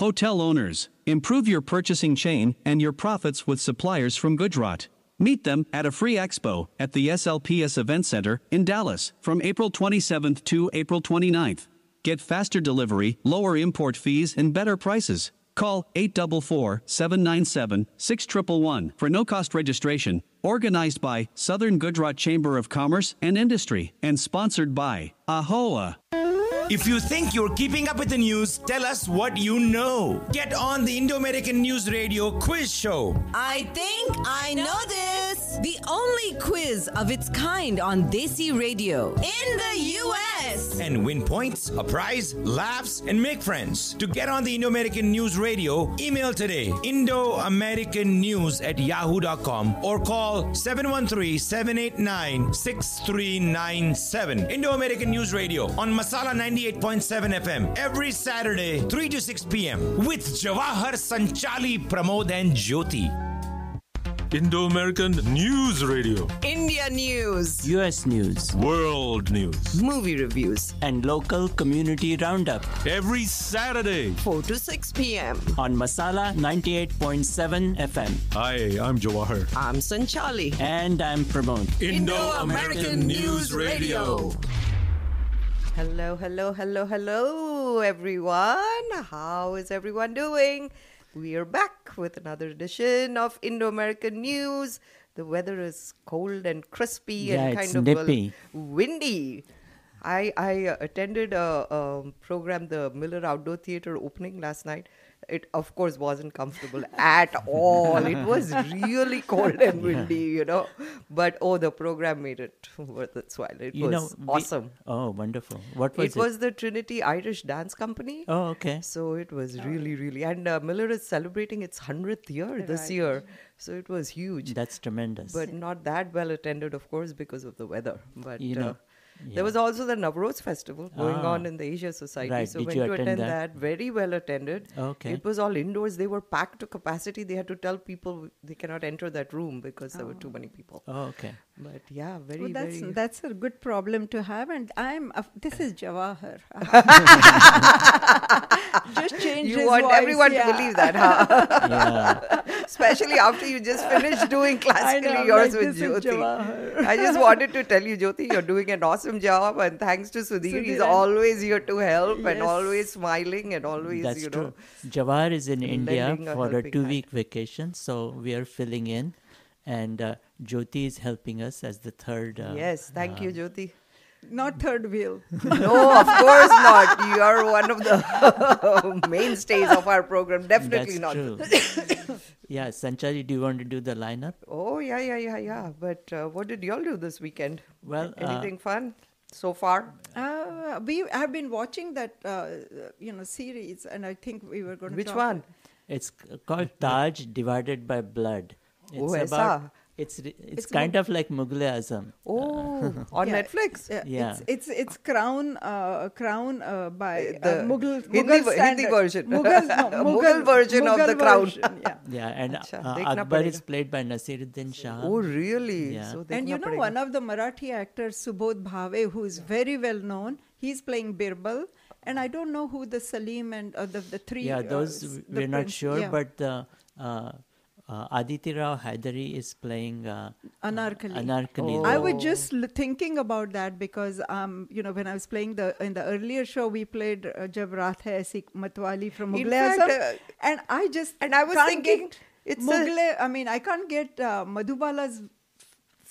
hotel owners, improve your purchasing chain and your profits with suppliers from Gujarat. Meet them at a free expo at the SLPS Event Center in Dallas from April 27th to April 29th. Get faster delivery, lower import fees, and better prices. Call 844 797 6111 for no cost registration. Organized by Southern Gujarat Chamber of Commerce and Industry and sponsored by AHOA. If you think you're keeping up with the news, tell us what you know. Get on the Indo American News Radio quiz show. I think I know this. The only quiz of its kind on Desi Radio in the US. And win points, a prize, laughs, and make friends. To get on the Indo American News Radio, email today Indo American News at yahoo.com or call 713 789 6397. Indo American News Radio on Masala 98.7 FM every Saturday, 3 to 6 p.m. with Jawahar Sanchali, Pramod, and Jyoti. Indo American News Radio, India News, US News, World News. movie reviews, and local community roundup Every Saturday. 4 to 6 p.m. on Masala 98.7 FM. Hi, I'm Jawahar. I'm Sanchali. And I'm Pramod. Indo-American News Radio. Hello, hello, hello, hello, everyone. How is everyone doing? We are back with another edition of Indo American News. The weather is cold and crispy Yeah, and kind of nippy. windy. I, I attended a, um program, the Miller Outdoor Theatre opening last night. It, of course, wasn't comfortable at all. It was really cold and windy, you know. But oh, the program made it worth its while. It You was know, we- awesome. oh, wonderful. What was it it? was the Trinity Irish Dance Company. oh, okay. So it was really, really, and uh, Miller is celebrating its hundredth year this year, so it was huge. That's tremendous. but not that well attended, of course, because of the weather. But You uh, know, there was also the Navroz festival going Ah. on in the Asia Society. Right. So Did went you to attend attend that? that. Very well attended. Okay. It was all indoors. They were packed to capacity. They had to tell people they cannot enter that room because there were too many people. oh, okay. But yeah, very, Well, that's very. that's a good problem to have, and I'm. Uh, this is Jawahar. Just change you his want voice, everyone yeah. to believe that, huh? Yeah. Especially after you just finished doing classically know, yours like, with this is Jyoti. I just wanted to tell you, Jyoti, you're doing an awesome job, and thanks to Sudhir, he's Sudhir. always here to help and always smiling and always, That's you true. know. Jawahar is in India for a two week vacation, so we are filling in. And uh, Jyoti is helping us as the third. Uh, yes, thank you, Jyoti. Not third wheel. No, of course not. You are one of the mainstays of our program. Definitely That's not. true. yeah, Sanchali, do you want to do the lineup? Oh, yeah, yeah, yeah, yeah. But uh, what did y'all do this weekend? Well, uh, Anything fun so far? Uh, we have been watching that, uh, you know, series, and I think we were going to. Which one? It's called Taj Divided by Blood. It's Oh, about. Aisa. It's it's, It's kind of like Mughal Azam. Oh, on Yeah, Netflix. Yeah, Yeah. It's, it's it's Crown uh, Crown uh, by The uh, Mughal Hindi Mughal ver- Hindi version. Mughal, no, Mughal version of The Crown. version, yeah. Yeah, and Acha, uh, Akbar is played by Nasiruddin Shah. Oh, really? Yeah. So And you know, one of the Marathi actors, Subodh Bhave, who is very well known, he's playing Birbal. And I don't know who the Salim and uh, the, the three. yeah, uh, those s- we're not prince- sure, yeah, but the uh, uh, Aditi Rao Hydari is playing uh, Anarkali. Anarkali. I was just l- thinking about that because, um, you know, when I was playing the in the earlier show, we played uh, Jab Raat Hai Aisi Matwali from In Mughal uh, and I just and I was thinking get it's a- Mughal. I mean, I can't get uh, Madhubala's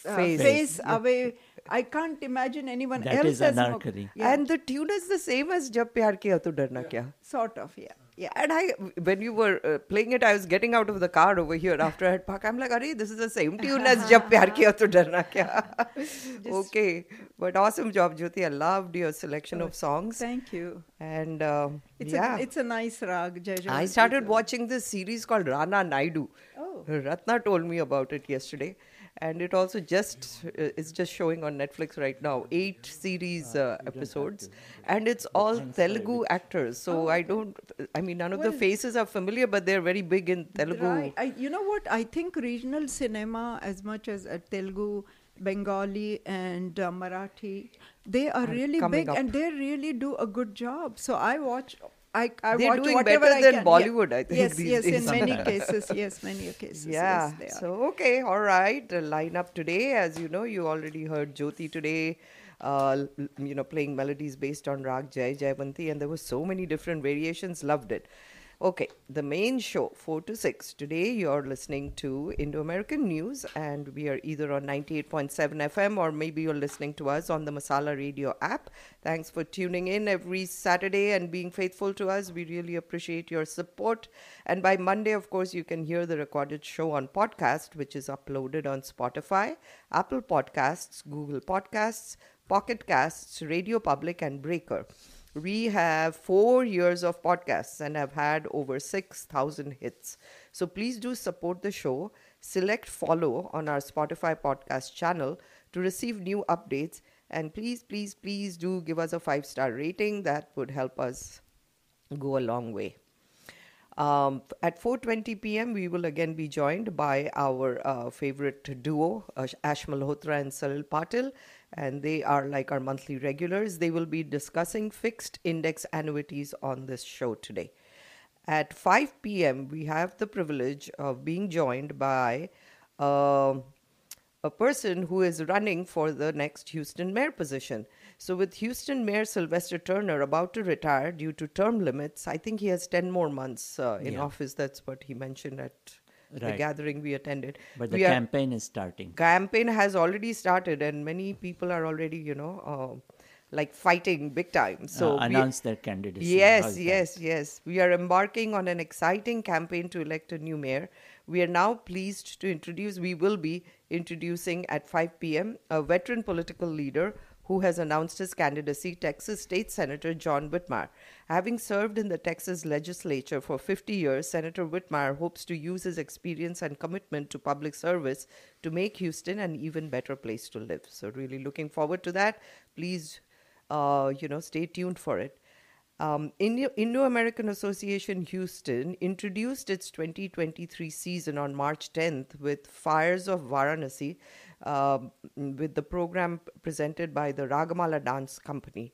uh, Face. face, away. I can't imagine anyone That else is as Mug- Anarkali. Yeah, And the tune is the same as Jab Pyar Kiya To Darna Kya. sort of, yeah, yeah. And I, when you were uh, playing it, I was getting out of the car over here after I had parked. I'm like, Are, this is the same tune as Jab Pyar Kiya To Darna Kya. okay. But awesome job, Jyoti. I loved your selection of songs. Thank you. And uh, It's yeah. a it's a nice rag. Jai I started watching this series called Rana Naidu. Oh. Ratna told me about it yesterday. And it also just uh, is just showing on Netflix right now. Eight series uh, episodes, and it's all Telugu actors. So I don't. I mean, none of the faces are familiar, but they're very big in Telugu. Right. I, you know what? I think regional cinema, as much as uh, Telugu, Bengali, and uh, Marathi, they are, really big up. and they really do a good job. So I watch I, I They're watch doing whatever better I than can. Bollywood, yeah. I think, Yes, yes, days. in many cases, yes, many cases. Yeah. yes, so okay, all right. The lineup today, as you know, you already heard Jyoti today. Uh, you know, playing melodies based on Rag Jai Jaivanti, and there were so many different variations. Loved it. Okay, the main show, 4 to 6. Today you're listening to Indo American News, and we are either on 98.7 FM or maybe you're listening to us on the Masala Radio app. Thanks for tuning in every Saturday and being faithful to us. We really appreciate your support. And by Monday, of course, you can hear the recorded show on podcast, which is uploaded on Spotify, Apple Podcasts, Google Podcasts, Pocket Casts, Radio Public, and Breaker. We have four years of podcasts and have had over 6,000 hits. So please do support the show. Select follow on our Spotify podcast channel to receive new updates. And please, please, please do give us a five star rating. That would help us go a long way. Um, at 4:20 p.m., we will again be joined by our uh, favorite duo, Ash Malhotra and Salil Patil, and they are like our monthly regulars. They will be discussing fixed index annuities on this show today. At 5 p.m., we have the privilege of being joined by um a person who is running for the next Houston mayor position. So, with Houston Mayor Sylvester Turner about to retire due to term limits, I think he has 10 more months uh, in Yeah. office. That's what he mentioned at the gathering we attended. But the We are- campaign is starting. campaign has already started, and many people are already, you know, uh, like fighting big time. So, uh, we- announce their candidacy. Yes, How's that? yes, yes. We are embarking on an exciting campaign to elect a new mayor. We are now pleased to introduce, we will be introducing at 5 p.m. a veteran political leader who has announced his candidacy, Texas State Senator John Whitmire. Having served in the Texas legislature for 50 years, Senator Whitmire hopes to use his experience and commitment to public service to make Houston an even better place to live. So, really looking forward to that. Please, uh, you know, stay tuned for it. Um, Indo American Association Houston introduced its 2023 season on March 10th with Fires of Varanasi, Um, with the program presented by the Ragamala Dance Company.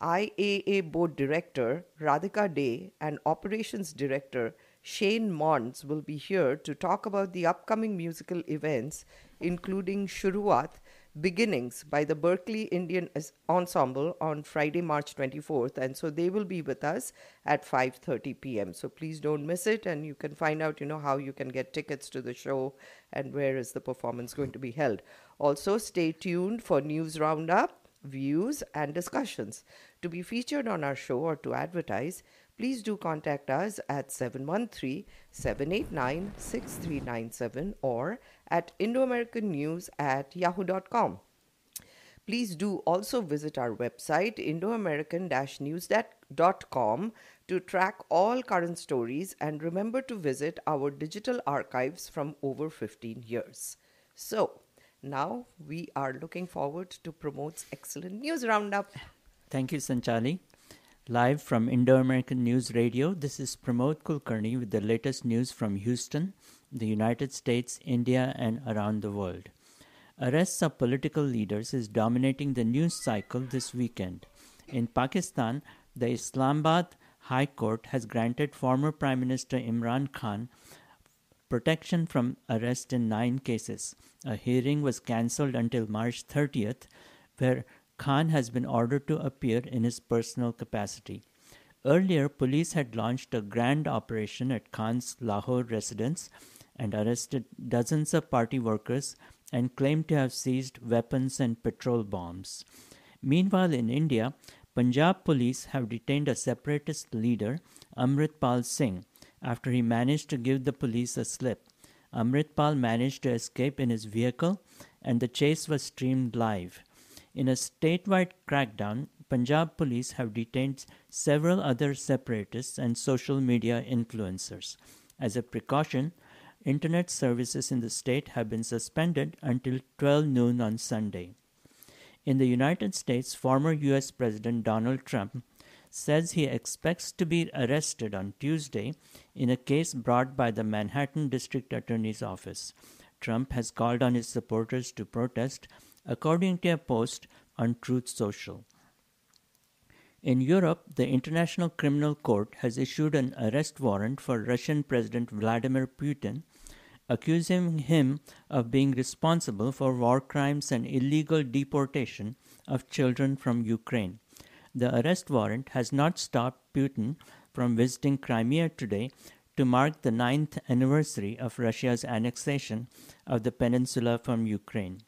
IAA Board Director Radhika Day and Operations Director Shcane Monds will be here to talk about the upcoming musical events, including Shuruat, Beginnings by the Berkeley Indian Ensemble on Friday, March 24th, and so they will be with us at 5:30 p.m. So please don't miss it, and you can find out, you know, how you can get tickets to the show and where is the performance going to be held. Also, stay tuned for news roundup, views, and discussions to be featured on our show or to advertise. Please do contact us at 713 789 6397 or at IndoAmericanNews at yahoo.com. Please do also visit our website, indoamerican-news.com, to track all current stories and remember to visit our digital archives from over 15 years. So, now we are looking forward to Pramod's excellent news roundup. Thank you, Sanchali. Live from Indo American News Radio, this is Pramod Kulkarni with the latest news from Houston, the United States, India, and around the world. Arrests of political leaders is dominating the news cycle this weekend. In Pakistan, the Islamabad High Court has granted former Prime Minister Imran Khan protection from arrest in nine cases. A hearing was cancelled until March 30th, where Khan has been ordered to appear in his personal capacity. Earlier, police had launched a grand operation at Khan's Lahore residence and arrested dozens of party workers and claimed to have seized weapons and petrol bombs. Meanwhile, in India, Punjab police have detained a separatist leader, Amritpal Singh, after he managed to give the police a slip. Amritpal managed to escape in his vehicle, and the chase was streamed live. In a statewide crackdown, Punjab police have detained several other separatists and social media influencers. As a precaution, internet services in the state have been suspended until 12 noon on Sunday. In the United States, former US President Donald Trump says he expects to be arrested on Tuesday in a case brought by the Manhattan District Attorney's Office. Trump has called on his supporters to protest, according to a post on Truth Social. In Europe, the International Criminal Court has issued an arrest warrant for Russian President Vladimir Putin, accusing him of being responsible for war crimes and illegal deportation of children from Ukraine. The arrest warrant has not stopped Putin from visiting Crimea today to mark the ninth anniversary of Russia's annexation of the peninsula from Ukraine.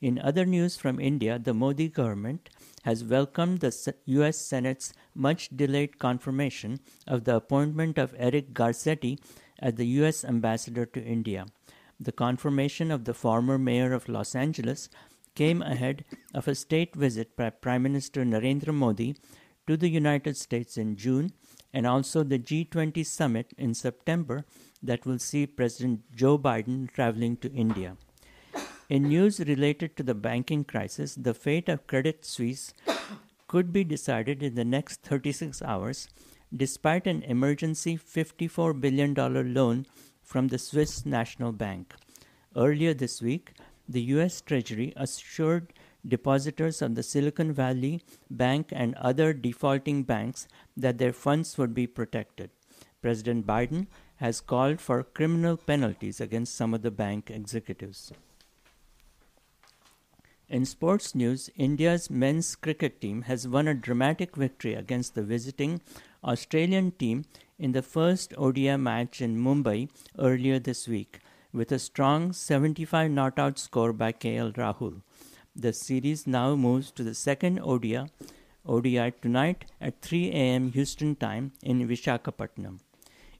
In other news from India, the Modi government has welcomed the US Senate's much delayed confirmation of the appointment of Eric Garcetti as the US ambassador to India. The confirmation of the former mayor of Los Angeles came ahead of a state visit by Prime Minister Narendra Modi to the United States in June and also the G20 summit in September that will see President Joe Biden traveling to India. In news related to the banking crisis, the fate of Credit Suisse could be decided in the next 36 hours despite an emergency $54 billion loan from the Swiss National Bank. Earlier this week, the U.S. Treasury assured depositors of the Silicon Valley Bank and other defaulting banks that their funds would be protected. President Biden has called for criminal penalties against some of the bank executives. In sports news, India's men's cricket team has won a dramatic victory against the visiting Australian team in the first ODI match in Mumbai earlier this week with a strong 75 not out score by KL Rahul. The series now moves to the second ODI, ODI tonight at 3 a.m. Houston time in Vishakhapatnam.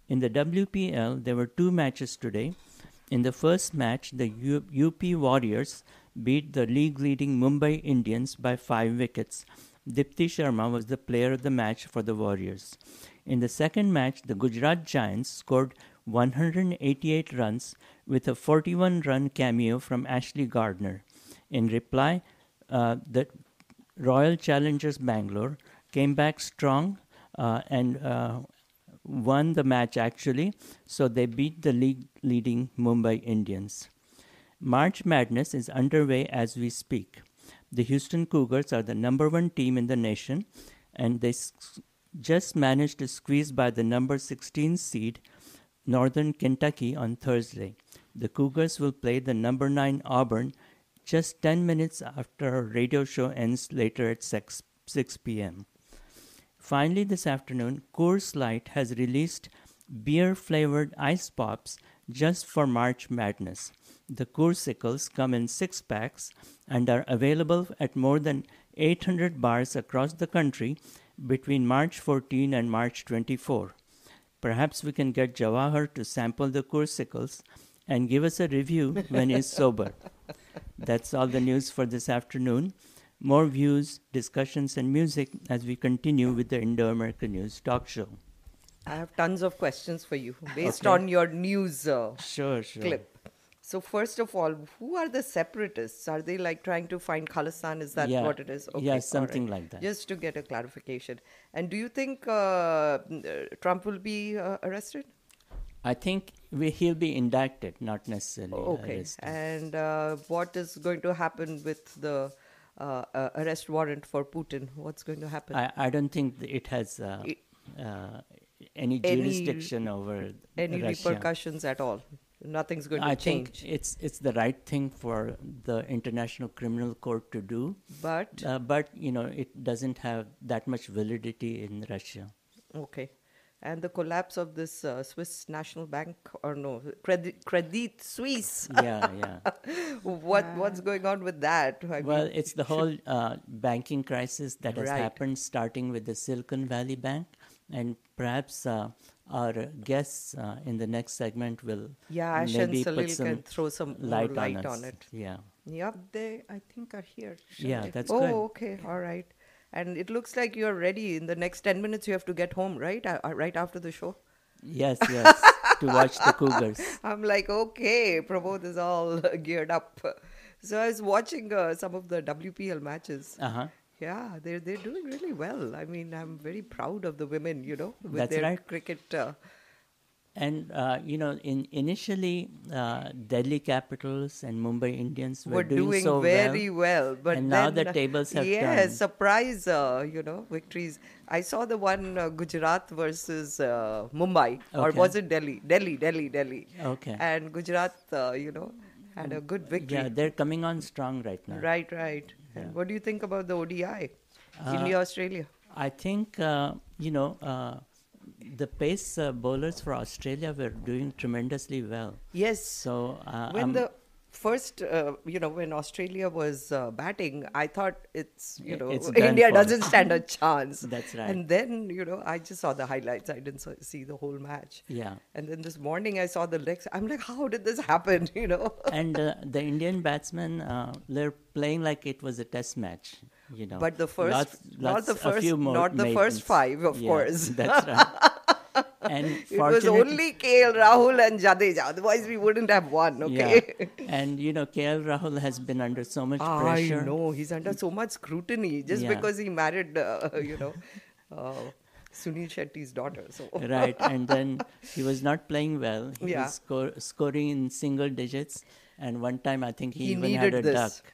In the WPL, there were two matches today. In the first match, the U- UP Warriors beat the league leading Mumbai Indians by five wickets. Deepti Sharma was the player of the match for the Warriors. In the second match, the Gujarat Giants scored 188 runs with a 41 run cameo from Ashleigh Gardner. In reply, uh, the Royal Challengers Bangalore came back strong uh, and uh, won the match actually, so they beat the league leading Mumbai Indians. March Madness is underway as we speak. The Houston Cougars are the number one team in the nation, and they just managed to squeeze by the number 16 seed Northern Kentucky on Thursday. The Cougars will play the number 9 Auburn just 10 minutes after our radio show ends later at 6, 6 p.m. Finally, this afternoon, Coors Light has released beer flavored ice pops just for March Madness. The Coorsicles come in six packs and are available at more than 800 bars across the country between March 14 and March 24. Perhaps we can get Jawahar to sample the Coorsicles and give us a review when he's sober. That's all the news for this afternoon. More views, discussions, and music as we continue with the Indo American News Talk Show. I have tons of questions for you based Okay. on your news uh, Sure, sure. clip. So first of all, who are the separatists? Are they like trying to find Khalistan? Is that Yeah. what it is? Yeah, all something like that. Just to get a clarification. And do you think uh, Trump will be uh, arrested? I think we, he'll be indicted, not necessarily Okay. arrested. And uh, what is going to happen with the uh, uh, arrest warrant for Putin? What's going to happen? I, I don't think it has uh, It- uh, any Any- jurisdiction over Any Russia. repercussions at all? Nothing's going to change. I change. think it's it's the right thing for the International Criminal Court to do, But uh, but you know it doesn't have that much validity in Russia. Okay. And the collapse of this uh, Swiss National Bank, or no, Credit, Credit Suisse. Yeah, yeah. what What's going on with that? I Well, mean, it's the whole uh, banking crisis that has Right. happened, starting with the Silicon Valley Bank, and perhaps uh, our guests uh, in the next segment will Yeah, Ash and maybe put Salil can throw some light, light on, on it. Yeah, Yep. They, I think, are here. yeah, Shall that's oh, good. okay. All right. And it looks like you're ready. In the next 10 minutes, you have to get home, right? Uh, uh, right after the show. Yes, yes, to watch the Cougars. I'm like, okay, Pramod is all geared up. So I was watching uh, some of the WPL matches. Uh huh. Yeah, they're they're doing really well. I mean, I'm very proud of the women. You know, with That's their right. cricket. Uh, And uh, you know, in initially, uh, Delhi Capitals and Mumbai Indians were, We're doing so very well, but and now the tables have yeah, turned. surprise, uh, you know, victories. I saw the one uh, Gujarat versus uh, Mumbai, or was it Delhi? Delhi, Delhi, Delhi. Okay. And Gujarat, uh, you know, had a good victory. Yeah, they're coming on strong right now. Right, right. And what do you think about the ODI? Uh, India, Australia. I think uh, you know uh, the pace uh, bowlers for Australia were doing tremendously well. Yes. So uh, when I'm- the first, uh, you know, when Australia was uh, batting, I thought it's, you know, it's India doesn't stand a chance. That's right. And then, you know, I just saw the highlights. I didn't see the whole match. Yeah. And then this morning I saw the legs. I'm like, how did this happen? You know. and uh, the Indian batsmen uh, they're playing like it was a test match. You know, But the first- Lots- not the first- not the first five, of Yeah, course. That's right. And it was only KL Rahul and Jadeja. Otherwise, we wouldn't have won. Okay. Yeah. and you know, KL Rahul has been under so much I pressure. know he's under so much scrutiny just Yeah. because he married, uh, you know, uh, Sunil Shetty's daughter. So right and then he was not playing well he Yeah. was score, scoring in single digits and one time i think he, He even had a this. duck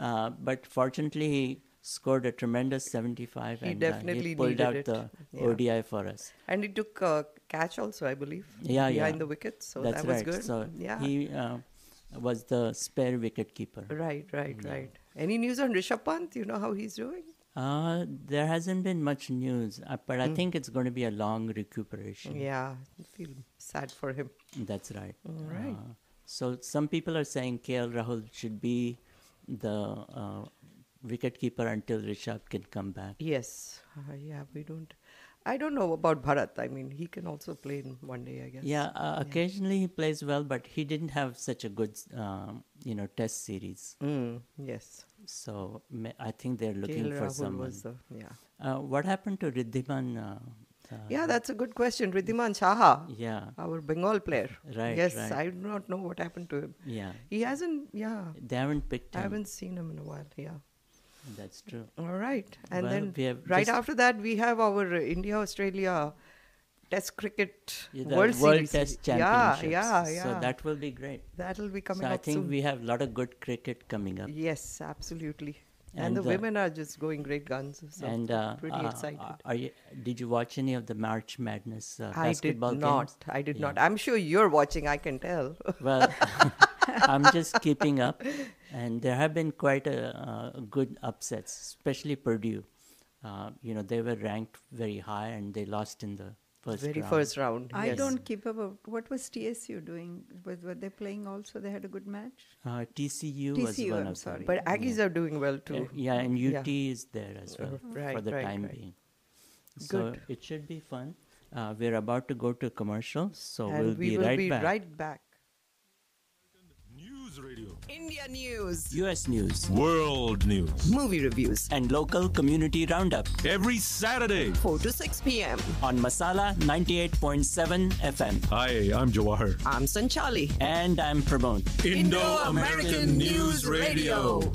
uh, but fortunately he scored a tremendous 75 He and definitely uh, he pulled out it. the Yeah. odi for us and he took uh, catch also, I believe. yeah behind yeah the wicket. So that's that was right good. so yeah. he uh, was the spare wicket keeper Right, right, right. Any news on Rishabh Pant? You know how he's doing? uh, there hasn't been much news uh, but Hmm. i think it's going to be a long recuperation Yeah, I feel sad for him. That's right. right. Uh, so some people are saying KL Rahul should be the uh, wicket keeper until Rishabh can come back. Yes, uh, yeah, we don't. I don't know about Bharat. I mean, he can also play in one day, I guess. Yeah, uh, occasionally he plays well, but he didn't have such a good, um, you know, test series. Mm, yes. So I think they're looking KL for Rahul someone. was the yeah. Uh, what happened to Riddhiman? Uh, uh, Yeah, that's a good question. Riddhiman Saha, yeah, our Bengal player. Right, Yes, right. I do not know what happened to him. yeah. He hasn't. Yeah, They haven't picked I haven't seen him in a while. Yeah. That's true. All right, and Well, then right after that we have our India Australia Test Cricket Yeah, World, World Series. Test Championships. yeah, yeah. yeah. So that will be great. That'll be coming up. so I think soon. we have a lot of good cricket coming up. Yes, absolutely. And, And, the uh, women are just going great guns. So and uh, pretty uh, excited. Are you, did you watch any of the March Madness uh, I did not. games? I did Yeah. not. I'm sure you're watching. I can tell. Well, I'm just keeping up, and there have been quite a uh, good upsets, especially Purdue. Uh, you know, they were ranked very high, and they lost in the first Very round. first round. I yes. don't keep up. What was TSU doing? Was, were they playing also? They had a good match? Uh, TCU, was TCU, one I'm of sorry. them. But Aggies are doing well Uh, too. yeah, and UT Yeah. is there as well Uh, right, for the right, time right. being. So Good. it should be fun. Uh, we're about to go to commercial, so and we'll we be will right be back. right back. News Radio. India news, U.S. news World News. movie reviews, and local community roundup Every Saturday. 4 to 6 p.m. on Masala 98.7 FM. Hi, I'm Jawahar. I'm Sanchali. And I'm Pramod. Indo-American News Radio.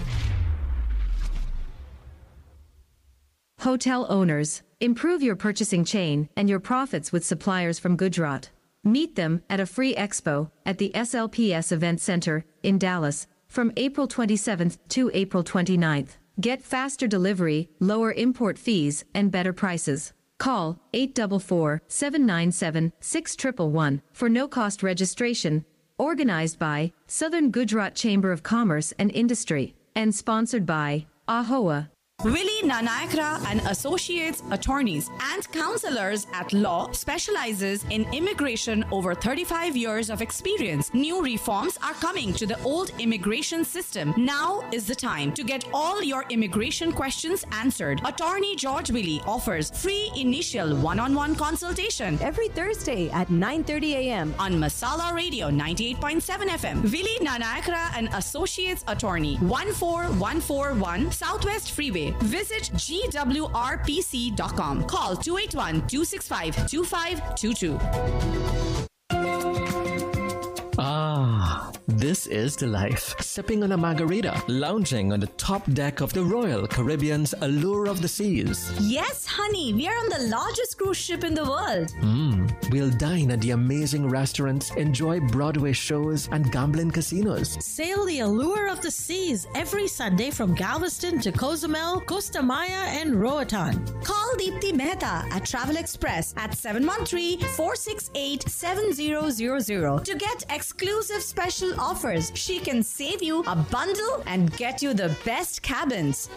Hotel owners, improve your purchasing chain and your profits with suppliers from Gujarat. Meet them at a free expo at the SLPS Event Center in Dallas from April 27th to April 29th. Get faster delivery, lower import fees, and better prices. Call 844 797 6111 for no cost registration. Organized by Southern Gujarat Chamber of Commerce and Industry and sponsored by AHOA. Willie Nanayakkara and Associates attorneys and counselors at law specializes in immigration over 35 years of experience. New reforms are coming to the old immigration system. Now is the time to get all your immigration questions answered. Attorney George Willie offers free initial one-on-one consultation every Thursday at 9:30 a.m. on Masala Radio 98.7 FM. Willie Nanayakkara and Associates Attorney 14141 Southwest Freeway. Visit gwrpc.com. Call 281-265-2522. Ah, This is the life. Sipping on a margarita, lounging on the top deck of the Royal Caribbean's Allure of the Seas. Yes, honey, we are on the largest cruise ship in the world. Mmm. We'll dine at the amazing restaurants, enjoy Broadway shows and gambling casinos. Sail the Allure of the Seas every Sunday from Galveston to Cozumel, Costa Maya, and Roatan. Call Deepthi Mehta at Travel Express at 713-468-7000 to get exclusive special offers. She can save you a bundle and get you the best cabins.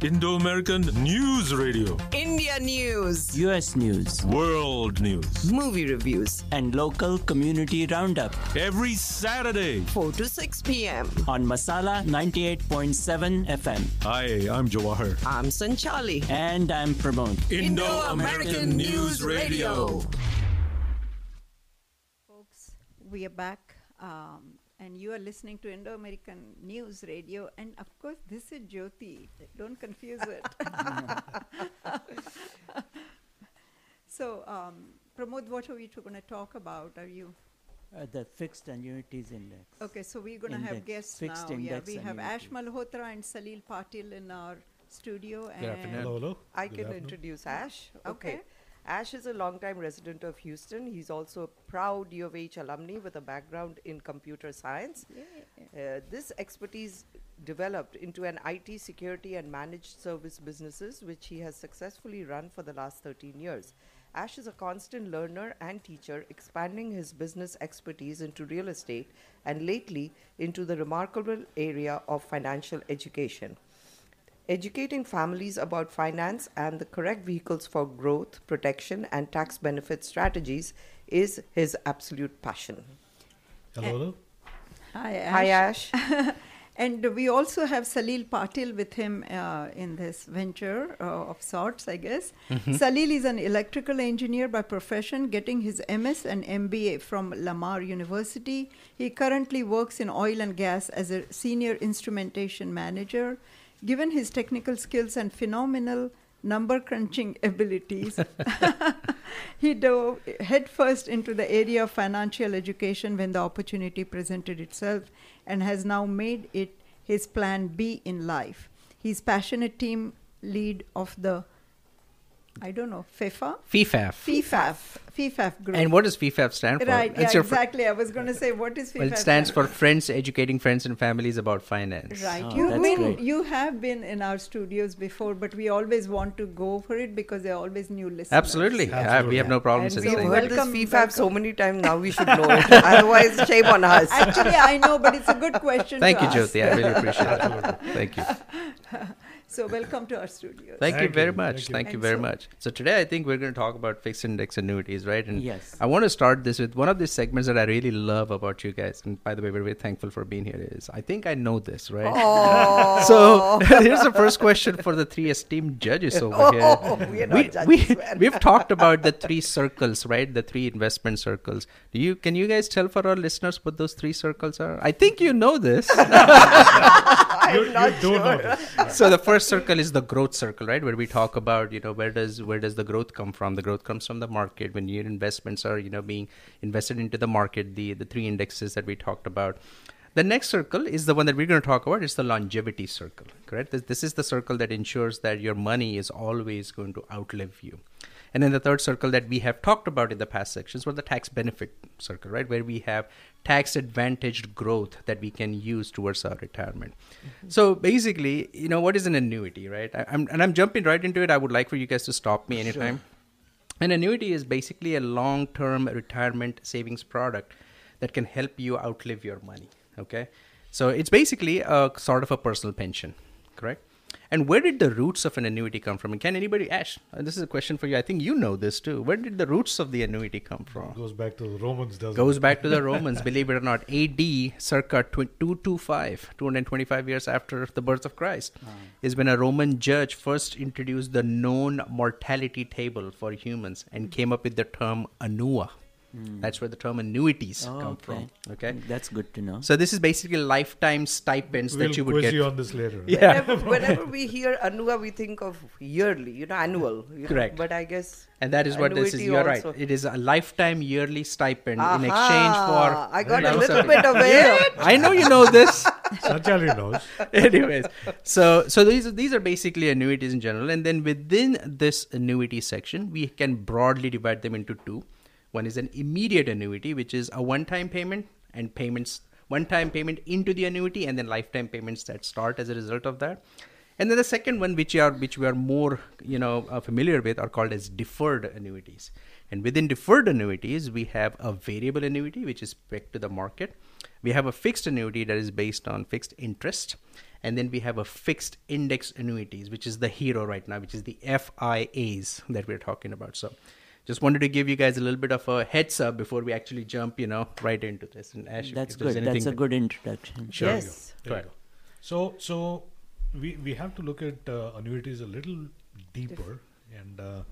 Indo American News Radio. India news, US News, World News. movie reviews, and local community roundup Every Saturday. 4 to 6 p.m. on Masala 98.7 FM. Hi, I'm Jawahar. I'm Sanchali. And I'm Pramod. Indo-American News Radio. Folks, we are back, um, and you are listening to Indo American News Radio. And of course, this is Jyoti. Don't confuse it. so, um, Pramod, what are we going to talk about? Are you Uh, the fixed annuities index. okay? So we're going to have guests fixed now. Yeah, we have Ash annuity. Malhotra and Salil Patil in our studio. and Hello, hello. I Good can afternoon. introduce Ash. Okay. Okay. Ash is a longtime resident of Houston. He's also a proud U of H alumni with a background in computer science. Uh, this expertise developed into an IT security and managed service businesses, which he has successfully run for the last 13 years. Ash is a constant learner and teacher, expanding his business expertise into real estate and lately into the remarkable area of financial education. Educating families about finance and the correct vehicles for growth, protection, and tax benefit strategies is his absolute passion. Hello, hello. Hi, Ash. Hi, Ash. and we also have Salil Patil with him uh, in this venture uh, of sorts, I guess. Salil is an electrical engineer by profession, getting his MS and MBA from Lamar University. He currently works in oil and gas as a senior instrumentation manager. Given his technical skills and phenomenal number crunching abilities, he dove headfirst into the area of financial education when the opportunity presented itself and has now made it his plan B in life. He's passionate team lead of the I don't know, FIFA? FIFAF. FIFAF. FIFAF group. And what does FIFAF stand for? Right, That's yeah, your fr- exactly. I was going to say, what is FIFAF? well, it stands for Friends Educating Friends and Families About Finance. Right. Oh, You've that's been, great. you have been in our studios before, but we always want to go for it because there are always new listeners. Absolutely. Uh, we have no problem and with we've saying heard that. this Welcome, so many times now, we should know it. Otherwise, shame on us. Actually, I know, but it's a good question. Thank to you, ask. Jyoti. I really appreciate that. Thank you. So, welcome to our studio. Thank, you very much. thank you. Thank you And very so- much. So today I think we're going to talk about fixed index annuities, right? And Yes. I want to start this with one of the segments that I really love about you guys. And by the way, we're very thankful for being here. Is I think I know this, right? So here's the first question for the three esteemed judges over Oh, here. we are not judges, we, man. we've talked about the three circles, right? The three investment circles. Do you can you guys tell for our listeners what those three circles are? I think you know this. I'm not you don't sure. know so the first circle is the growth circle right? Where we talk about you know where does where does the growth come from? The growth comes from the market. When your investments are you know being invested into the market the the three indexes that we talked about. The next circle is the one that we're going to talk about. It's the longevity circle correct? This, this is the circle that ensures that your money is always going to outlive you and then the third circle that we have talked about in the past sections was the tax benefit circle, right? Where we have tax advantaged growth that we can use towards our retirement. Mm-hmm. So basically, you know, what is an annuity, right? I, I'm, and I'm jumping right into it. I would like for you guys to stop me anytime. Sure. An annuity is basically a long term retirement savings product that can help you outlive your money. Okay. So it's basically a sort of a personal pension, correct? And where did the roots of an annuity come from? And can anybody, Ash, uh, this is a question for you. I think you know this too. Where did the roots of the annuity come from? Goes back to the Romans, doesn't Goes it? back to the Romans, believe it or not. AD, circa tw- 225, 225 years after the birth of Christ, is when a Roman judge first introduced the known mortality table for humans and came up with the term annua. Hmm. That's where the term annuities Oh, come okay. from. Okay, That's good to know. So this is basically lifetime stipends We'll that you would quiz get. you on this later. Yeah. Whenever, whenever we hear Anua, we think of yearly, you know, annual. You know, Correct. But I guess. And that is what this is. annuity You're right. It is a lifetime yearly stipend in exchange for. I got a little bit of it. I know you know this. Sanchali knows. Anyways, so so these these are basically annuities in general, and then within this annuity section, we can broadly divide them into two. One is an immediate annuity, which is a one-time payment and payments one-time payment into the annuity, and then lifetime payments that start as a result of that. And then the second one, which are which we are more you know uh, familiar with, are called as deferred annuities. And within deferred annuities, we have a variable annuity, which is pegged to the market. We have a fixed annuity that is based on fixed interest. And then we have a fixed index annuities, which is the hero right now, which is the FIAs that we're talking about. So just wanted to give you guys a little bit of a heads up before we actually jump, you know, right into this. And Ash, That's good. That's a good introduction. Sure. Yes. There you Go go. So, so we we have to look at uh, annuities a little deeper. And uh,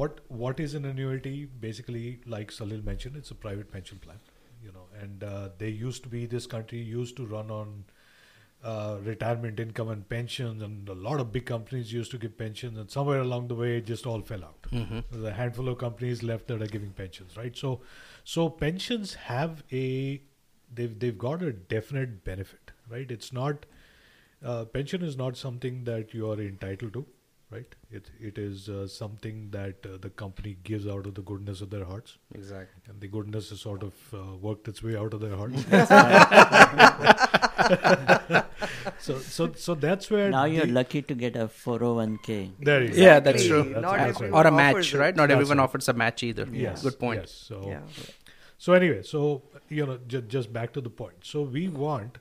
what what is an annuity? Basically, like Salil mentioned, it's a private pension plan. You know, and uh, they used to be this country used to run on uh, retirement income and pensions, and a lot of big companies used to give pensions, and somewhere along the way, it just all fell out. Mhm. There's a handful of companies left that are giving pensions, right? So, so pensions have a they've they've got a definite benefit, right? It's not uh, pension is not something that you are entitled to, right? It it is uh, something that uh, the company gives out of the goodness of their hearts. Exactly. And the goodness has sort of uh, worked its way out of their hearts. so so so that's where Now you're the- lucky to get a 401k. There you go. Yeah, that's true. That's Not right. or a match, it. right? Not That's everyone right. offers a match either. Yes. Good point. Yes. So, Yeah. so anyway, so you know, j- just back to the point. So we want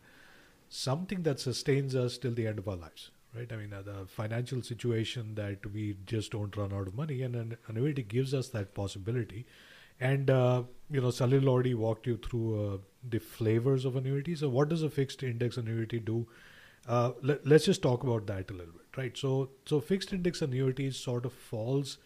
something that sustains us till the end of our lives, right? I mean, uh, the financial situation that we just don't run out of money, and an annuity gives us that possibility. And uh, you know, Salil already walked you through uh, the flavors of annuity. So, what does a fixed index annuity do? Uh, let, let's just talk about that a little bit, right? So, so fixed index annuities sort of falls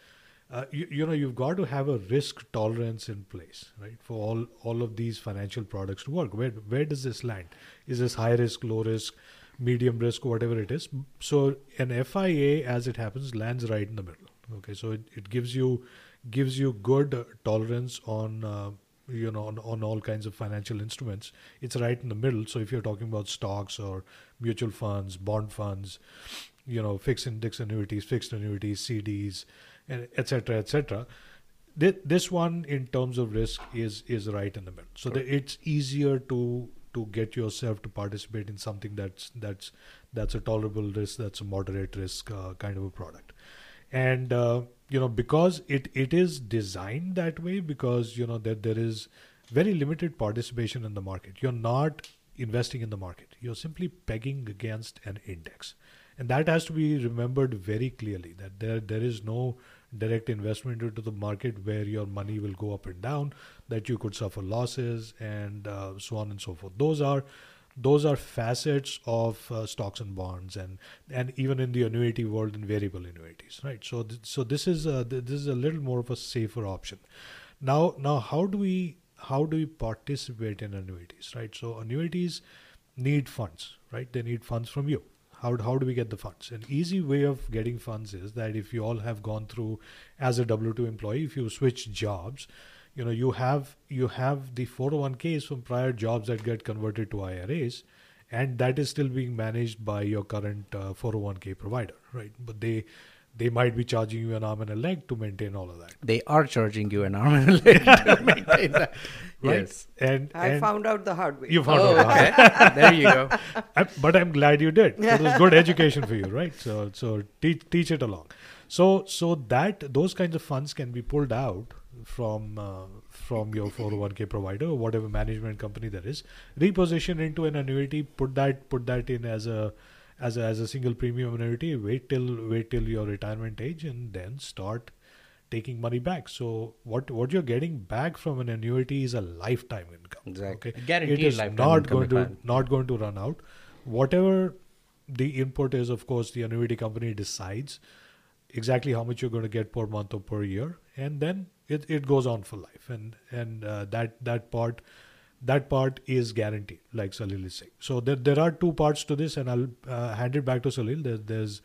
uh, you, you know you've got to have a risk tolerance in place right for all all of these financial products to work where where does this land is this high risk low risk medium risk whatever it is. So an fia as it happens lands right in the middle. Okay so it, it gives you gives you good tolerance on uh, you know on, on all kinds of financial instruments. It's right in the middle. So if you're talking about stocks or mutual funds bond funds you know fixed index annuities fixed annuities cds and etc etc Thi- this one in terms of risk is is right in the middle. So it's easier to to get yourself to participate in something that's that's that's a tolerable risk that's a moderate risk uh, kind of a product. And uh, you know because it it is designed that way because you know that there is very limited participation in the market. You're not investing in the market. You're simply pegging against an index. And that has to be remembered very clearly that there there is no direct investment into the market where your money will go up and down that you could suffer losses and uh, so on and so forth. Those are those are facets of uh, stocks and bonds and and even in the annuity world in variable annuities right? So th- so this is a, th- this is a little more of a safer option. Now now how do we how do we participate in annuities right? So annuities need funds right? They need funds from you how, how do we get the funds? An easy way of getting funds is that if you all have gone through as a w2 employee if you switch jobs you know you have you have the 401ks from prior jobs that get converted to iras and that is still being managed by your current uh, 401k provider right? But they they might be charging you an arm and a leg to maintain all of that They are charging you an arm and a leg to maintain that. right Yes. and I and found out the hard way. you found Oh, out the hard okay. there you go. I, but I'm glad you did. It was good education for you, right? So so teach teach it along. So so that those kinds of funds can be pulled out from uh, from your 401k provider or whatever management company there is, reposition into an annuity, put that put that in as a as a, as a single premium annuity. Wait till wait till your retirement age and then start taking money back. So what what you're getting back from an annuity is a lifetime income. Exactly. Okay, Guaranteed it is not going to requirement. not going to run out. Whatever the input is, of course, the annuity company decides exactly how much you're going to get per month or per year, and then it, it goes on for life, and and uh, that that part that part is guaranteed, like Salil is saying. So there there are two parts to this, and I'll uh, hand it back to Salil. There, there's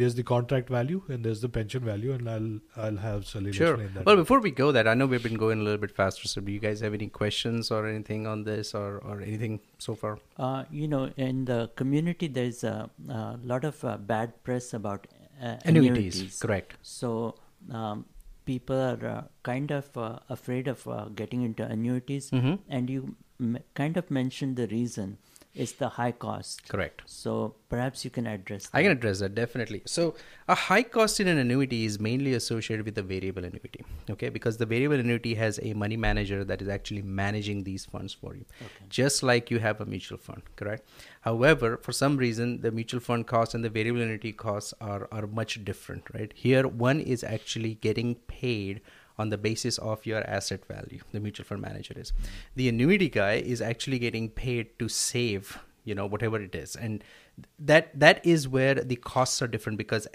there's the contract value and there's the pension value, and I'll I'll have Salil Sure. explain that. Well, before we go that, I know we've been going a little bit faster. So, do you guys have any questions or anything on this, or or anything so far? Uh, you know, in the community, there's a, a lot of uh, bad press about uh, Annuities, annuities. correct. So um, people are uh, kind of uh, afraid of uh, getting into annuities, Mhm. and you m- kind of mentioned the reason is the high cost. Correct. So perhaps you can address. I can address that definitely. So, a high cost in an annuity is mainly associated with the variable annuity, okay? Because the variable annuity has a money manager that is actually managing these funds for you, just like you have a mutual fund, correct? However, for some reason, the mutual fund costs and the variable annuity costs are, are much different, right? Here, one is actually getting paid on the basis of your asset value the mutual fund manager is. The annuity guy is actually getting paid to save you know whatever it is. And that that is where the costs are different because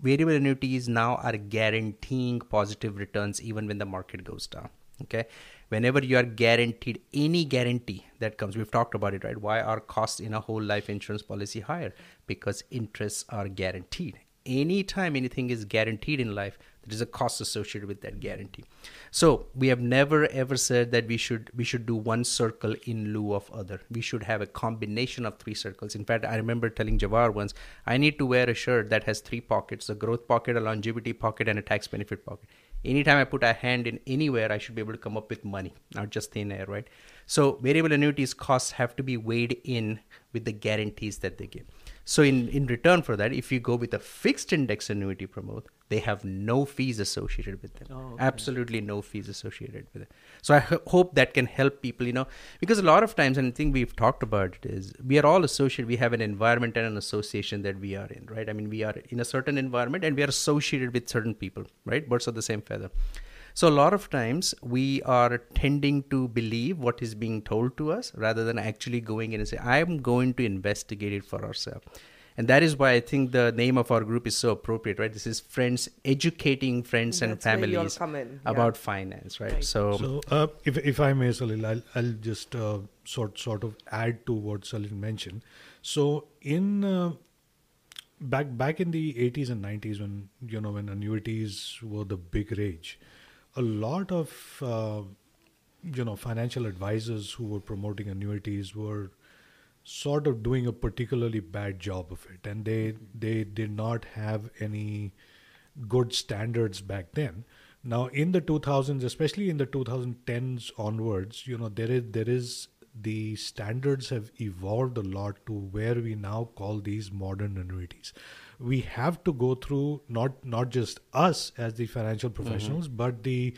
variable annuities now are guaranteeing positive returns even when the market goes down okay? Whenever you are guaranteed any guarantee that comes we've talked about it right? Why are costs in a whole life insurance policy higher? Because interests are guaranteed. Anytime anything is guaranteed in life there is a cost associated with that guarantee. So we have never ever said that we should we should do one circle in lieu of other. We should have a combination of three circles. In fact i remember telling javar once i need to wear a shirt that has three pockets a growth pocket a longevity pocket and a tax benefit pocket. Anytime i put a hand in anywhere i should be able to come up with money not just thin air right? So variable annuities costs have to be weighed in with the guarantees that they give so in, in return for that, if you go with a fixed index annuity Pramod, they have no fees associated with them. Oh, okay. Absolutely no fees associated with it. So I ho- hope that can help people, you know, because a lot of times, and I think we've talked about it, is we are all associated. We have an environment and an association that we are in, right? I mean, we are in a certain environment and we are associated with certain people, right? Birds of the same feather. So a lot of times we are tending to believe what is being told to us rather than actually going in and say, I'm going to investigate it for ourselves. And that is why I think the name of our group is so appropriate, right? This is friends educating friends and That's where families come in, yeah. about finance, right? Right. So, So, uh, if if I may, Salil, I'll, I'll just uh, sort sort of add to what Salil mentioned. So, in uh, back back in the 80s and 90s, when you know when annuities were the big rage, a lot of uh, you know financial advisors who were promoting annuities were sort of doing a particularly bad job of it, and they they did not have any good standards back then. Now, in the 2000s, especially in the 2010s onwards, you know, there is there is the standards have evolved a lot to where we now call these modern annuities. We have to go through not not just us as the financial professionals, but the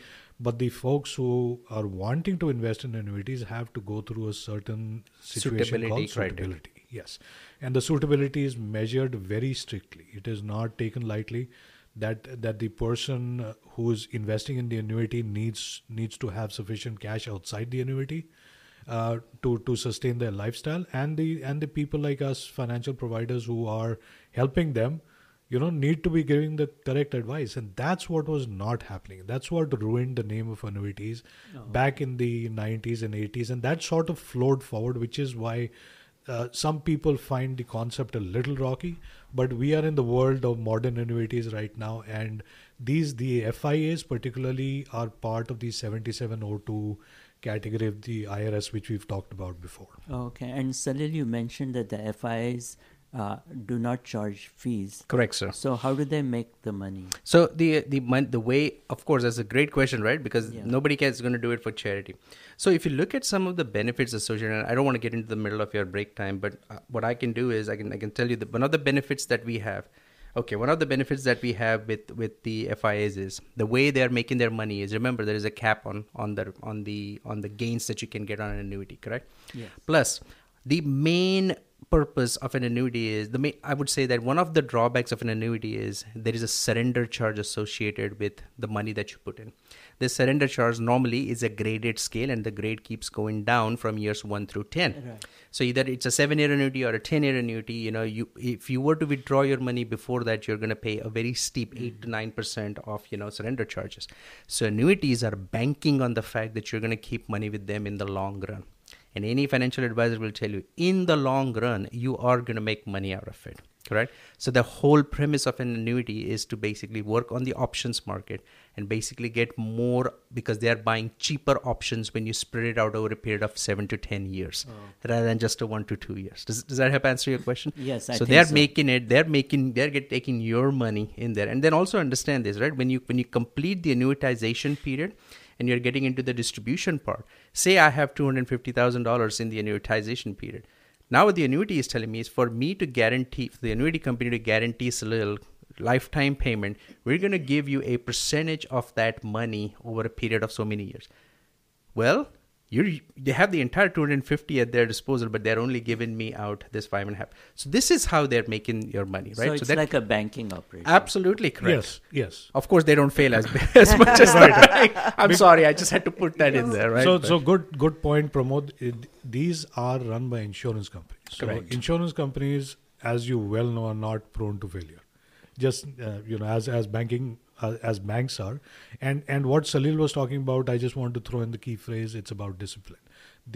but the folks who are wanting to invest in annuities have to go through a certain situation Suitability called criteria. suitability. Yes, and the suitability is measured very strictly. It is not taken lightly. That that the person who is investing in the annuity needs needs to have sufficient cash outside the annuity uh, to to sustain their lifestyle, and the and the people like us, financial providers who are helping them, you know, need to be giving the correct advice, and that's what was not happening. That's what ruined the name of annuities back in the 90s and 80s, and that sort of flowed forward, which is why uh, some people find the concept a little rocky, but we are in the world of modern annuities right now, and these the FIAs particularly are part of the 7702 category of the IRS, which we've talked about before. Okay, and Salil, you mentioned that the FIs uh, do not charge fees. Correct, sir. So how do they make the money? So the the mon- the way, of course, that's a great question, right? Because Yeah. nobody is going to do it for charity. So if you look at some of the benefits associated, and I don't want to get into the middle of your break time, but uh, what I can do is I can I can tell you that one of the benefits that we have. Okay, one of the benefits that we have with with the FIAs is the way they are making their money is remember there is a cap on on the on the on the gains that you can get on an annuity, correct? Yes. Plus, the main purpose of an annuity is the main, I would say that one of the drawbacks of an annuity is there is a surrender charge associated with the money that you put in. The surrender charge normally is a graded scale, and the grade keeps going down from years one through ten. Right. So either it's a seven-year annuity or a ten-year annuity. You know, you if you were to withdraw your money before that, you're going to pay a very steep mm-hmm. eight to nine percent of you know surrender charges. So annuities are banking on the fact that you're going to keep money with them in the long run. And any financial advisor will tell you, in the long run, you are going to make money out of it. Correct. So the whole premise of an annuity is to basically work on the options market and basically get more because they are buying cheaper options when you spread it out over a period of seven to ten years oh. rather than just a one to two years. Does, does that help answer your question? Yes, I so think they are so. making it. They're making. They're get, taking your money in there, and then also understand this, right? When you when you complete the annuitization period, and you're getting into the distribution part. Say I have two hundred fifty thousand dollars in the annuitization period. Now what the annuity is telling me is for me to guarantee for the annuity company to guarantee a little lifetime payment, we're going to give you a percentage of that money over a period of so many years. Well, you they have the entire 250 at their disposal, but they're only giving me out this five and a half. So this is how they're making your money, right? So it's like a banking operation. Absolutely correct. Yes, yes. Of course, they don't fail as, as much as Right. right. I'm sorry, I just had to put that in there, right? So, But- so good, good point, Pramod these are run by insurance companies. So, Correct. insurance companies, as you well know, are not prone to failure. Just uh, you know, as as banking uh, as banks are, and and what Salil was talking about, I just want to throw in the key phrase. It's about discipline.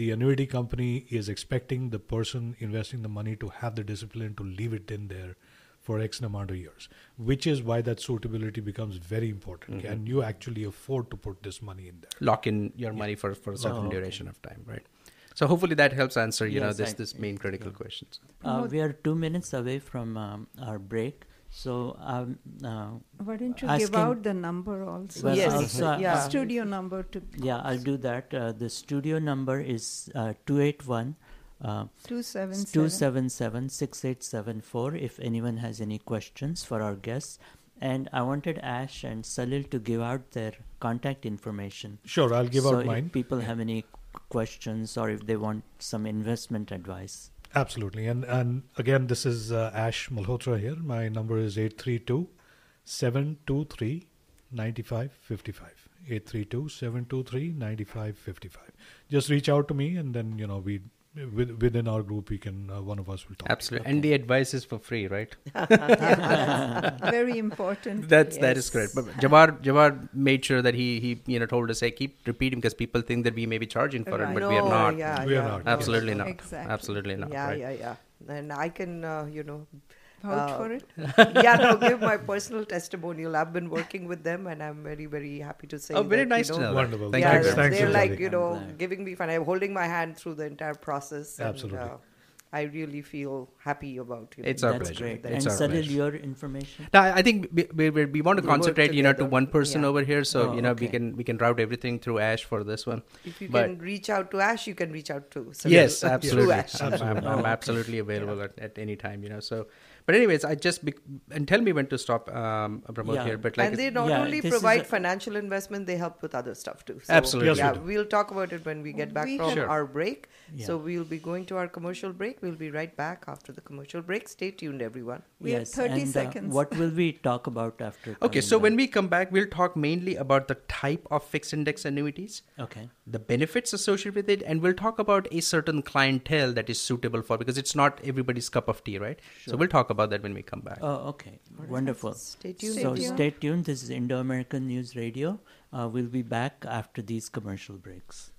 The annuity company is expecting the person investing the money to have the discipline to leave it in there for X amount of years, which is why that suitability becomes very important. Mhm. Can you actually afford to put this money in there? lock in your money for, for a certain Oh, okay. duration of time, right? So hopefully that helps answer you know this I- this main critical questions. Uh, we are two minutes away from um, our break, so um, uh, Why don't you asking- give out the number also? Well, Yes, also, uh, yeah. Studio number to Yeah, I'll do that. Uh, the studio number is uh, 281 uh, 277. 277 6874 if anyone has any questions for our guests. And I wanted Ash and Salil to give out their contact information. Sure, I'll give so out if mine. people have any questions or if they want some investment advice. Absolutely. And and again, this is uh, Ash Malhotra here. My number is 832 723 9555. 832 723 9555. Just reach out to me, and then, you know, we within our group, we can, uh, one of us will talk. Absolutely, and the advice is for free, right? Very important. That's that is correct. But Jawar Jawar made sure that he he you know told us, hey, keep repeating because people think that we may be charging for it, but we are not. yeah, We are not. Absolutely no. not. Exactly. Absolutely not. Yeah, right? yeah, yeah. And I can, uh, you know, Vouch uh, for it? yeah, no, give my personal testimonial. I've been working with them, and I'm very, very happy to say. Oh, very that, nice you to know, know. Wonderful. Thank yeah, you. very Thanks, they're Sanchali. like you know giving me fun. I'm holding my hand through the entire process. and, Absolutely. uh, I really feel happy about you. know, It's our That's pleasure. great. It's and our Salil, pleasure. your information? No, I I think we, we, we we want to We concentrate, you know, to one person Yeah. over here. So Oh, you know, we can we can route everything through Ash for this one. If you But- can reach out to Ash, you can reach out to. Salil. Yes, Through absolutely. Ash. I'm, I'm, Oh, I'm okay. absolutely available at, at any time, you know. So, but anyways, I just be, and tell me when to stop um, Pramod Yeah. here. But like, and they not Yeah, only provide a- financial investment, they help with other stuff too. So, Absolutely. Yes, we yeah, do. we'll talk about it when we get back We from Sure. our break. Yeah. So we'll be going to our commercial break. We'll be right back after the commercial break. Stay tuned, everyone. We have 30 and, uh, seconds. what will we talk about after? okay, coming so when we come back, we'll talk mainly about the type of fixed index annuities. Okay. the benefits associated with it and we'll talk about a certain clientele that is suitable for because it's not everybody's cup of tea right Sure. so we'll talk about that when we come back Oh, okay. Wonderful. Stay tuned. So Stay tuned. stay tuned. This is Indo American News Radio. Uh, we'll be back after these commercial breaks.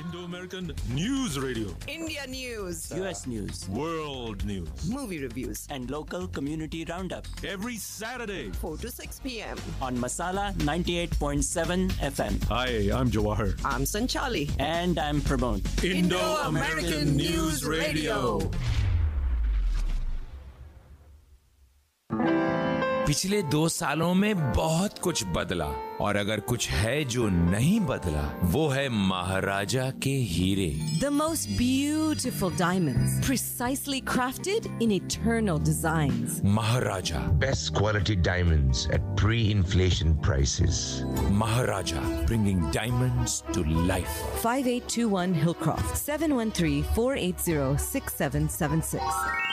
Indo American News Radio. India News, U.S. News, World News. movie reviews, and local community roundup Every Saturday. 4 to 6 p.m. on Masala 98.7 FM. Hi, I'm Jawahar. I'm Sanchali. And I'm Pramod. Indo-American News Radio. पिछले दो सालों में बहुत कुछ बदला और अगर कुछ है जो नहीं बदला वो है महाराजा के हीरे। The most beautiful diamond precisely crafted in eternal design Maharaja. Best quality diamond at pre inflation prices Maharaja bringing diamond to life five eight two one hill craft seven one three four eight zero six seven seven six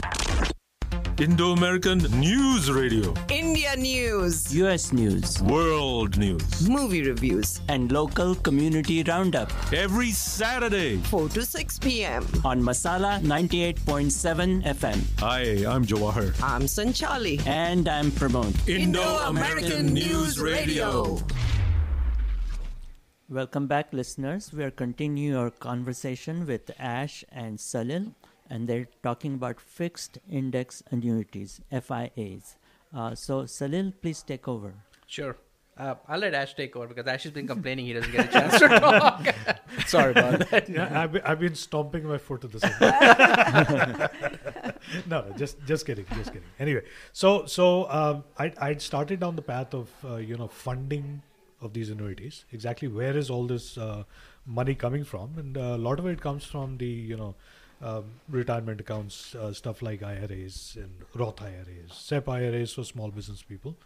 Indo American News Radio. India news, US News, World News. movie reviews, and local community roundup Every Saturday. 4 to 6 p.m. on Masala 98.7 FM. Hi, I'm Jawahar. I'm Sanchali. And I'm Pramod. Indo-American News Radio. Welcome back, listeners. We are continuing our conversation with Ash and Salil, and they're talking about fixed index annuities, FIAs. Uh, so, Salil, please take over. Sure. Uh, I'll let Ash take over because Ash has been complaining he doesn't get a chance to talk. Sorry about that. Yeah, I've been, I've been stomping my foot at the same no, no, just just kidding, just kidding. Anyway, so so um, I I started down the path of uh, you know funding of these annuities. Exactly where is all this uh, money coming from? And uh, a lot of it comes from the you know um, retirement accounts, uh, stuff like IRAs and Roth IRAs, SEP IRAs for small business people,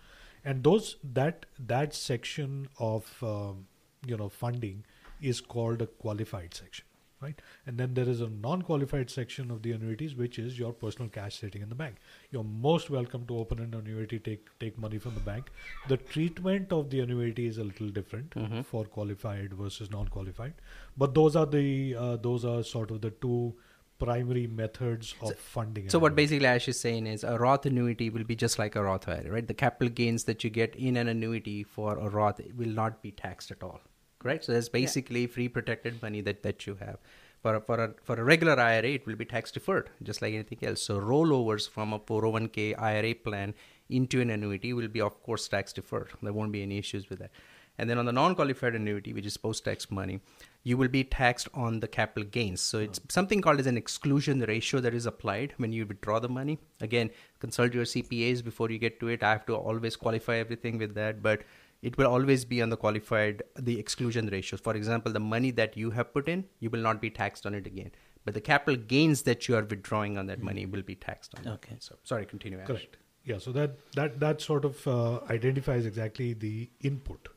and those that that section of um, you know funding is called a qualified section right? And then there is a non-qualified section of the annuities which is your personal cash sitting in the bank. You're most welcome to open an annuity take take money from the bank. The treatment of the annuity is a little different Mhm. for qualified versus non-qualified. But those are the uh, those are sort of the two primary methods of funding So an what basically Ash is saying is a Roth annuity will be just like a Roth IRA, right? The capital gains that you get in an annuity for a Roth will not be taxed at all, correct? So that's basically free protected money that, that you have. For a, for a for a regular IRA, it will be tax deferred, just like anything else. So rollovers from a 401k IRA plan into an annuity will be, of course, tax deferred. There won't be any issues with that. And then on the non-qualified annuity, which is post-tax money, you will be taxed on the capital gains. So it's something called as an exclusion ratio that is applied when you withdraw the money. Again, consult your CPAs before you get to it. I have to always qualify everything with that, but it will always be on the qualified the exclusion ratios. For example, the money that you have put in, you will not be taxed on it again. But the capital gains that you are withdrawing on that money will be taxed on. Okay. So sorry, continue. Ash. Correct. Yeah. So that that that sort of uh, identifies exactly the input.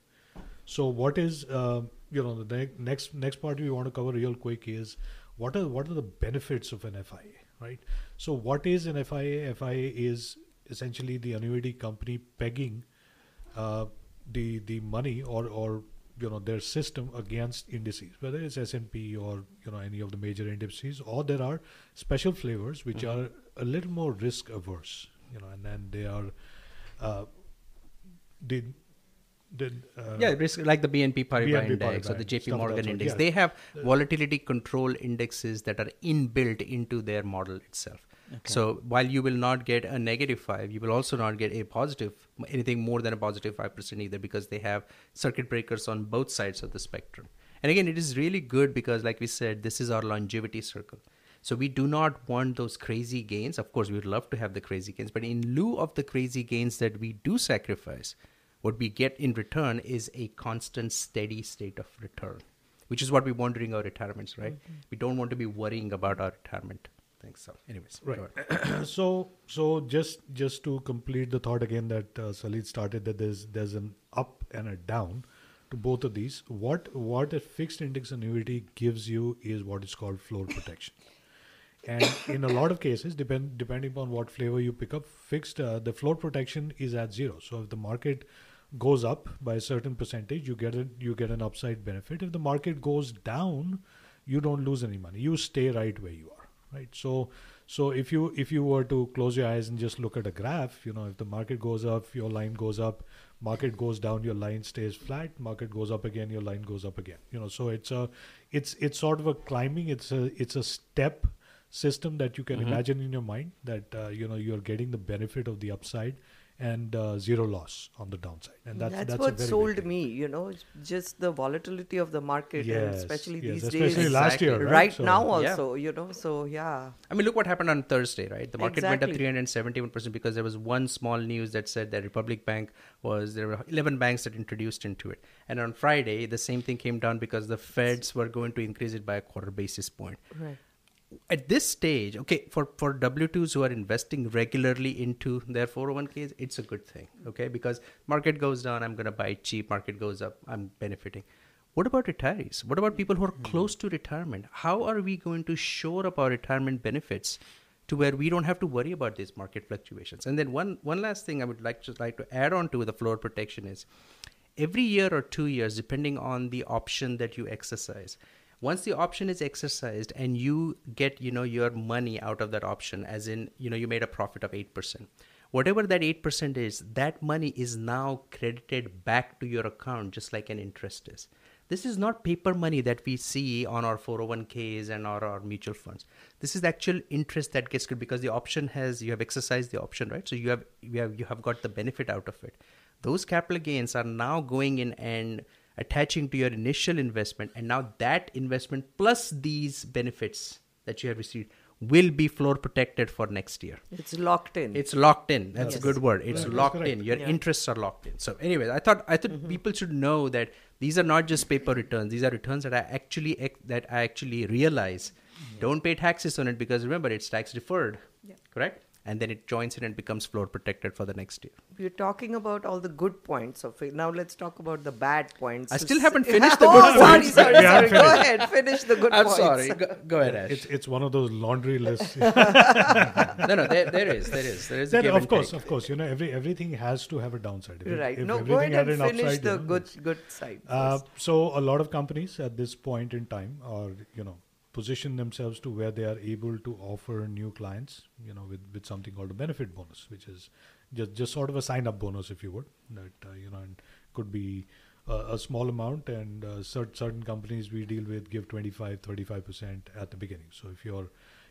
So what is uh, you know the ne- next next part we want to cover real quick is what are what are the benefits of an FIA, right? So what is an FIA? FIA is essentially the annuity company pegging uh, the the money or or you know their system against indices, whether it's S and P or you know any of the major indices, or there are special flavors which Mhm. are a little more risk averse, you know, and then they are uh, did did uh, yeah, risk like the BNP Paribas BNP index or the JP stuff of that Morgan sort, index. yeah. They have volatility control indexes that are inbuilt into their model itself. Okay. So while you will not get a negative five, you will also not get a positive, anything more than a positive five percent either, because they have circuit breakers on both sides of the spectrum. And again, it is really good because, like we said, this is our longevity circle. So we do not want those crazy gains. Of course, we would love to have the crazy gains, but in lieu of the crazy gains that we do sacrifice, what we get in return is a constant, steady state of return, which is what we want during our retirements, right? We don't want to be worrying about our retirement things. So, anyways, Right. so so just just to complete the thought again that uh, Salil started that there's there's an up and a down to both of these. What what a fixed index annuity gives you is what is called floor protection. And in a lot of cases, depend depending upon what flavor you pick up, fixed uh, the floor protection is at zero. So if the market goes up by a certain percentage, you get it you get an upside benefit. If the market goes down, you don't lose any money. You stay right where you are. Right. So so if you if you were to close your eyes and just look at a graph, you know, if the market goes up, your line goes up, market goes down your line stays flat market goes up again your line goes up again you know so it's a it's it's sort of a climbing it's a it's a step system that you can Mhm. imagine in your mind that uh, you know you're getting the benefit of the upside and uh, zero loss on the downside and that's that's, that's, what sold me you know just the volatility of the market and Yes, especially yes, these especially days last year, right? right So- now Yeah. also you know so yeah I mean, look what happened on Thursday, right? The market went up 371% because there was one small news that said that Republic Bank was, there were 11 banks that introduced into it. And on Friday, the same thing came down because the feds were going to increase it by a quarter basis point. right At this stage, okay, for, for W2s who are investing regularly into their 401ks, it's a good thing, okay? Because market goes down, I'm going to buy cheap, market goes up, I'm benefiting. What about retirees? What about people who are mm-hmm. close to retirement? How are we going to shore up our retirement benefits to where we don't have to worry about these market fluctuations? And then one one last thing I would like just like to add on to the floor protection is every year or two years, depending on the option that you exercise, once the option is exercised and you get you know your money out of that option, as in you know you made a profit of eight percent whatever that 8% is, that money is now credited back to your account just like an interest is. This is not paper money that we see on our 401ks and our, our mutual funds. This is actual interest that gets good because the option has you have exercised the option, right? So you have you have you have got the benefit out of it. Those capital gains are now going in and attaching to your initial investment, and now that investment plus these benefits that you have received will be floor protected for next year. it's locked in It's locked in. That's a good word. It's Right. locked in. Your Yeah. interests are locked in. So, anyway, I thought I thought Mm-hmm. people should know that these are not just paper returns. These are returns that I actually that I actually realize. Don't pay taxes on it because remember it's tax deferred. Correct. And then it joins in and becomes floor protected for the next year. We're talking about all the good points of it. Now let's talk about the bad points. I still haven't finished the oh, good sorry, points. Sorry, Yeah, sorry, Go ahead, finish the good I'm points. sorry. Go, go ahead, Ash. it's it's one of those laundry lists no, no, there, there is, there is, there is. a Then give of course, take. of course, you know, every everything has to have a downside. If it- Right. if No, go ahead and an finish upside, you the know, good good side. Uh, so a lot of companies at this point in time are, you know, position themselves to where they are able to offer new clients, you know, with, with something called a benefit bonus, which is just just sort of a sign up bonus, if you would, that uh, you know, and could be uh, a small amount, and uh, cert- certain companies we deal with give 25, 35 percent at the beginning. So if you're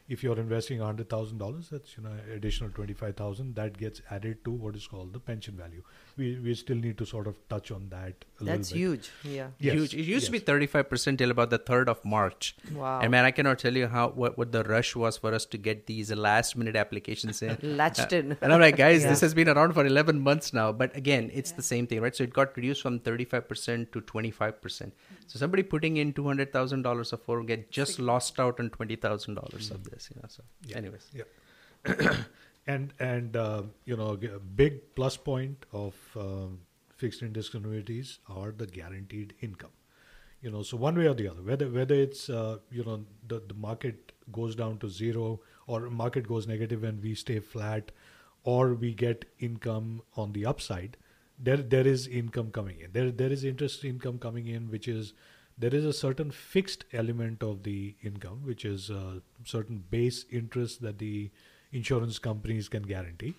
if you're investing hundred thousand dollars, that's you know additional twenty five thousand that gets added to what is called the pension value. We we still need to sort of touch on that. A That's little huge. bit. Yeah. Yes, Huge. It used to be 35% till about the 3rd of March. Wow. And man, I cannot tell you how what, what the rush was for us to get these last minute applications in. Latched in. And I'm like, guys, Yeah. this has been around for 11 months now. But again, it's the same thing, right? So it got reduced from 35% to 25%. So somebody putting in $200,000 of 401k just lost out on $20,000 of this, you know. So, yeah. anyways. Yeah. and and uh, you know a big plus point of um, fixed index annuities are the guaranteed income you know so one way or the other whether whether it's uh, you know the, the market goes down to zero or market goes negative and we stay flat or we get income on the upside there there is income coming in. There there is interest income coming in which is there is a certain fixed element of the income which is a certain base interest that the insurance companies can guarantee.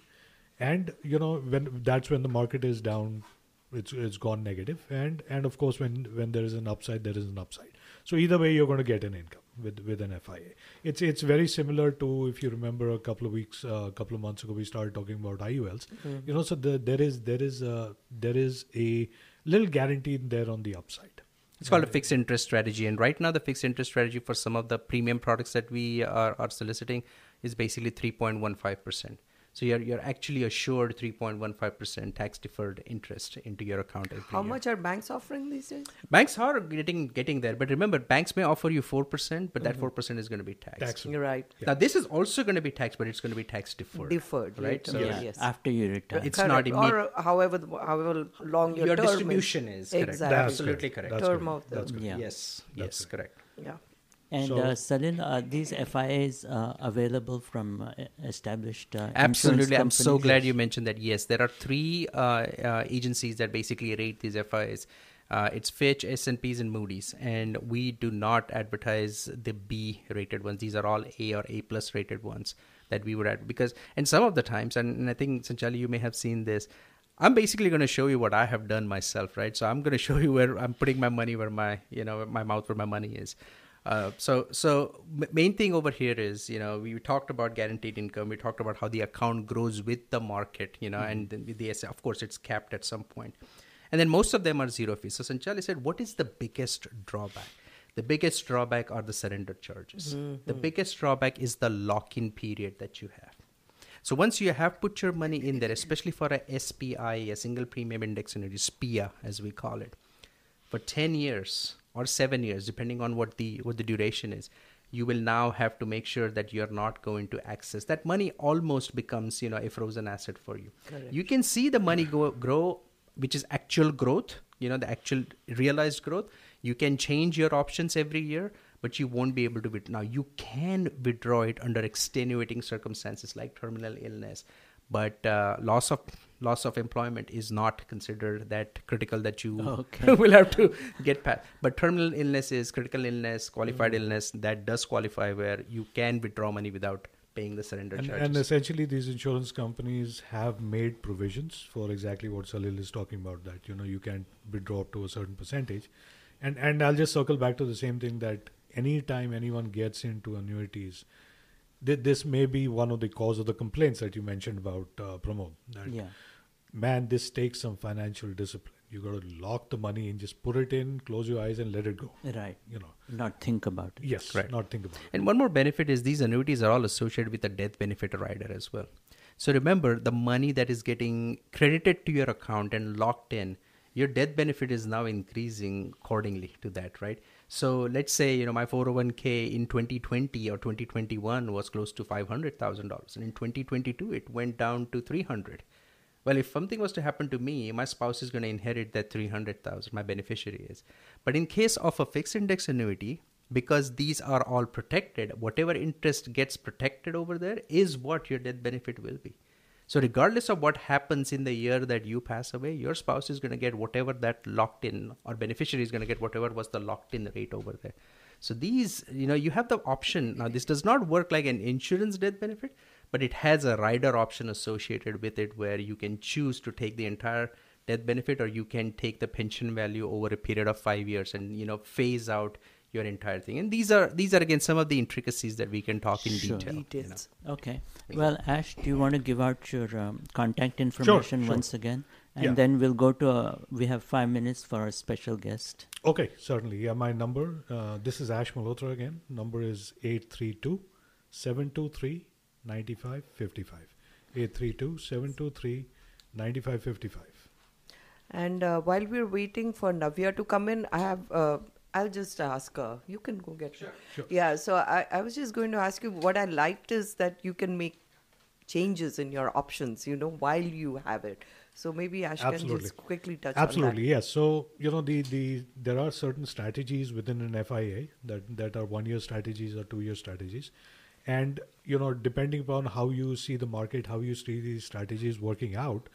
And you know when that's when the market is down it's it's gone negative. And and of course when when there is an upside there is an upside. So either way you're going to get an income with with an FIA it's it's very similar to if you remember a couple of weeks uh, a couple of months ago we started talking about IULs Mhm. you know so the, there is there is a, there is a little guarantee there on the upside It's called a fixed interest strategy. And right now, the fixed interest strategy for some of the premium products that we are, are soliciting is basically 3.15%. So you're, you're actually assured 3.15% tax deferred interest into your account every How year. much are banks offering these days? Banks are getting getting there, but remember, banks may offer you four percent, but that Mhm. four percent is going to be taxed. Taxable. You're right. Now, this is also going to be taxed, but it's going to be tax deferred. Deferred, right? later, So yes. After you retire. It's Correct. not immediate. Or however, the- however long your, Your term distribution is correct. Exactly. That's Absolutely correct. correct. That's term correct. of the That's. Yeah. Yes, That's yes, correct. yeah. And So- uh, Salil, are these FIAs uh, available from uh, established uh, Absolutely. I'm so glad you mentioned that. Yes, there are three uh, uh, agencies that basically rate these. Uh, it's Fitch, S&Ps, and Moody's, and we do not advertise the B rated ones. These are all A or A plus rated ones that we would add because, and some of the times, and, and I think Sanchali, you may have seen this. I'm basically going to show you what I have done myself, right? So I'm going to show you where I'm putting my money, where my you know my mouth, where my money is. Uh, so so main thing over here is you know we talked about guaranteed income. We talked about how the account grows with the market, you know, mm-hmm. and the of course it's capped at some point, and then most of them are zero fees. So Sanchali said, what is the biggest drawback? The biggest drawback are the surrender charges. Mm-hmm. The biggest drawback is the lock-in period that you have. So once you have put your money in there, especially for a SPI, a single premium index annuity, SPIA as we call it, for 10 years or 7 years, depending on what the what the duration is, you will now have to make sure that you're not going to access that money almost becomes you know a frozen asset for you Correct. you can see the money go, grow which is actual growth you know the actual realized growth you can change your options every year but you won't be able to withdraw. Now, you can withdraw it under extenuating circumstances like terminal illness, but uh, loss of loss of employment is not considered that critical that you okay. will have to get past. But terminal illness is critical illness, qualified mm illness that does qualify where you can withdraw money without paying the surrender and, charges. And essentially, these insurance companies have made provisions for exactly what Salil is talking about. That you know you can withdraw to a certain percentage, and and I'll just circle back to the same thing that anytime anyone gets into annuities, this may be one of the cause of the complaints that you mentioned about uh, Pramod. That, yeah. Man, this takes some financial discipline. You got to lock the money and just put it in, close your eyes, and let it go. Right. You know, not think about it. Yes, right. Not think about it. And one more benefit is these annuities are all associated with a death benefit rider as well. So remember, the money that is getting credited to your account and locked in, your death benefit is now increasing accordingly to that, right? So let's say you know my 401k in 2020 or 2021 was close to $500,000 and in 2022 it went down to 300. Well, if something was to happen to me, my spouse is going to inherit that 300,000 my beneficiary is. But in case of a fixed index annuity, because these are all protected, whatever interest gets protected over there is what your death benefit will be. So, regardless of what happens in the year that you pass away, your spouse is going to get whatever that locked in, or beneficiary is going to get whatever was the locked in rate over there. So, these, you know, you have the option. Now, this does not work like an insurance death benefit, but it has a rider option associated with it where you can choose to take the entire death benefit or you can take the pension value over a period of five years and, you know, phase out your entire thing. And these are these are again some of the intricacies that we can talk in sure. detail. Details. You know. Okay. Well, Ash, do you want to give out your um, contact information sure, sure. once again? And yeah. then we'll go to a, we have five minutes for our special guest. Okay, certainly. Yeah, my number, uh, this is Ash Malhotra again. Number is 832 723 9555. 832 723 9555. And uh, while we're waiting for Navya to come in, I have uh, I'll just ask her. You can go get sure, Sure. Yeah, so I, I was just going to ask you what I liked is that you can make changes in your options, you know, while you have it. So maybe Ash Absolutely. can just quickly touch on that. Absolutely, yes. So, you know, the, the there are certain strategies within an FIA that, that are one year strategies or two year strategies. And, you know, depending upon how you see the market, how you see these strategies working out,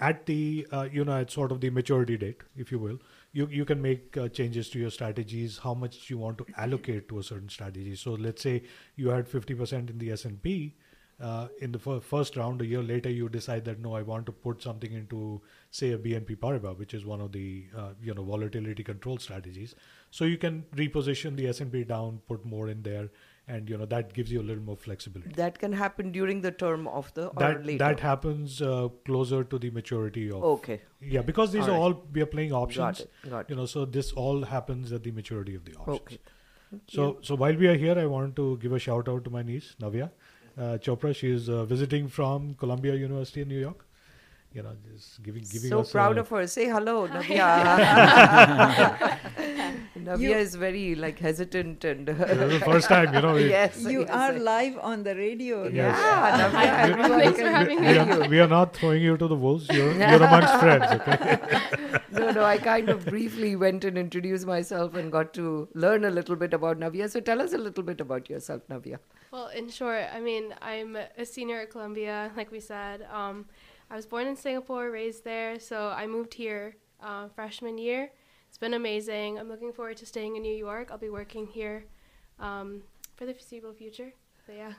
at the, uh, you know, at sort of the maturity date, if you will, you you can make uh, changes to your strategies how much you want to allocate to a certain strategy. So let's say you had 50% in the S&P uh, in the first round a year later you decide that no I want to put something into say a BNP Paribas which is one of the uh, you know volatility control strategies. So you can reposition the S&P down put more in there and you know that gives you a little more flexibility. That can happen during the term of the that, or later. That happens uh, closer to the maturity of. Okay. Yeah, because these all are right. all we are playing options. Got it. Got it. You know, so this all happens at the maturity of the options. Okay. So so while we are here, I want to give a shout out to my niece Navya uh, Chopra. She is uh, visiting from Columbia University in New York you know, just giving giving so us proud a, of her. Say hello, Navya. Navya You- is very like hesitant and. This is the first time, you know, we- yes, You yes, are I- live on the radio. Yes. Yeah, Navya, We- everyone we- can we, hear we are, we are not throwing you to the wolves. You're, you're amongst friends, okay? no, no, I kind of briefly went and introduced myself and got to learn a little bit about Navya. So tell us a little bit about yourself, Navya. Well, in short, I mean, I'm a senior at Columbia, like we said. Um, I was born in Singapore, raised there, so I moved here uh, freshman year. It's been amazing. I'm looking forward to staying in New York. I'll be working here um, for the foreseeable future. So yeah.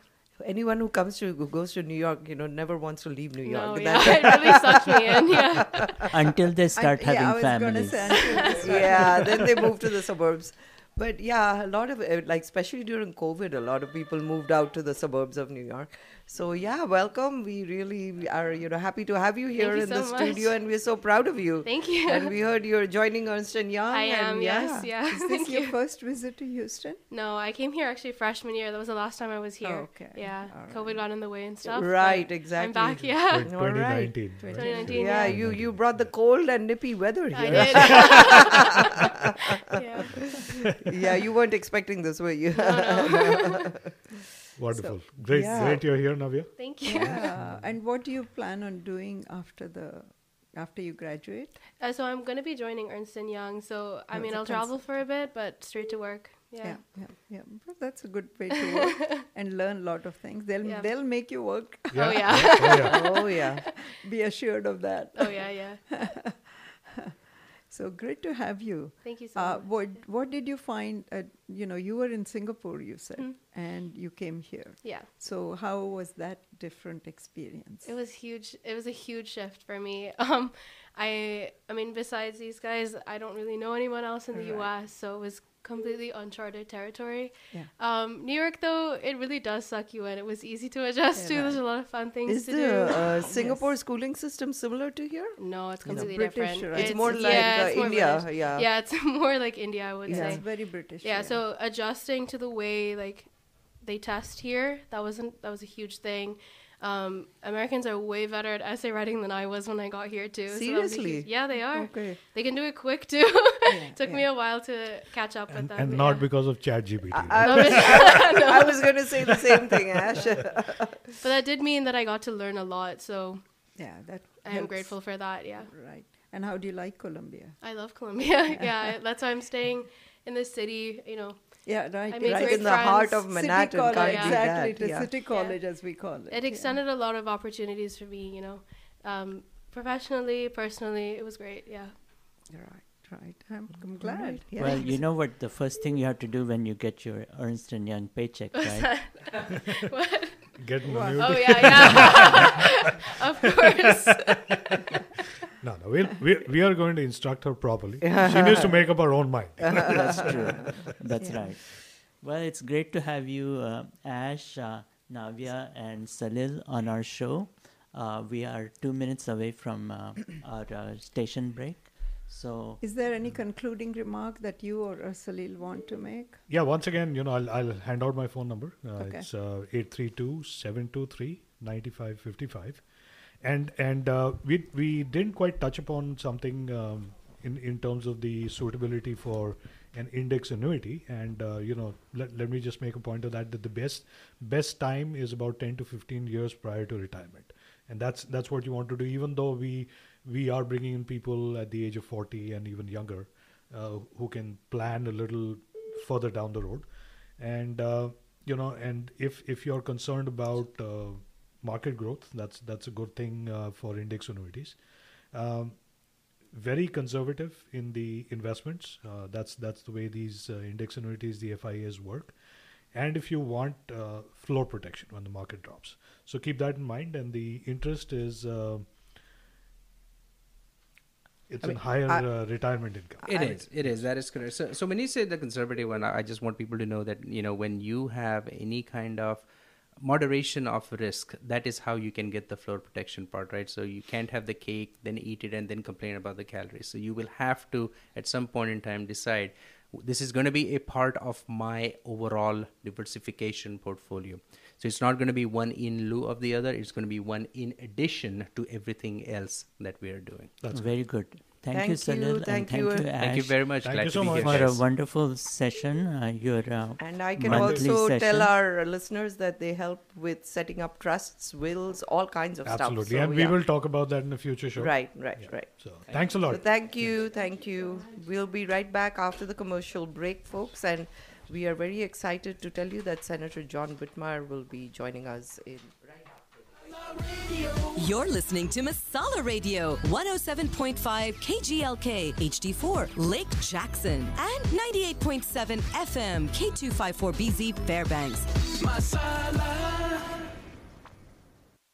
anyone who comes to who goes to New York, you know, never wants to leave New York. No, yeah, it really sucked me in, yeah. Until they start I having was gonna families. say until they start- yeah, then they move to the suburbs. But yeah, a lot of uh, like, especially during COVID, a lot of people moved out to the suburbs of New York. So yeah, welcome. We really are, you know, happy to have you here you in the much. studio, and we're so proud of you. Thank you. And we heard you're joining Ernst and Young. I and am, yeah. yes, yeah. Is this Thank your you. first visit to Houston? No, I came here actually freshman year. That was the last time I was here. Oh, okay. Yeah, COVID got in the way and stuff. Right, exactly. I'm back, yeah. All right. 2019, right? 2019, Yeah, yeah. you you brought the cold and nippy weather I here. did. Yeah. yeah, you weren't expecting this, were you? Wonderful. great, yeah. great you're here, Navya. Thank you. Yeah. and what do you plan on doing after the after you graduate? Uh, so I'm going to be joining Ernst and Young. So I Oh, mean, I'll travel for a bit, but straight to work. Yeah. yeah, yeah. yeah. That's a good way to work and learn a lot of things. They'll Yeah. they'll make you work. Yeah. Oh, yeah. Yeah. Oh, yeah. Oh, yeah. Be assured of that. Oh yeah, yeah. So great to have you. Thank you so uh, much. What what did you find? At, you know, you were in Singapore, you said, Mhm. and you came here. Yeah. So how was that different experience? It was huge. It was a huge shift for me. Um, I, I mean, besides these guys, I don't really know anyone else in the Right. U.S., so it was completely uncharted territory. Yeah. Um, New York, though, it really does suck you in. It was easy to adjust Yeah, to. There's a lot of fun things Is to the do. uh, Singapore schooling system similar to here? No, it's No. completely British, different. right? It's more like, yeah, uh, it's more India, British. yeah. Yeah, it's more like India, I would Yeah. say. It's very British. yeah, so adjusting to the way like they test here that wasn't that was a huge thing um, americans are way better at essay writing than i was when i got here too so that was a Seriously? huge- yeah they are Okay. they can do it quick too took me a while to catch up with And, them and yeah. not because of ChatGPT. I. I was, No. I was going to say the same thing, Ash. but that did mean that i got to learn a lot so yeah, that. i am helps. grateful for that yeah Right. And how do you like Columbia? i love columbia yeah that's why i'm staying in the city you know Yeah, right. I made Right in the heart friends. of City Manhattan, college, can't beat exactly. that, The yeah. city college, as we call it. it extended a lot of opportunities for me you know um, professionally personally it was great yeah Right, right. I'm, I'm glad. Yeah. Well, you know what? The first thing you have to do when you get your Ernst and Young paycheck, right? what? Get an Oh yeah, yeah. of course. No, no, we'll, we we are going to instruct her properly. she needs to make up her own mind. That's true. That's Yeah. right. Well, it's great to have you, uh, Ash, uh, Navya, and Salil on our show. Uh, we are two minutes away from uh, our uh, station break. So, Is there any concluding remark that you or uh, Salil want to make? Yeah, once again, you know, I'll, I'll hand out my phone number. Uh, Okay. It's uh, 832-723-9555. And and uh, we we didn't quite touch upon something um, in in terms of the suitability for an index annuity. And uh, you know, let, let me just make a point of that that the best best time is about 10 to 15 years prior to retirement. And that's that's what you want to do. Even though we we are bringing in people at the age of 40 and even younger uh, who can plan a little further down the road and uh, you know and if if you're concerned about uh, market growth that's that's a good thing uh, for index annuities um, very conservative in the investments uh, that's that's the way these uh, index annuities the FIAs work and if you want uh, floor protection when the market drops so keep that in mind and the interest is uh, it's I a mean, higher I- uh, retirement income It is. It is. That is correct. So, so when you say the conservative one, I I just want people to know that you know when you have any kind of moderation of risk, that is how you can get the floor protection part, right? So you can't have the cake, then eat it, and then complain about the calories. So you will have to, at some point in time, decide this is going to be a part of my overall diversification portfolio. So it's not going to be one in lieu of the other. It's going to be one in addition to everything else that we are doing. That's very good. Thank, Thank you, you, Salil, and thank thank you. you, Thank you very much. Thank Glad you to so be much. here. for a wonderful session. Uh, your uh, And I can also session. tell our listeners that they help with setting up trusts, wills, all kinds of absolutely stuff. So, and we yeah. will talk about that in a future show Right, right, Yeah. right. so thanks a lot So thank you, thank you. We'll be right back after the commercial break, folks. And we are very excited to tell you that Senator John Whitmire will be joining us in. You're listening to Masala Radio, 107.5 KGLK, HD4, Lake Jackson, and 98.7 FM, K254BZ Fairbanks. Masala.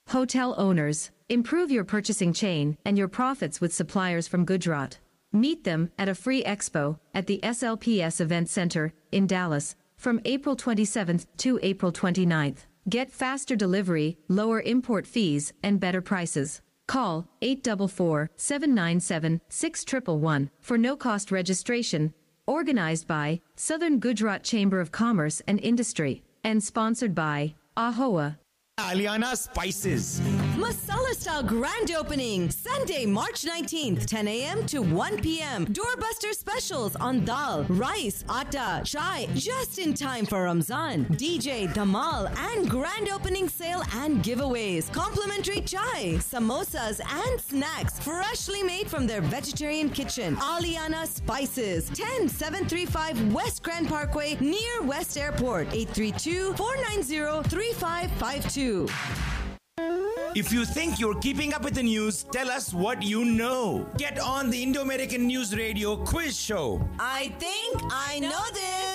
Hotel owners, improve your purchasing chain and your profits with suppliers from Gujarat. Meet them at a free expo at the SLPS Event Center in Dallas from April 27th to April 29th. Get faster delivery, lower import fees, and better prices. Call 844 797 6111 for no cost registration. Organized by Southern Gujarat Chamber of Commerce and Industry and sponsored by AHOA. Aliana Spices. Masala Style Grand Opening, Sunday, March 19th, 10 a.m. to 1 p.m. Doorbuster specials on dal, rice, atta, chai, just in time for Ramzan. DJ, Damal, and grand opening sale and giveaways. Complimentary chai, samosas, and snacks, freshly made from their vegetarian kitchen. Aliana Spices, 10735 West Grand Parkway, near West Airport, 832 490 3552. If you think you're keeping up with the news, tell us what you know. Get on the Indo American News Radio quiz show. I think I know this.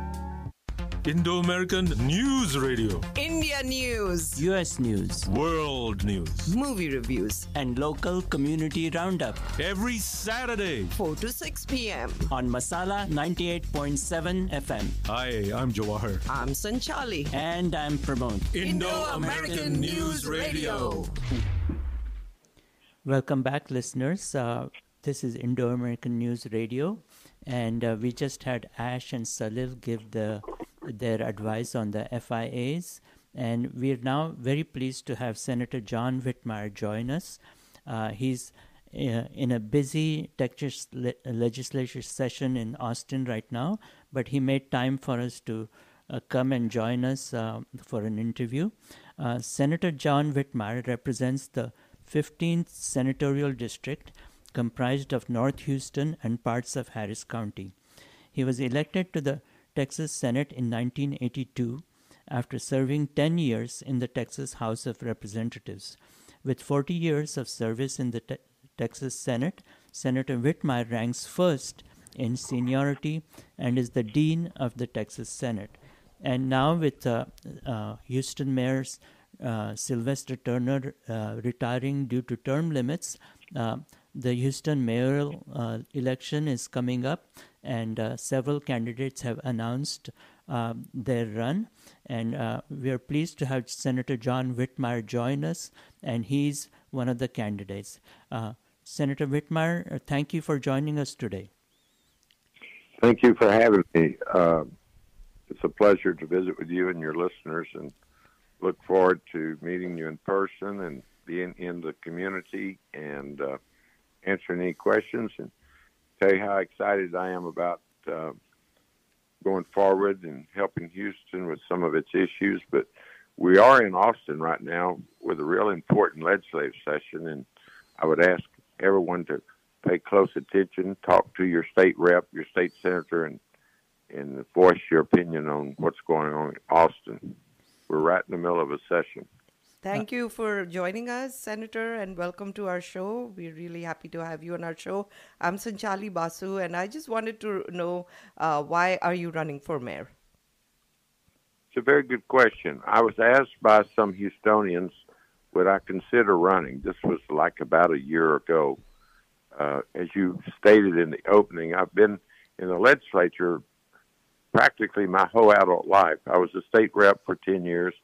Indo American News Radio. India news, US news, World news. movie reviews, and local community roundup Every Saturday. 4 to 6 p.m. on Masala 98.7 FM. Hi, I'm Jawahar. I'm Sanchali. And I'm Pramod. Indo-American News Radio. Welcome back, listeners. Uh, this is Indo American News Radio, and uh, we just had Ash and Salil give the their advice on the FIAs, and we are now very pleased to have Senator John Whitmire join us. Uh, he's uh, in a busy Texas le- legislature session in Austin right now, but he made time for us to uh, come and join us uh, for an interview. Uh, Senator John Whitmire represents the 15th senatorial district comprised of North Houston and parts of Harris County. He was elected to the Texas Senate in 1982 after serving 10 years in the Texas House of Representatives. With 40 years of service in the te- Texas Senate, Senator Whitmire ranks first in seniority and is the Dean of the Texas Senate. And now, with uh, uh, Houston Mayor uh, Sylvester Turner uh, retiring due to term limits, uh, the Houston mayoral uh, election is coming up, and uh, several candidates have announced uh, their run. And uh, we are pleased to have Senator John Whitmire join us, and he's one of the candidates. Uh, Senator Whitmire, uh, thank you for joining us today. Thank you for having me. Uh, it's a pleasure to visit with you and your listeners, and look forward to meeting you in person and being in the community and answering any questions and tell you how excited I am about uh, going forward and helping Houston with some of its issues. But we are in Austin right now with a real important legislative session, and I would ask everyone to pay close attention, talk to your state rep, your state senator, and and voice your opinion on what's going on in Austin. We're right in the middle of a session. Thank you for joining us, Senator, and welcome to our show. We're really happy to have you on our show. I'm Sanchali Basu, and I just wanted to know uh, why are you running for mayor? It's a very good question. I was asked by some Houstonians would I consider running. This was like about a year ago. Uh, as you stated in the opening, I've been in the legislature practically my whole adult life. I was a state rep for 10 years,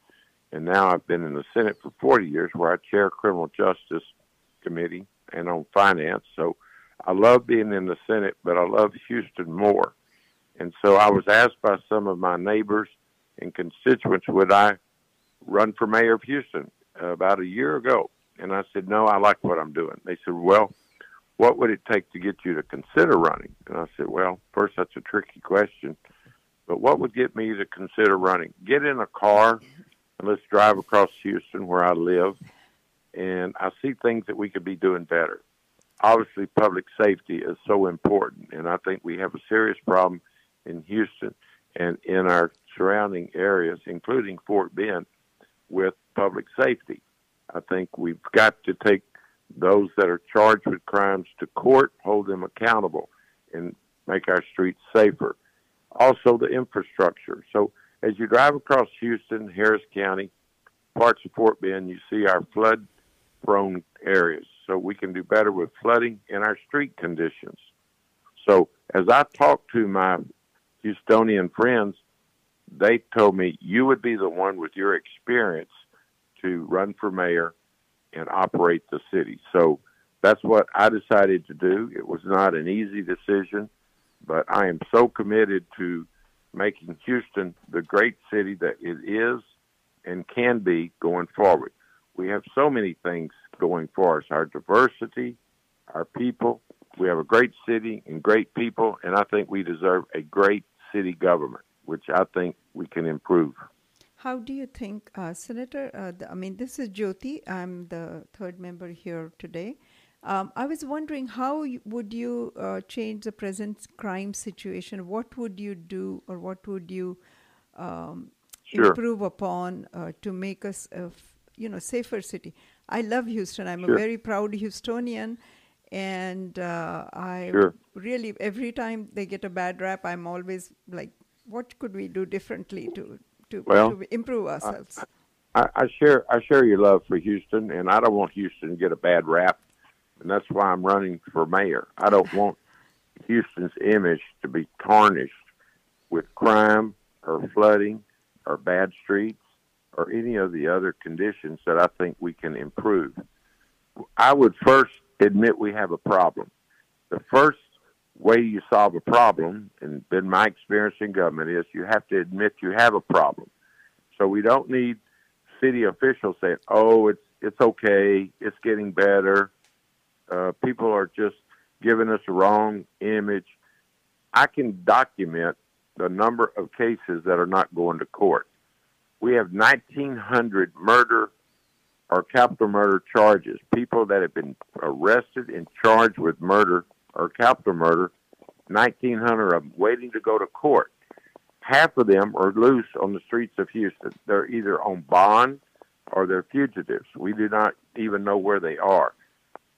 and now I've been in the Senate for 40 years where I chair criminal justice committee and on finance. So I love being in the Senate, but I love Houston more. And so I was asked by some of my neighbors and constituents, would I run for mayor of Houston about a year ago? And I said, no, I like what I'm doing. They said, well, what would it take to get you to consider running? And I said, well, first, that's a tricky question. But what would get me to consider running? Get in a car and let's drive across Houston where I live and I see things that we could be doing better. Obviously, public safety is so important, and I think we have a serious problem in Houston and in our surrounding areas, including Fort Bend, with public safety. I think we've got to take those that are charged with crimes to court, hold them accountable, and make our streets safer. Also, the infrastructure. So, as you drive across Houston, Harris County, parts of Fort Bend, you see our flood prone areas. So, we can do better with flooding and our street conditions. So, as I talked to my Houstonian friends, they told me you would be the one with your experience to run for mayor and operate the city. So that's what I decided to do. It was not an easy decision, but I am so committed to making Houston the great city that it is and can be going forward. We have so many things going for us our diversity, our people. We have a great city and great people, and I think we deserve a great city government, which I think we can improve. How do you think, uh, Senator? Uh, the, I mean, this is Jyoti. I'm the third member here today. Um, I was wondering how you, would you uh, change the present crime situation? What would you do, or what would you um, Sure. improve upon uh, to make us a f- you know safer city? I love Houston. I'm Sure. a very proud Houstonian, and uh, I Sure. really every time they get a bad rap, I'm always like, what could we do differently to to, Well, to improve ourselves? I, I share I share your love for Houston, and I don't want Houston to get a bad rap, and that's why I'm running for mayor. I don't want Houston's image to be tarnished with crime or flooding or bad streets or any of the other conditions that I think we can improve. I would first admit we have a problem. The first way you solve a problem, and been my experience in government, is you have to admit you have a problem. So we don't need city officials saying, "Oh, it's it's okay, it's getting better." Uh, people are just giving us a wrong image. I can document the number of cases that are not going to court. We have 1,900 murder or capital murder charges. People that have been arrested and charged with murder or capital murder, 1,900 of them waiting to go to court. Half of them are loose on the streets of Houston. They're either on bond or they're fugitives. We do not even know where they are.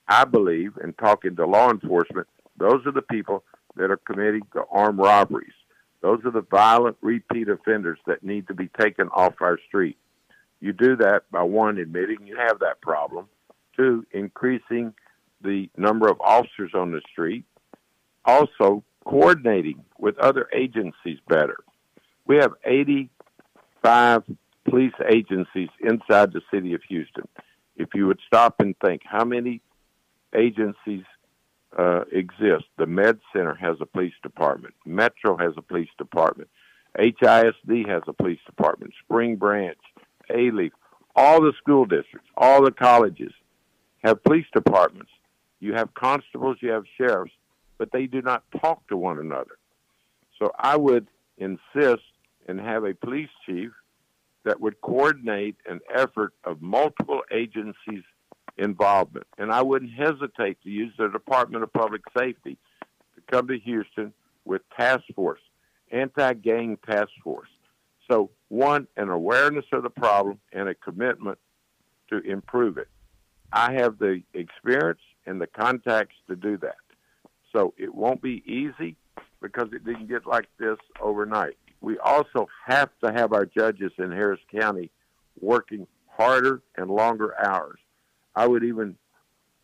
I believe, in talking to law enforcement, those are the people that are committing the armed robberies. Those are the violent repeat offenders that need to be taken off our street. You do that by one, admitting you have that problem, two, increasing the number of officers on the street, also coordinating with other agencies better. We have 85 police agencies inside the city of Houston. If you would stop and think how many agencies uh, exist, the Med Center has a police department, Metro has a police department, HISD has a police department, Spring Branch, Alief, all the school districts, all the colleges have police departments. You have constables, you have sheriffs, but they do not talk to one another. So I would insist and have a police chief that would coordinate an effort of multiple agencies' involvement. And I wouldn't hesitate to use the Department of Public Safety to come to Houston with task force, anti-gang task force. So one, an awareness of the problem and a commitment to improve it. I have the experience and the contacts to do that. So it won't be easy because it didn't get like this overnight. We also have to have our judges in Harris County working harder and longer hours. I would even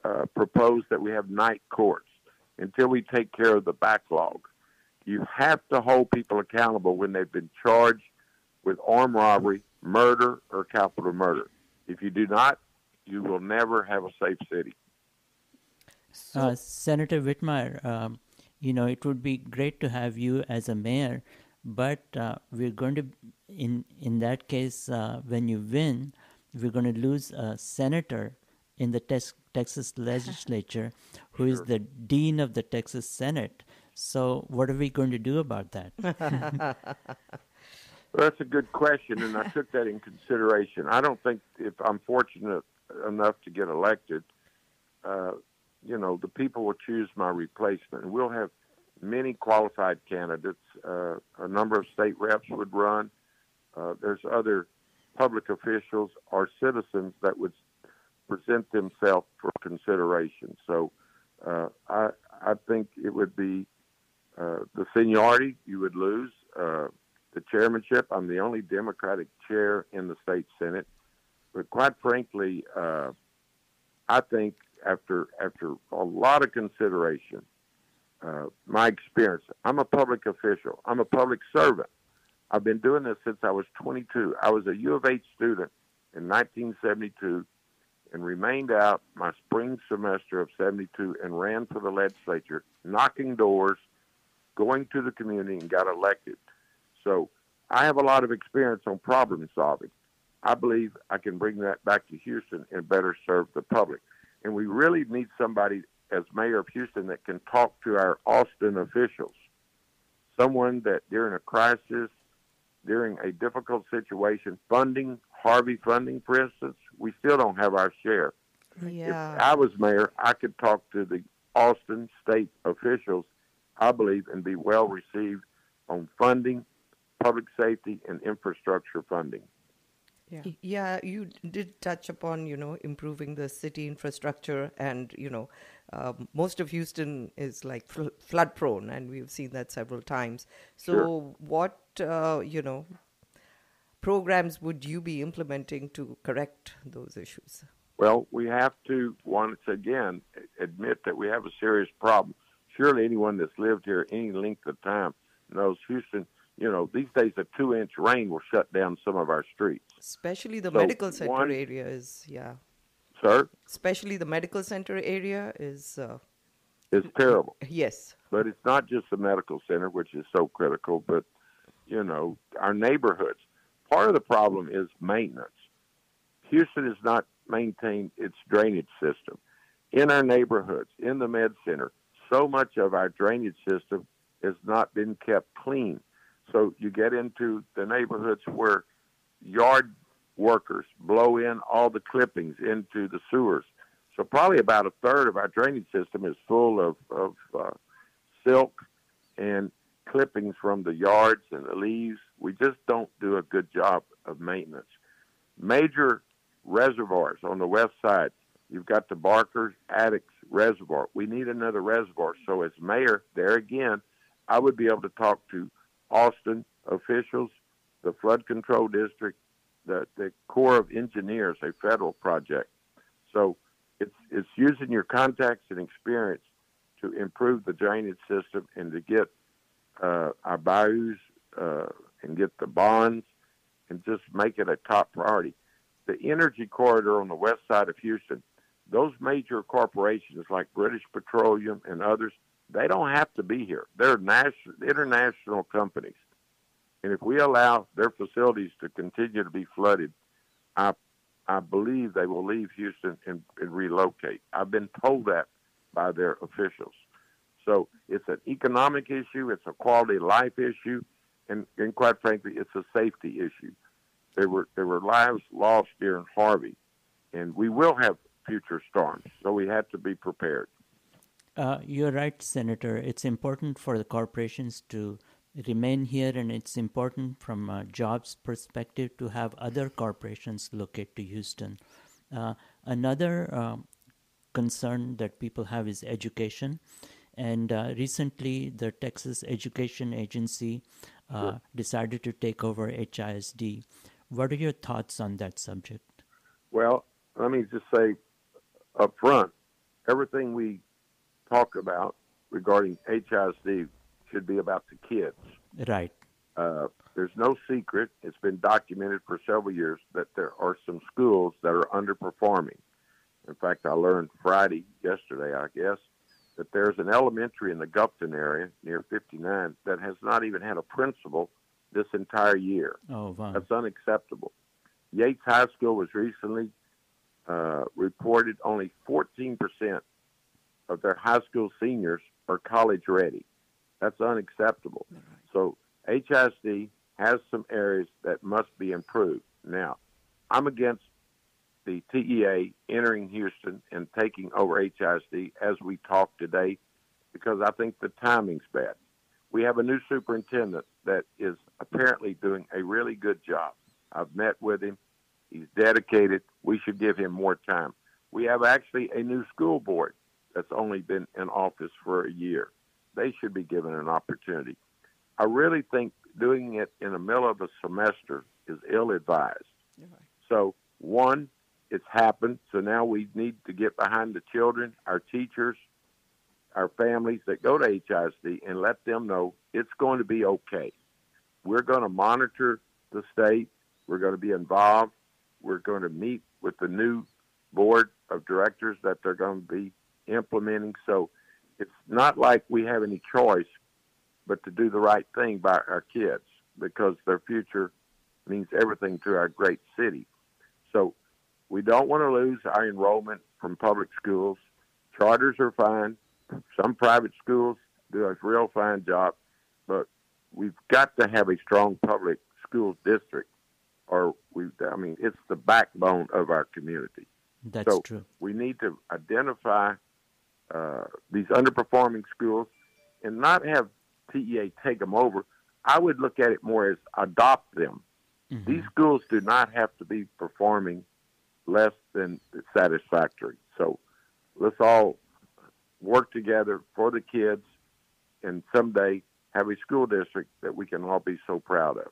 uh, propose that we have night courts until we take care of the backlog. You have to hold people accountable when they've been charged with armed robbery, murder, or capital murder. If you do not, you will never have a safe city. Uh, Senator Whitmire, um, you know, it would be great to have you as a mayor, but uh, we're going to, in in that case, uh, when you win, we're going to lose a senator in the tex- Texas legislature who is the dean of the Texas Senate. So, what are we going to do about that? Well, that's a good question, and I took that in consideration. I don't think if I'm fortunate enough to get elected, uh, you know, the people will choose my replacement, and we'll have many qualified candidates. Uh, a number of state reps would run. Uh, there's other public officials or citizens that would present themselves for consideration. So uh, I I think it would be uh, the seniority you would lose. Uh, the chairmanship. I'm the only Democratic chair in the state senate, but quite frankly, uh, I think after after a lot of consideration, uh, my experience. I'm a public official. I'm a public servant. I've been doing this since I was 22. I was a U of H student in 1972 and remained out my spring semester of 72 and ran for the legislature, knocking doors, going to the community, and got elected. So I have a lot of experience on problem solving. I believe I can bring that back to Houston and better serve the public. And we really need somebody as mayor of Houston that can talk to our Austin officials. Someone that during a crisis, during a difficult situation, funding, Harvey funding, for instance, we still don't have our share. Yeah. If I was mayor, I could talk to the Austin state officials, I believe, and be well received on funding, public safety, and infrastructure funding. Yeah. yeah, you did touch upon, you know, improving the city infrastructure, and you know, um, most of Houston is like fl- flood prone, and we've seen that several times. So, Sure. what, uh, you know, programs would you be implementing to correct those issues? Well, we have to once again admit that we have a serious problem. Surely anyone that's lived here any length of time knows Houston. You know, these days a two-inch rain will shut down some of our streets. Especially the So, medical center one- area is, yeah. Sir, Especially the medical center area is, uh, it's terrible. yes. But it's not just the medical center, which is so critical, but you know, our neighborhoods. Part of the problem is maintenance. Houston has not maintained its drainage system. In our neighborhoods, in the med center, so much of our drainage system has not been kept clean. So you get into the neighborhoods where yard workers blow in all the clippings into the sewers. So probably about a third of our drainage system is full of, of uh, silk and clippings from the yards and the leaves. We just don't do a good job of maintenance. Major reservoirs on the west side. You've got the Barker's Addicks Reservoir. We need another reservoir. So as mayor, there again, I would be able to talk to Austin officials, the flood control district, the, the Corps of Engineers, a federal project. So it's it's using your contacts and experience to improve the drainage system and to get uh, our bayous uh, and get the bonds and just make it a top priority. The energy corridor on the west side of Houston, those major corporations like British Petroleum and others, they don't have to be here. They're national, international companies. And if we allow their facilities to continue to be flooded, I, I believe they will leave Houston and, and relocate. I've been told that by their officials. So it's an economic issue, it's a quality of life issue, and, and quite frankly, it's a safety issue. There were there were lives lost during Harvey, and we will have future storms, so we have to be prepared. Uh, you're right, Senator. It's important for the corporations to remain here, and it's important from a jobs perspective to have other corporations locate to Houston. Uh, another um, concern that people have is education. And uh, recently, the Texas Education Agency uh, Sure. decided to take over HISD. What are your thoughts on that subject? Well, let me just say up front, everything we talk about regarding HISD should be about the kids. Right. Uh, there's no secret, it's been documented for several years, that there are some schools that are underperforming. In fact, I learned Friday, yesterday, I guess, that there's an elementary in the Gulfton area near 59 that has not even had a principal this entire year. Oh, wow. That's unacceptable. Yates High School was recently uh, reported only 14% of their high school seniors are college ready. That's unacceptable. So HISD has some areas that must be improved. Now, I'm against the TEA entering Houston and taking over HISD as we talk today because I think the timing's bad. We have a new superintendent that is apparently doing a really good job. I've met with him. He's dedicated. We should give him more time. We have actually a new school board that's only been in office for a year. They should be given an opportunity. I really think doing it in the middle of a semester is ill advised. So, one, it's happened. So now we need to get behind the children, our teachers, our families that go to HISD and let them know it's going to be okay. We're going to monitor the state. We're going to be involved. We're going to meet with the new board of directors that they're going to be implementing. So it's not like we have any choice but to do the right thing by our kids because their future means everything to our great city. So we don't want to lose our enrollment from public schools. Charters are fine. Some private schools do a real fine job, but we've got to have a strong public school district or we I mean it's the backbone of our community. That's so true. We need to identify uh, these underperforming schools and not have TEA take them over. I would look at it more as adopt them. Mm-hmm. These schools do not have to be performing less than satisfactory. So let's all work together for the kids and someday have a school district that we can all be so proud of.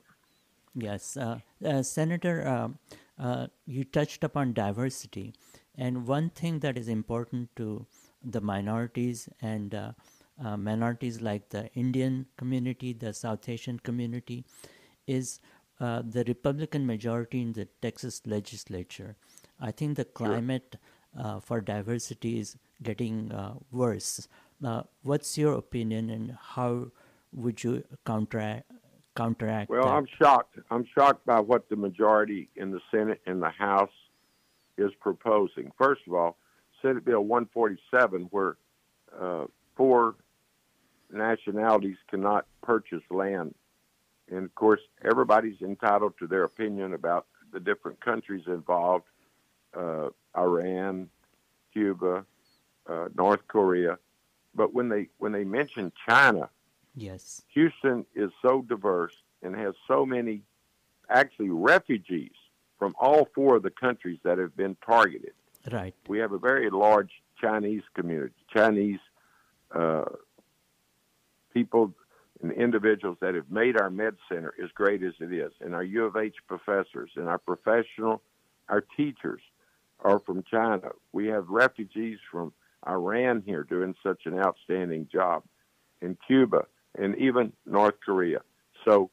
Yes, uh, uh, Senator, um, uh, you touched upon diversity, and one thing that is important to the minorities and uh, uh, minorities like the Indian community, the South Asian community, is uh, the Republican majority in the Texas legislature. I think the climate uh, for diversity is getting uh, worse. Uh, what's your opinion, and how would you counteract counteract Well, that? I'm shocked. I'm shocked by what the majority in the Senate and the House is proposing. First of all, Senate Bill 147, where uh, four nationalities cannot purchase land. And of course, everybody's entitled to their opinion about the different countries involved uh, Iran, Cuba, uh, North Korea. But when they when they mention China, Yes. Houston is so diverse and has so many actually refugees from all four of the countries that have been targeted. Right. We have a very large Chinese community, Chinese uh, people and individuals that have made our med center as great as it is, and our U of H professors and our professional, our teachers are from China. We have refugees from Iran here doing such an outstanding job, in Cuba, and even North Korea. So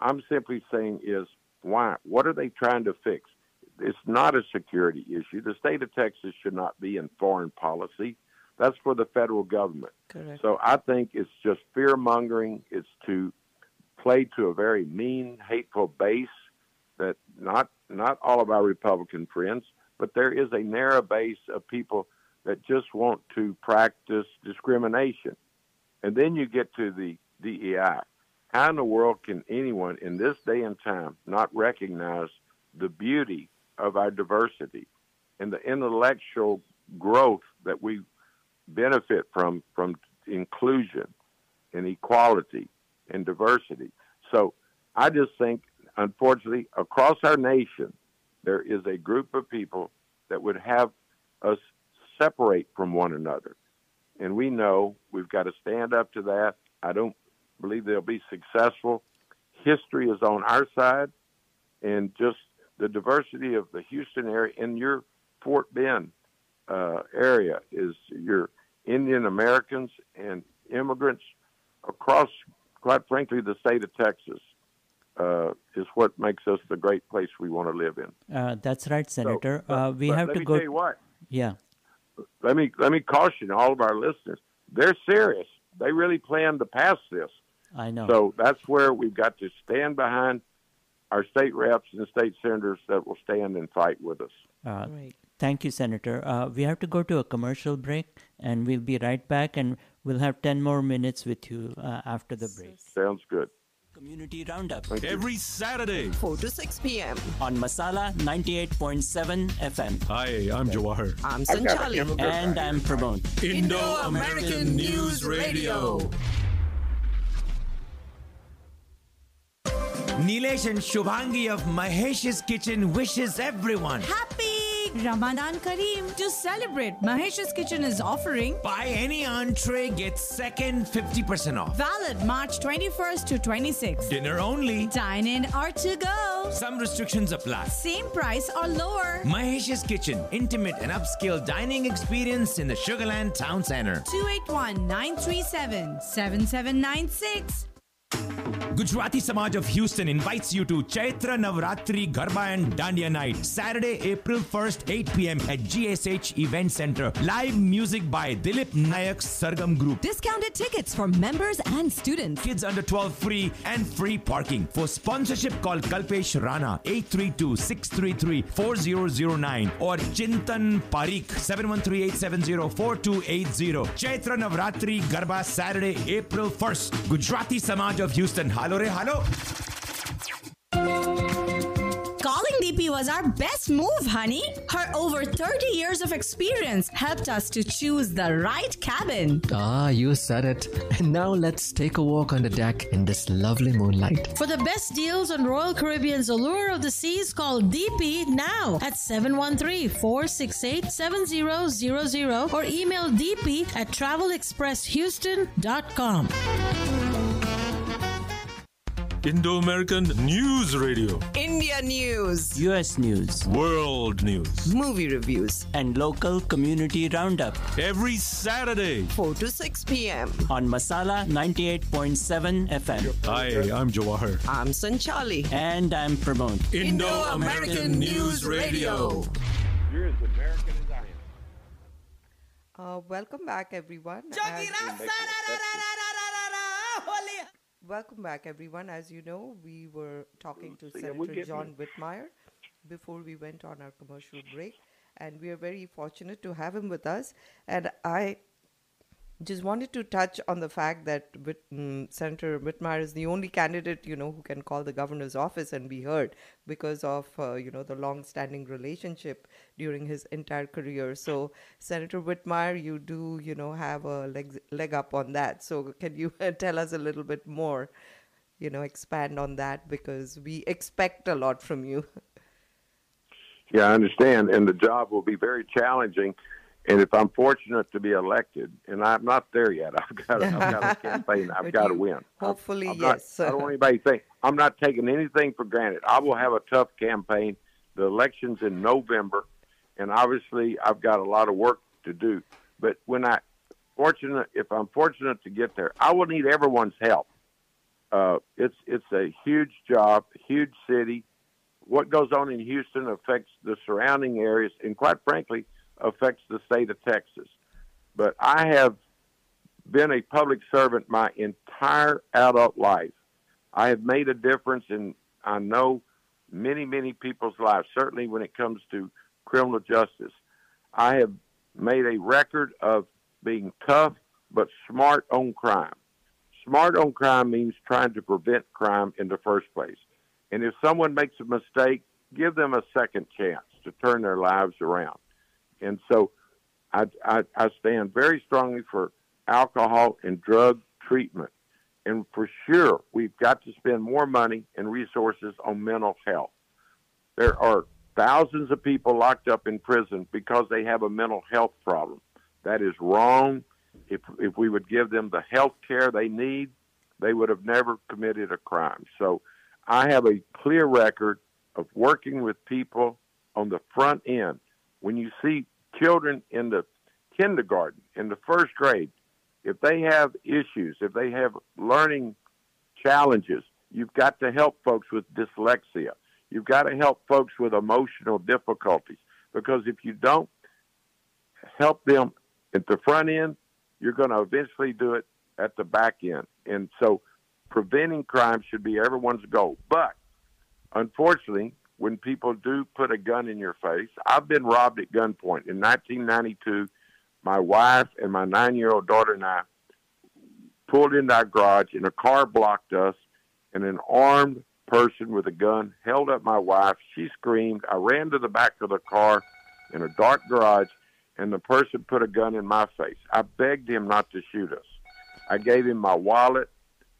I'm simply saying is why? What are they trying to fix? It's not a security issue. The state of Texas should not be in foreign policy. That's for the federal government. Correct. So I think it's just fear mongering. It's to play to a very mean, hateful base that not not all of our Republican friends, but there is a narrow base of people that just want to practice discrimination. And then you get to the DEI. How in the world can anyone in this day and time not recognize the beauty of our diversity and the intellectual growth that we benefit from from inclusion and equality and diversity. So I just think, unfortunately, across our nation, there is a group of people that would have us separate from one another. And we know we've got to stand up to that. I don't believe they'll be successful. History is on our side, and just the diversity of the Houston area and your Fort Bend uh, area is your Indian Americans and immigrants across, quite frankly, the state of Texas uh, is what makes us the great place we want to live in. Uh, that's right, Senator. but- uh, we have let to me go. tell you what. Yeah. Let me let me caution all of our listeners. They're serious. They really plan to pass this. I know. So that's where we've got to stand behind our state reps and state senators that will stand and fight with us. Uh, Thank you, Senator. Uh, we have to go to a commercial break, and we'll be right back, and we'll have 10 more minutes with you uh, after the break. Sounds good. Community Roundup. Every Saturday. 4 to 6 p.m. On Masala 98.7 FM. Hi, I'm Jawahar. I'm Sanchali. And I'm Pramod. Indo-American News Radio. Nilesh and Shubhangi of Mahesh's Kitchen wishes everyone Happy Ramadan Kareem. To celebrate, Mahesh's Kitchen is offering buy any entree, get second 50% off. valid March 21st to 26th. Dinner only. Dine in or to go. Some restrictions apply. Same price or lower. Mahesh's Kitchen, intimate and upscale dining experience in the Sugarland Town Center. 281 937 7796. Gujarati Samaj of Houston invites you to Chaitra Navratri Garba and Dandiya Night, Saturday, April 1st, 8 p.m. at GSH Event Center. Live music by Dilip Nayak Sargam Group. Discounted tickets for members and students. Kids under 12 free and free parking. For sponsorship, call Kalpesh Rana 832-633-4009 or Chintan Parikh 713-870-4280. Chaitra Navratri Garba Saturday, April 1st. Gujarati Samaj of Houston. Hello, re, hello. Calling DP was our best move, honey. Her over 30 years of experience helped us to choose the right cabin. Ah, you said it. And now let's take a walk on the deck in this lovely moonlight. For the best deals on Royal Caribbean's Allure of the Seas, call DP now at 713-468-7000 or email DP at travelexpresshouston.com. Indo American News Radio. India News. US News. World News. Movie reviews. And local community roundup. Every Saturday. 4 to 6 p.m. On Masala 98.7 FM. Hi, I'm Jawahar. I'm Sanchali. And I'm Pramod. Indo-American News Radio. You're as American as I am. Uh, welcome back, everyone. Welcome back, everyone. As you know, we were talking to So, Senator John me. Whitmire before we went on our commercial break, and we are very fortunate to have him with us. And I just wanted to touch on the fact that Whit, mm, Senator Whitmire is the only candidate, you know, who can call the governor's office and be heard because of, uh, you know, the long-standing relationship during his entire career. So, Senator Whitmire, you do, you know, have a leg, leg up on that. So, can you tell us a little bit more, you know, expand on that because we expect a lot from you. Yeah, I understand, and the job will be very challenging. And if I'm fortunate to be elected, and I'm not there yet, I've got, I've got a campaign I've got to win. Hopefully, I'm not- yes. I don't want anybody to think I'm not taking anything for granted. I will have a tough campaign. The election's in November, and obviously I've got a lot of work to do. But when I fortunate, if I'm fortunate to get there, I will need everyone's help. Uh, it's it's a huge job, huge city. What goes on in Houston affects the surrounding areas, and quite frankly, affects the state of Texas. But I have been a public servant my entire adult life. I have made a difference in, I know, many, many people's lives, certainly when it comes to criminal justice. I have made a record of being tough but smart on crime. Smart on crime means trying to prevent crime in the first place. And if someone makes a mistake, give them a second chance to turn their lives around. And so I, I, I stand very strongly for alcohol and drug treatment. And for sure, we've got to spend more money and resources on mental health. There are thousands of people locked up in prison because they have a mental health problem. That is wrong. If, if we would give them the health care they need, they would have never committed a crime. So I have a clear record of working with people on the front end. When you see children in the kindergarten, in the first grade, if they have issues, if they have learning challenges, you've got to help folks with dyslexia. You've got to help folks with emotional difficulties because if you don't help them at the front end, you're going to eventually do it at the back end. And so preventing crime should be everyone's goal. But unfortunately, when people do put a gun in your face, I've been robbed at gunpoint. In 1992, my wife and my nine year old daughter and I pulled into our garage, and a car blocked us, and an armed person with a gun held up my wife. She screamed. I ran to the back of the car in a dark garage, and the person put a gun in my face. I begged him not to shoot us. I gave him my wallet,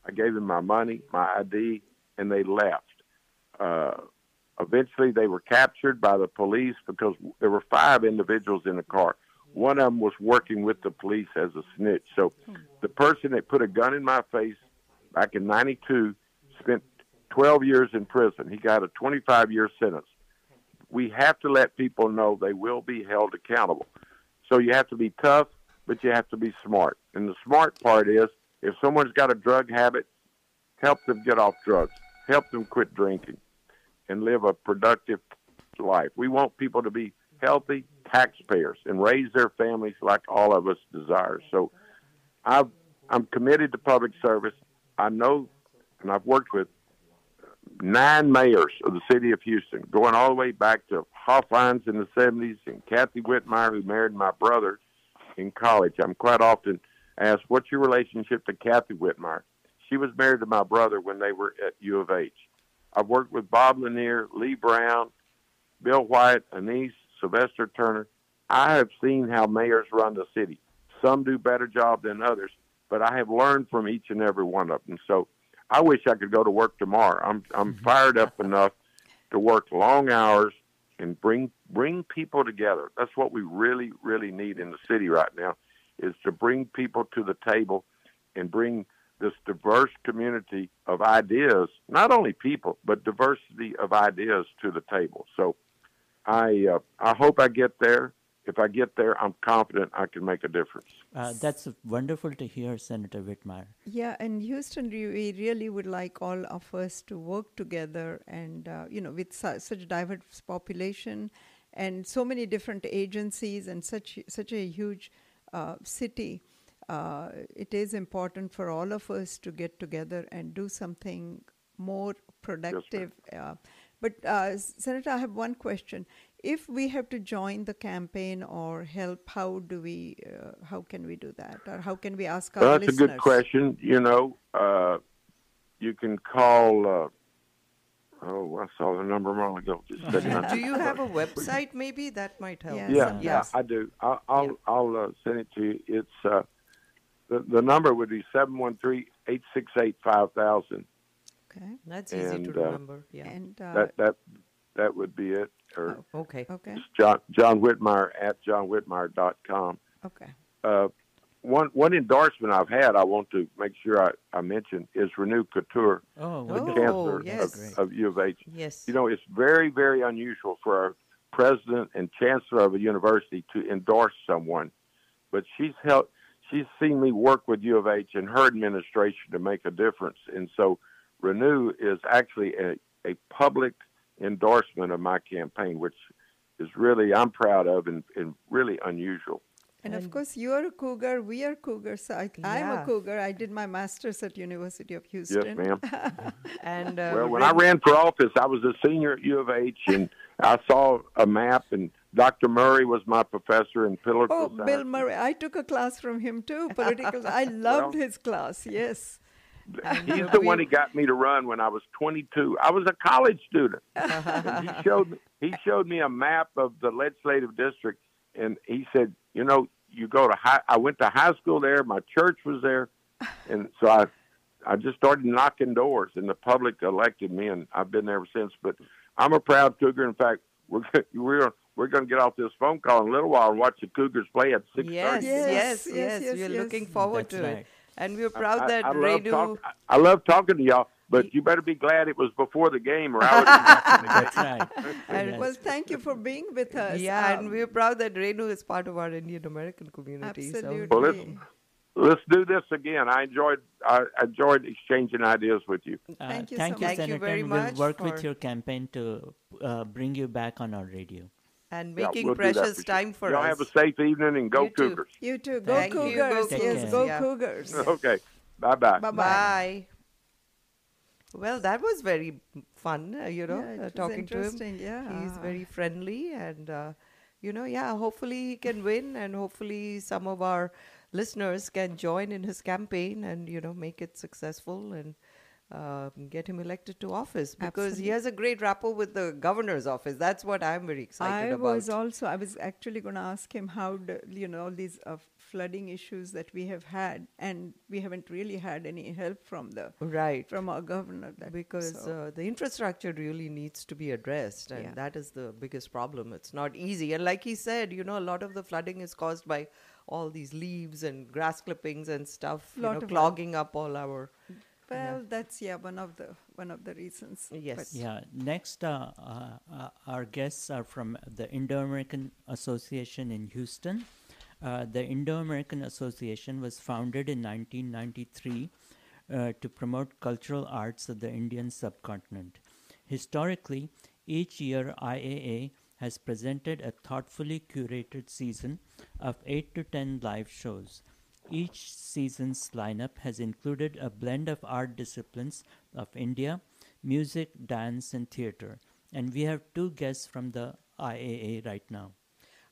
I gave him my money, my ID, and they left. Uh, eventually, they were captured by the police because there were five individuals in the car. One of them was working with the police as a snitch. So the person that put a gun in my face back in 92 spent 12 years in prison. He got a 25 year sentence. We have to let people know they will be held accountable. So you have to be tough, but you have to be smart. And the smart part is if someone's got a drug habit, help them get off drugs, help them quit drinking, and live a productive life. We want people to be healthy taxpayers and raise their families like all of us desire. So I've, I'm committed to public service. I know, and I've worked with nine mayors of the city of Houston, going all the way back to Hofheinz in the 70s and Kathy Whitmire, who married my brother in college. I'm quite often asked, What's your relationship to Kathy Whitmire? She was married to my brother when they were at U of H. I've worked with Bob Lanier, Lee Brown, Bill White, Annise, Sylvester Turner. I have seen how mayors run the city. Some do better job than others, but I have learned from each and every one of them. So I wish I could go to work tomorrow. I'm I'm mm-hmm. fired up enough to work long hours and bring bring people together. That's what we really really need in the city right now is to bring people to the table and bring this diverse community of ideas, not only people, but diversity of ideas to the table. So I uh, I hope I get there. If I get there, I'm confident I can make a difference. Uh, that's wonderful to hear, Senator Whitmire. Yeah, and Houston, we really would like all of us to work together, and uh, you know, with su- such diverse population, and so many different agencies, and such such a huge uh, city. Uh, it is important for all of us to get together and do something more productive. Uh, but uh, Senator, I have one question if we have to join the campaign or help, how do we, uh, how can we do that, or how can we ask our well, that's listeners? a good question. You know, uh, you can call. Uh, oh, I saw the number a moment ago. Just a second. do you have a website? Maybe that might help. Yeah, yeah, Yes. I do. I'll I'll, I'll uh, send it to you. It's uh, the the number would be seven one three eight six eight five thousand. Okay. That's easy And, to uh, remember. Yeah. And uh, That that that would be it. Or okay. okay, John John Whitmire at johnwhitmire.com. okay, Uh, one one endorsement I've had I want to make sure I, I mention is Renu Khator, Oh, the wonderful. chancellor yes. of, of U of H. Yes. You know, it's very, very unusual for a president and chancellor of a university to endorse someone, but she's helped. She's seen me work with U of H and her administration to make a difference, and so Renu is actually a, a public endorsement of my campaign, which is really I'm proud of and, and really unusual. and of course you are a cougar. We are cougars. So I, I'm a cougar. I did my master's at University of Houston. Yes, Houston. ma'am. And uh, Well, when I ran for office, I was a senior at U of H, and I saw a map, and Dr. Murray was my professor in political Oh, science. Bill Murray. I took a class from him too. Political. I loved his class. Yes. He's the one who got me to run when I was 22. I was a college student. he showed me, he showed me a map of the legislative district, and he said, "You know, you go to high." I went to high school there. My church was there, and so I, I just started knocking doors, and the public elected me, and I've been there ever since. But I'm a proud Cougar. In fact, we're we're we're going to get off this phone call in a little while and watch the Cougars play at six Yes, thirty. yes, Yes, yes, yes, yes, We're yes. looking forward That's to right. it. And we're proud I, that I, love talk, I, I love talking to y'all, but you better be glad it was before the game, or I would. have That's right. And- Yes. Well, thank you for being with us. yeah, and Um, we're proud that Renu is part of our Indian American community. Absolutely. Well, let's let's do this again. I enjoyed I enjoyed exchanging ideas with you. Uh, Thank you so thank much. you, Thank you Senator. very much We'll work with your campaign to uh, bring you back on our radio. So, and Yeah, making we'll precious for sure. time for Y'all us. have a safe evening and go You too. Cougars. You too. Go Thank you, go Cougars. Take yes, go Yeah. Cougars. Okay. Bye bye. Bye-bye. Bye. Well, that was very fun, uh, you know, Yeah, uh, talking to him. yeah. He's very friendly and, uh, you know, yeah, hopefully he can win and hopefully some of our listeners can join in his campaign and, you know, make it successful. And um, get him elected to office because he has a great rapport with the governor's office. That's what I'm very excited I about. was also I was actually going to ask him how the, you know all these uh, flooding issues that we have had, and we haven't really had any help from the right from our governor. That, because so- uh, the infrastructure really needs to be addressed and Yeah. that is the biggest problem it's not easy and like he said you know a lot of the flooding is caused by all these leaves and grass clippings and stuff you know clogging up all our well, that's yeah one of the one of the reasons. Yes. Yeah. Next, uh, uh, uh, our guests are from the Indo-American Association in Houston. Uh, the Indo-American Association was founded in 1993 uh, to promote cultural arts of the Indian subcontinent. Historically, each year IAA has presented a thoughtfully curated season of 8 to 10 live shows. Each season's lineup has included a blend of art disciplines of India, music, dance, and theater. And we have two guests from the IAA right now.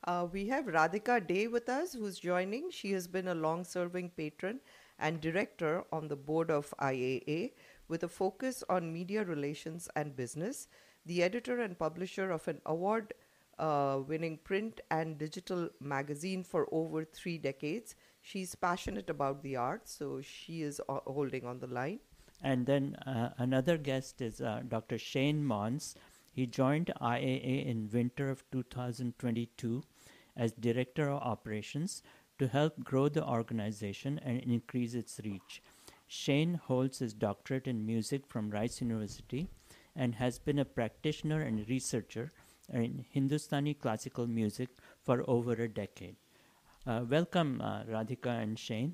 Uh, we have Radhika Day with us, who's joining. She has been a long serving patron and director on the board of IAA with a focus on media relations and business, the editor and publisher of an award uh, winning print and digital magazine for over three decades. She's passionate about the arts, so she is holding on the line. And then uh, another guest is uh, Dr. Shcane Monds. He joined IAA in winter of 2022 as Director of Operations to help grow the organization and increase its reach. Shcane holds his doctorate in music from Rice University and has been a practitioner and researcher in Hindustani classical music for over a decade. Uh, welcome, uh, Radhika and Shcane.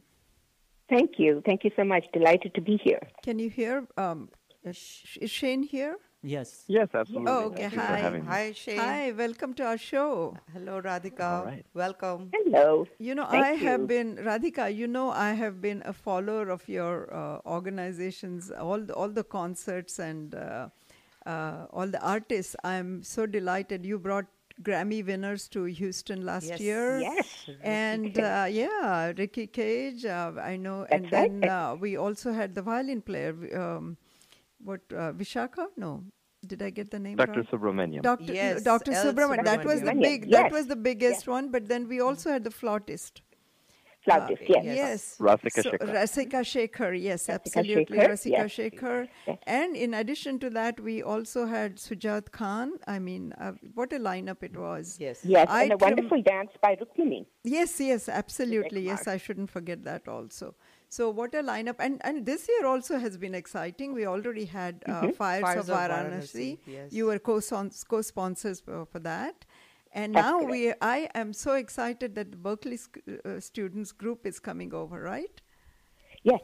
Thank you. Thank you so much. Delighted to be here. Can you hear? Um, is Shcane here? Yes. Yes, absolutely. Oh, okay. Thank you for Hi. Hi, Shcane. Hi. Welcome to our show. Hello, Radhika. All right. Welcome. Hello. You know, Thank I have been Radhika. You know, I have been a follower of your uh, organizations, all the, all the concerts and uh, uh, all the artists. I'm so delighted you brought Grammy winners to Houston last Yes. year. Yes. and uh, yeah, Ricky Kej. Uh, I know, That's and right. then uh, we also had the violin player. Um, what uh, Vishaka? No. Did I get the name Dr. right? Subramaniam. Dr. Yes, Dr. L. Subramaniam. That was the big. Yes. That was the biggest one. But then we also had the flautist. Flautist, Uh, yes. Yes. Rasika So, Shekhar. Rasika Shekhar, yes, absolutely. Shekhar, Rasika yes. Shekhar. And in addition to that, we also had Shujaat Khan. I mean, uh, what a lineup it was. Yes. Yes, I and a trem- wonderful dance by Rukmini. Yes, yes, absolutely. Yes, I shouldn't forget that also. So what a lineup! And and this year also has been exciting. We already had uh, Mhm. Fires, Fires of of Varanasi. Varanasi, yes. You were co-spon- co-sponsors for, for that. And That's now correct. we, I am so excited that the Berklee sc- uh, students group is coming over, right? Yes,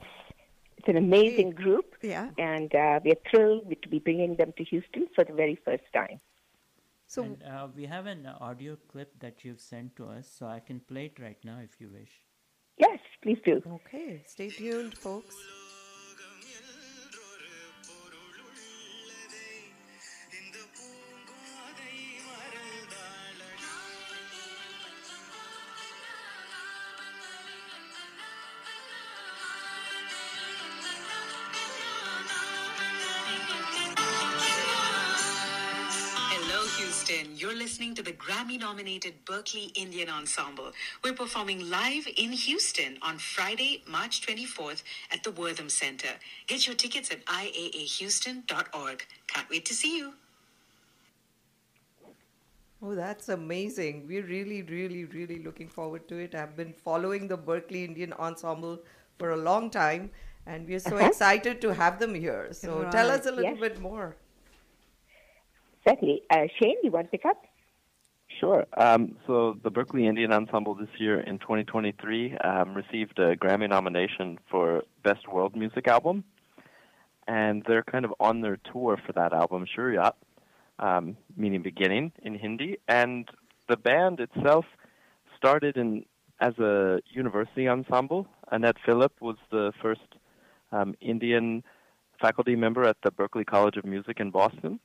it's an amazing group, Yeah. and uh, we're thrilled to be bringing them to Houston for the very first time. So and, uh, we have an audio clip that you've sent to us, so I can play it right now if you wish. Yes, please do. Okay, stay tuned, folks. Grammy nominated Berklee Indian Ensemble. We're performing live in Houston on Friday, March 24th at the Wortham Center. Get your tickets at iaahouston.org. Can't wait to see you. Oh, that's amazing. We're really, really, really looking forward to it. I've been following the Berklee Indian Ensemble for a long time, and we're so Uh-huh. excited to have them here. So tell us a little yes. bit more. Certainly. Uh, Shcane, you want to pick up? Sure. Um, so the Berklee Indian Ensemble this year in 2023 um, received a Grammy nomination for Best World Music Album, and they're kind of on their tour for that album, Shuruaat, um, meaning beginning in Hindi. And the band itself started in as a university ensemble. Annette Philip was the first um, Indian faculty member at the Berklee College of Music in Boston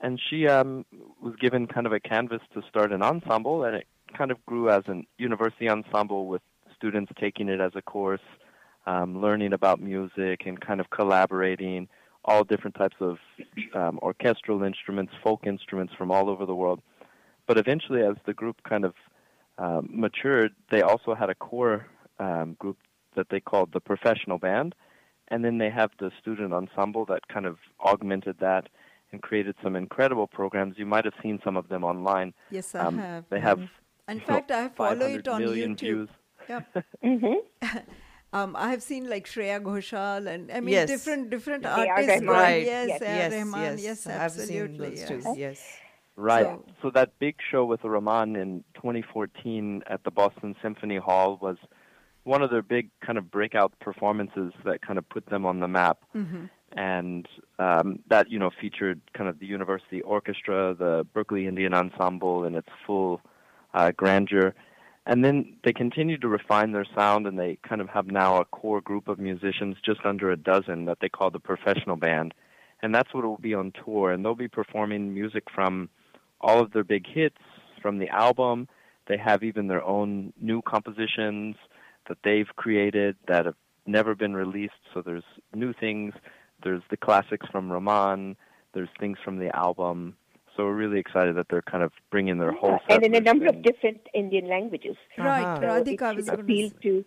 and she um, was given kind of a canvas to start an ensemble, and it kind of grew as an university ensemble with students taking it as a course, um, learning about music, and kind of collaborating all different types of um, orchestral instruments, folk instruments from all over the world. But eventually, as the group kind of um, matured, they also had a core um, group that they called the professional band, and then they have the student ensemble that kind of augmented that and created some incredible programs. You might have seen some of them online. Yes, I Um, have. They have. Mhm. In you know, fact, I follow it on million YouTube. views. Yep. um, I have seen like Shreya Ghoshal and I mean Yes. different different A.R. artists. Right. Yes, Yes, A.R. yes, Rahman. yes. Yes, absolutely. yes. too, yes. Right. So- So, that big show with Rahman in 2014 at the Boston Symphony Hall was one of their big kind of breakout performances that kind of put them on the map. Mhm. And um, that you know featured kind of the university orchestra, the Berklee Indian Ensemble in its full uh, grandeur, and then they continued to refine their sound, and they kind of have now a core group of musicians, just under a dozen, that they call the professional band, and that's what will be on tour, and they'll be performing music from all of their big hits from the album. They have even their own new compositions that they've created that have never been released. So there's new things. There's the classics from Rahman. There's things from the album. So we're really excited that they're kind of bringing their whole and in a number list of different Indian languages. Right, So Radhika was going to appeal to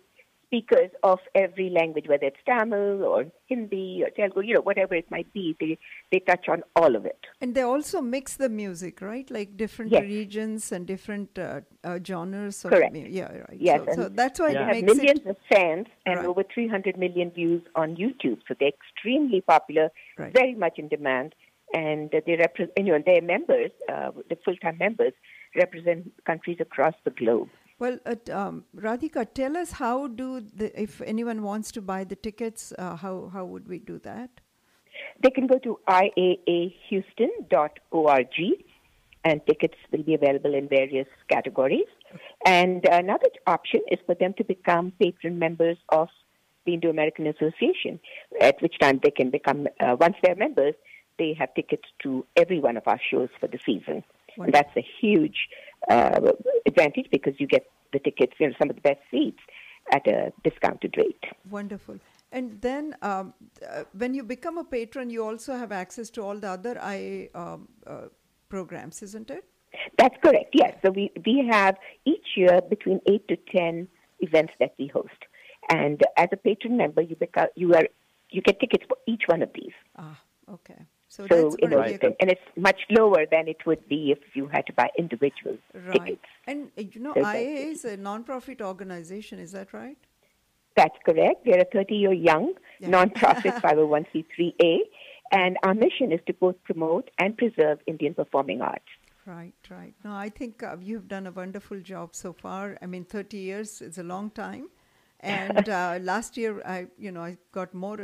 speakers of every language, whether it's Tamil or Hindi or Telugu, you know, whatever it might be. They they touch on all of it. And they also mix the music, right? Like different Yes. regions and different uh, uh, genres. Correct. mu- yeah, right. Yes, So, so that's why they it have makes millions it. of fans and Right. over 300 million views on YouTube. So they're extremely popular, Right. very much in demand, and they represent. You know, their members, uh, the full-time members, represent countries across the globe. Well, uh, um, Radhika, tell us how do the if anyone wants to buy the tickets, uh, how how would we do that? They can go to iaahouston.org and tickets will be available in various categories. And another option is for them to become patron members of the Indo American Association, at which time they can become, uh, once they're members, they have tickets to every one of our shows for the season. And that's a huge uh, advantage because you get the tickets, you know, some of the best seats at a discounted rate. Wonderful. And then um, uh, when you become a patron, you also have access to all the other IA um, uh, programs, isn't it? That's correct. Yes. So we we have each year between eight to ten events that we host, and as a patron member, you become you are you get tickets for each one of these. Ah, okay. So, So, that's you know, to and it's much lower than it would be if you had to buy individual Right. tickets. And uh, you know, So IA is a non-profit organization. Is that right? That's correct. We're a 30-year young Yeah. nonprofit 501c3a, and our mission is to both promote and preserve Indian performing arts. Right, right. No, I think uh, you've done a wonderful job so far. I mean, 30 years is a long time. And uh, last year, I, you know, I got more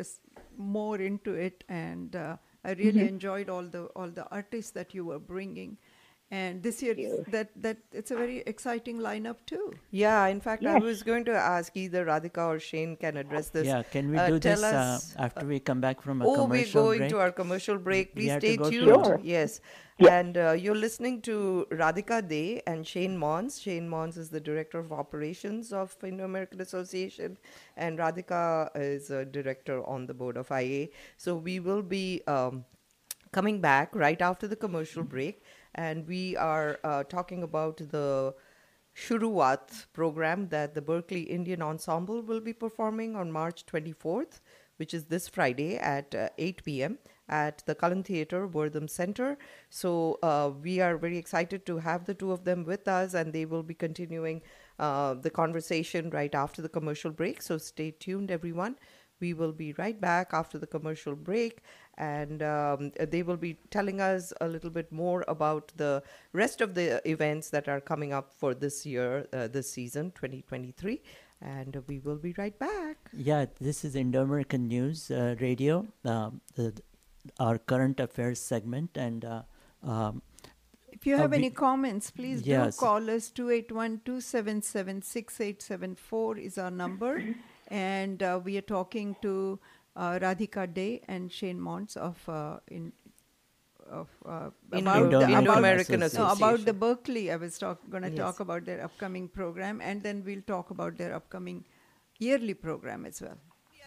more into it, and uh, I really Mhm. enjoyed all the all the artists that you were bringing. And this year, that that it's a very exciting lineup too. Yeah, in fact, I was going to ask either Radhika or Shcane can address this. Yeah, can we Uh, do tell this uh, us, after we come back from a oh, we're commercial going break? to our commercial break. Please stay tuned. Sure. Yes. Yeah. And uh, you're listening to Radhika Day and Shcane Monds. Shcane Monds is the director of operations of Indo American Association, and Radhika is a director on the board of IA. So we will be um, coming back right after the commercial break, and we are uh, talking about the Shuruat program that the Berklee Indian Ensemble will be performing on March 24th, which is this Friday at uh, 8 p.m. at the Cullen Theatre, Wortham Center. So uh, we are very excited to have the two of them with us, and they will be continuing uh, the conversation right after the commercial break. So stay tuned, everyone. We will be right back after the commercial break, and um, they will be telling us a little bit more about the rest of the events that are coming up for this year, uh, this season, 2023. And we will be right back. Yeah, this is Indo American News uh, Radio, um, the, our current affairs segment, and uh, um, If you uh, have we- any comments, please Yes. do call us 281-277-6874 is our number. and uh, we are talking to uh, Radhika Day and Shcane Monds of uh, in of uh, about the- about- American no, about the Berklee. I was talk, going to Yes. talk about their upcoming program, and then we'll talk about their upcoming yearly program as well.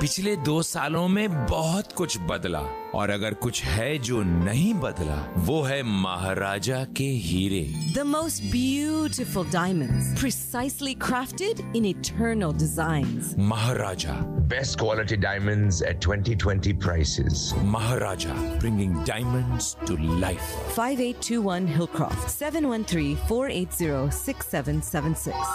पिछले दो सालों में बहुत कुछ बदला और अगर कुछ है जो नहीं बदला वो है महाराजा के हीरे। The most beautiful diamond precisely crafted in eternal design Maharaja. Best quality diamond at 2020 prices Maharaja bringing diamonds to life seven seven six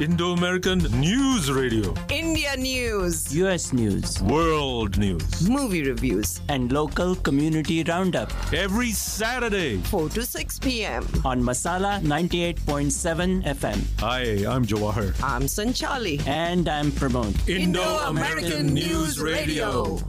Indo American News Radio. India News. US news, World news. Movie reviews. and local community roundup Every Saturday. 4 to 6 p.m. on Masala 98.7 FM. Hi, I'm Jawahar. I'm Sanchali. And I'm Pramod. Indo-American News Radio.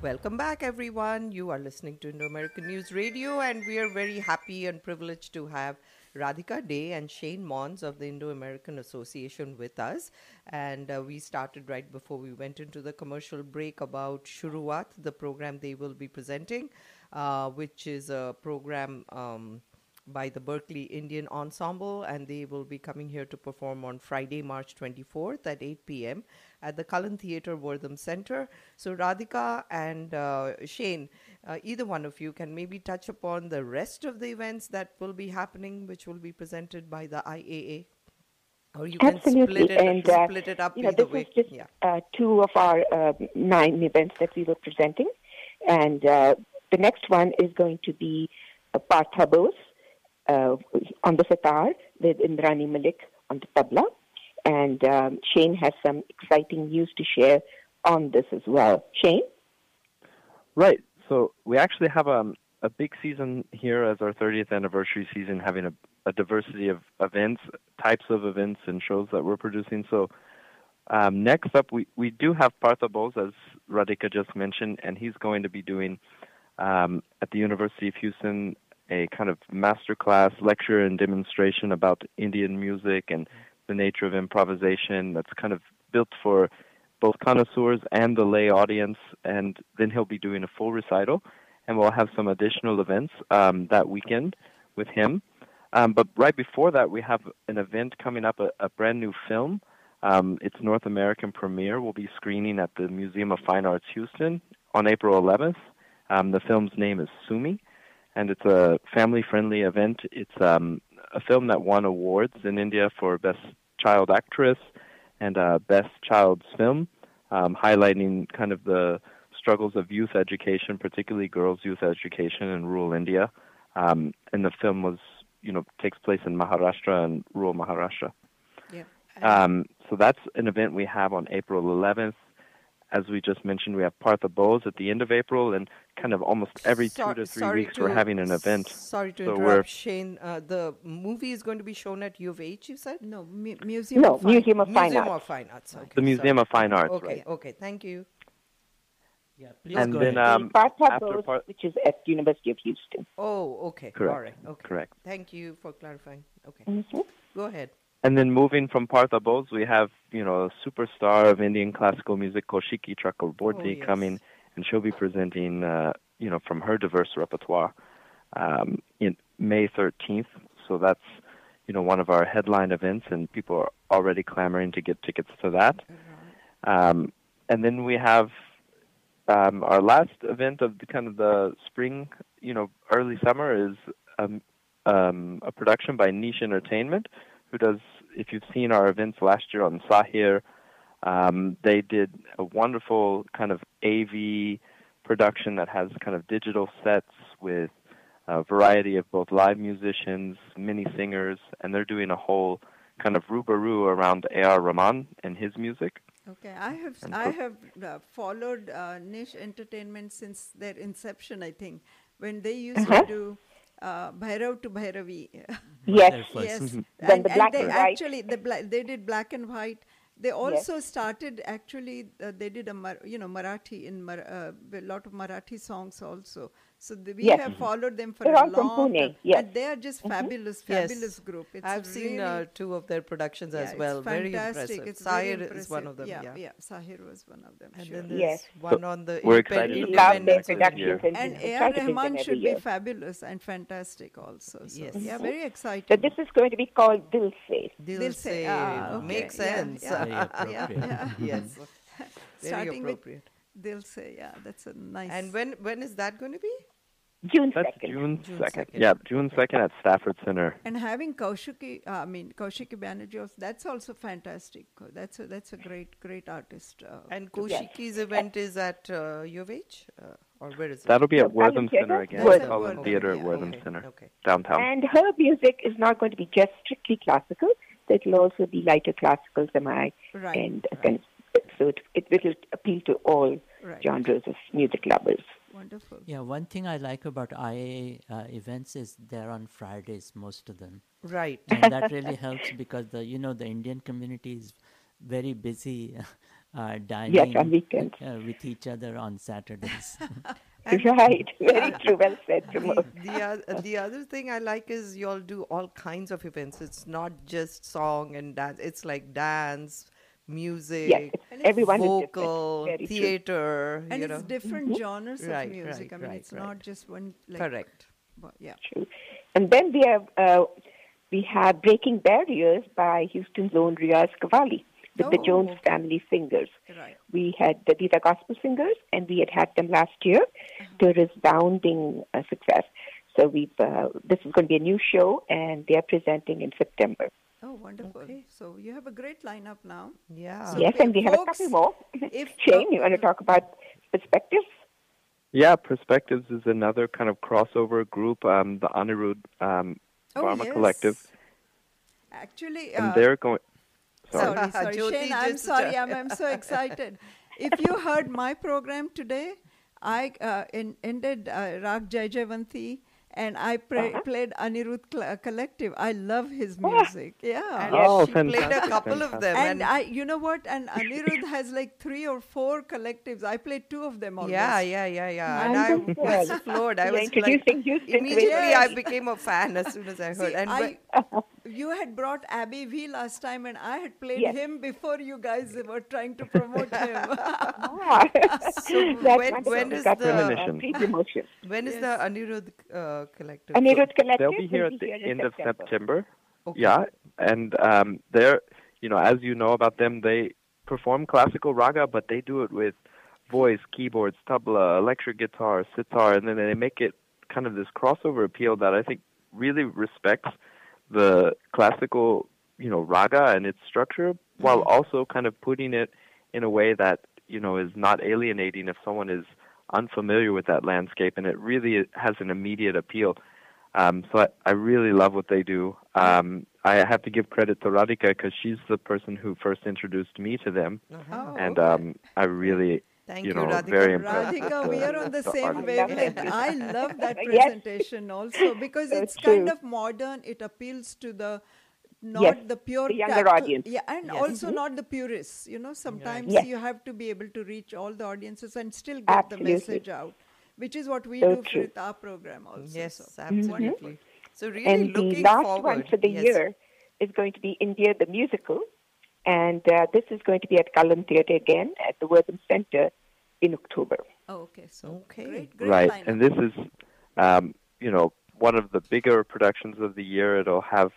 Welcome back, everyone. You are listening to Indo American News Radio, and we are very happy and privileged to have Radhika Day and Shcane Monds of the Indo American Association with us. And uh, we started right before we went into the commercial break about Shuruat, the program they will be presenting, uh, which is a program. Um, by the Berklee Indian Ensemble, and they will be coming here to perform on Friday, March 24th at 8 p.m. at the Cullen Theatre, Wortham Center. So, Radhika and uh, Shcane, uh, either one of you can maybe touch upon the rest of the events that will be happening, which will be presented by the IAA. Or you can split it, and uh, split it up you know, either this way. is just yeah. uh, two of our uh, nine events that we were presenting, and uh, the next one is going to be uh, Partha Bose uh, on the sitar with Indrani Malik on the tabla, and um, Shcane has some exciting news to share on this as well. Shcane. Right. So we actually have um, a big season here as our 30th anniversary season, having a, a diversity of events, types of events, and shows that we're producing. So um, next up, we, we do have Partha Bose, as Radhika just mentioned, and he's going to be doing um, at the University of Houston a kind of master class lecture and demonstration about Indian music and the nature of improvisation that's kind of built for both connoisseurs and the lay audience. And then he'll be doing a full recital, and we'll have some additional events um, that weekend with him. Um, but right before that, we have an event coming up, a, a brand new film. Um, its North American premiere will be screening at the Museum of Fine Arts Houston on April 11th. Um, the film's name is Sumi, and it's a family-friendly event. It's um, a film that won awards in India for Best Child Actress and uh, Best Child's Film, um, highlighting kind of the struggles of youth education, particularly girls' youth education in rural India. Um, and the film was, you know, takes place in Maharashtra and rural Maharashtra. Yeah. Um, so that's an event we have on April 11th. As we just mentioned, we have Partha Bose at the end of April, and kind of almost every So- two to three sorry weeks we're having an event. Sorry to so interrupt, Shcane. Uh, the movie is going to be shown at U of H, you said? No, mu- Museum No, of Fine Museum of Fine Museum Arts. of Fine Arts. Okay, the Museum sorry. of Fine Arts, Okay, right? okay, thank you. Yeah, and go then ahead. um, Partha after Bose, Par- which is at University of Houston. Oh, okay. Correct. All right. Okay. Correct. Thank you for clarifying. Okay. Mhm. Go ahead. And then moving from Partha Bose, we have, you know, a superstar of Indian classical music, Kaushiki Chakraborty, Oh, yes. coming, and she'll be presenting, uh, you know, from her diverse repertoire um, in May 13th. So that's, you know, one of our headline events, and people are already clamoring to get tickets to that. Um, and then we have um, our last event of the kind of the spring, you know, early summer is um, um, a production by Niche Entertainment, who does. If you've seen our events last year on Sahir, um, they did a wonderful kind of AV production that has kind of digital sets with a variety of both live musicians, mini singers, and they're doing a whole kind of rubaroo around A.R. Rahman and his music. Okay, I have And I have uh, followed uh, Niche Entertainment since their inception. I think when they used Uh-huh. to do uh, Bhairav to Bhairavi. Yes. Their first. yes. Mhm. Then And, the and black they and actually the bla- they did black and white, They also started actually. Uh, they did a Mar- you know Marathi in Mar- uh, a lot of Marathi songs also. So the, we Yes. have Mhm. followed them for They're a all from long Pune, time, yes. and they are just fabulous, Yes. fabulous group. It's I've seen uh, two of their productions yeah, as it's well. Very fantastic. impressive. It's very Sahir is one of them. Yeah, Yeah, yeah. Sahir was one of them. And sure. then Yes. one So on the we're excited to We bring love them their back this productions and, And A.R. try to bring them Rahman should be fabulous and fantastic also. So, Yes. yeah, very exciting. So this is going to be called Dil Se. Dil se ah, okay, makes sense. yeah, Very appropriate. yes, very Starting with appropriate. They'll say, yeah, that's a nice. And when when is that going to be? June That's 2nd. June June 2nd. 2nd. Yeah, June 2nd at Stafford Center. and having Kaushiki, uh, I mean Kaushiki Banerjee, also, that's also fantastic. That's a that's a great great artist. Uh, And to- Kaushiki's event is at uh, U of H, uh, or where is it? That'll be No, at Wortham Center again. Wortham. Cullen Wortham, Theater at yeah, Wortham okay, Center, okay. downtown. And her music is not going to be just strictly classical. So it'll also be lighter classical, semi, Right, and kind of, so it, it will appeal to all Right. genres of music lovers. Wonderful. Yeah, one thing I like about IAA uh, events is they're on Fridays, most of them. Right. and that really helps because the you know the Indian community is very busy uh, dining on weekends. uh, with each other on Saturdays. right. Very true. Well said, Pramod. The, the, oth- the other thing I like is you all do all kinds of events. It's not just song and dance. It's like dance, music, it's- everyone vocal, Very true. theater. And you it's know. different genres of Right, music. I mean, right, it's right. not just one. Like, Correct. but yeah. True. And then we have uh, we have Breaking Barriers by Houston's own Riaz Cavalli with the Oh, Jones family singers. Right. We had the, these are gospel singers, and we had had them last year Uh-huh. to resounding uh, success. So we've uh, this is going to be a new show, and they are presenting in September. Oh, wonderful. So you have a great lineup now. Yeah. So yes, and we have a folks, couple more. if, Shcane, you want to talk about perspectives? Yeah, Perspectives is another kind of crossover group, um, the Anirudh um, Oh, Varma yes. Collective, Actually, and uh, they're going. Sorry. sorry, sorry, Shcane. I'm sorry. I'm, I'm so excited. if you heard my program today, I uh, in, ended uh, Rag Jai Javanti and I pra- Uh-huh. played Anirudh Cl- Collective. I love his music. Yeah. And Oh, she played a fantastic, couple of them. And I, you know what? And Anirudh has like three or four collectives. I played two of them almost. yeah, yeah, yeah, yeah. And I was floored. I was introducing like, Houston to immediately it. I became a fan as soon as I heard. See, and I, when- you had brought Abby V last time, and I had played Yes. him before you guys were trying to promote him. Ah, So that's when- wonderful. when We is the- Premonition. pre-promotion. when is Yes. the Anirudh uh, collective? Anirudh Collective They'll be here at the here in end of September. September. Okay. Yeah, and um, they're, you know, as you know about them, they perform classical raga, but they do it with voice, keyboards, tabla, electric guitar, sitar, and then they make it kind of this crossover appeal that I think really respects the classical, you know, raga and its structure, while also kind of putting it in a way that you know is not alienating if someone is unfamiliar with that landscape, and it really has an immediate appeal. Um, so I, I really love what they do. Um, I have to give credit to Radhika because she's the person who first introduced me to them, Oh, and um, I really, Thank you you, know, Radhika. very impressed. with Radhika, we are on the, same artist. wavelength. I love that Yes. presentation also because So it's kind of modern. It appeals to the not Yes, the pure the younger ca- audience. Yeah, and Yes. also mm-hmm. not the purists. You know, sometimes Yes. you have to be able to reach all the audiences and still get Absolutely. the message out, which is what we So do true. with our program also. Yes, so. absolutely. Mm-hmm. So really and the looking last forward. one for the yes. year is going to be India the Musical, and uh, this is going to be at Cullen Theatre again at the Wortham Centre in October. Oh, okay. So Okay. great, great right, lineup. and this is, um, you know, one of the bigger productions of the year. It'll have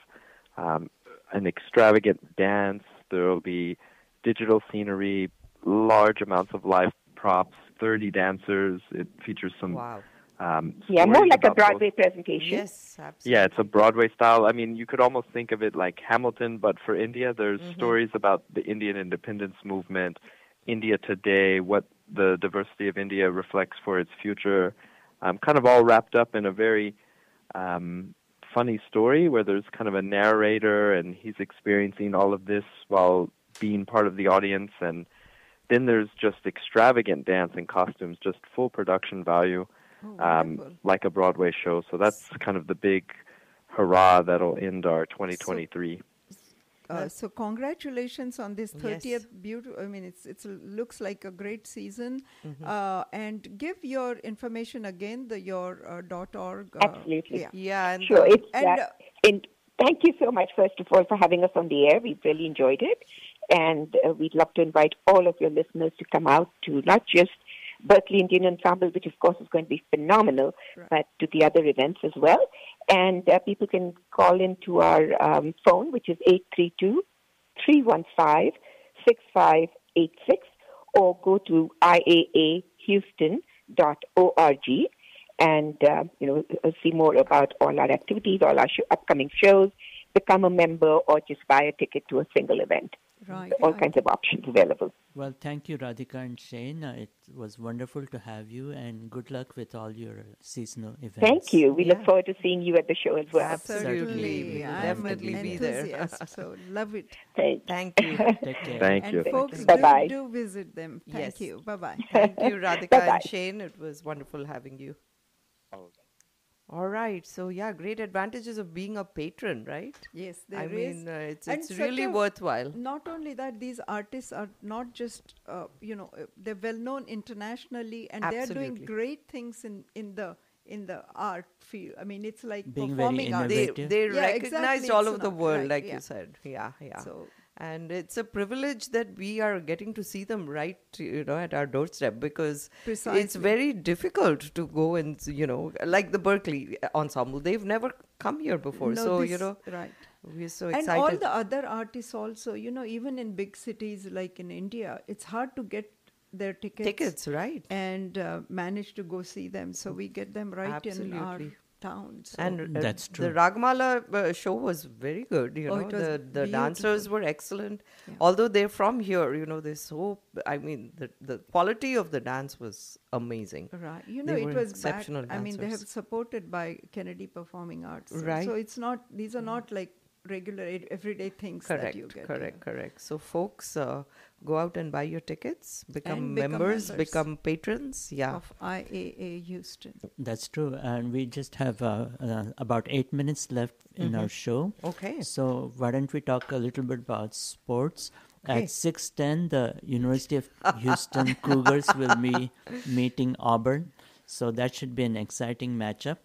um, an extravagant dance. There will be digital scenery, large amounts of live props, 30 dancers. It features some Wow. Um, Yeah, more like a about both- Broadway presentation. Yes, absolutely. Yeah, it's a Broadway style. I mean, you could almost think of it like Hamilton, but for India. There's Mm-hmm. stories about the Indian independence movement, India today, what the diversity of India reflects for its future, um, kind of all wrapped up in a very um, funny story where there's kind of a narrator and he's experiencing all of this while being part of the audience. And then there's just extravagant dance and costumes, just full production value Oh, um, like a Broadway show. So that's kind of the big hurrah that'll end our 2023. Uh, so congratulations on this Yes. 30th beautiful. I mean, it's it's looks like a great season. Mhm. Uh, and give your information again, the your uh, dot org. Uh, Absolutely. Yeah. Yeah, and Sure. It's and, uh, and thank you so much, first of all, for having us on the air. We've really enjoyed it. And uh, we'd love to invite all of your listeners to come out to not just Berklee Indian Ensemble, which of course is going to be phenomenal, but to the other events as well. And uh, people can call into our um, phone, which is 832 315 6586, or go to iaahouston.org and uh, you know uh, see more about all our activities, all our sh- upcoming shows, become a member, or just buy a ticket to a single event. Right. All kinds of options available. Well, thank you, Radhika and Shcane. Uh, it was wonderful to have you, and good luck with all your seasonal events. Thank you. We look forward to seeing you at the show as well. Absolutely. We will I'm definitely an be there. so love it. Thank, Thank you. Take care. Thank and you. folks, Bye-bye. do, do visit them. Thank Yes. you. Bye bye. Thank you, Radhika Bye-bye. and Shcane. It was wonderful having you. All right. So yeah, great advantages of being a patron, right? Yes, I there is. mean, uh, it's And it's really a- worthwhile. Not only that, these artists are not just uh, you know uh, they're well known internationally, and they're doing great things in in the in the art field. I mean, it's like Being very performing arts. They innovative. they Yeah, recognized exactly, all it's over the world, right, like yeah. you said. Yeah, yeah. So and it's a privilege that we are getting to see them right you know at our doorstep because it's very difficult to go and you know like the berklee ensemble they've never come here before No, so you know right. we're so excited and all the other artists also, you know, even in big cities like in India, it's hard to get their tickets. tickets right and uh, manage to go see them. So we get them right in our Absolutely. Town. So and uh, That's true. the. Ragamala uh, show was very good. You Oh, know, it the the dancers were excellent. Although they're from here, you know, they're so. I mean, the the quality of the dance was amazing. Right. You know, They it was exceptional back, I mean, they have supported by Kennedy Performing Arts. Right. So it's not, these are not like regular, everyday things that Correct, you get. correct, correct. So, folks, uh, go out and buy your tickets, become, become members, members become patrons. Yeah. Of IAA Houston. That's true, and we just have uh, uh, about eight minutes left in our show. Mm-hmm. Okay. So why don't we talk a little bit about sports? Okay. At six ten, the University of Houston Cougars will be meeting Auburn, so that should be an exciting matchup.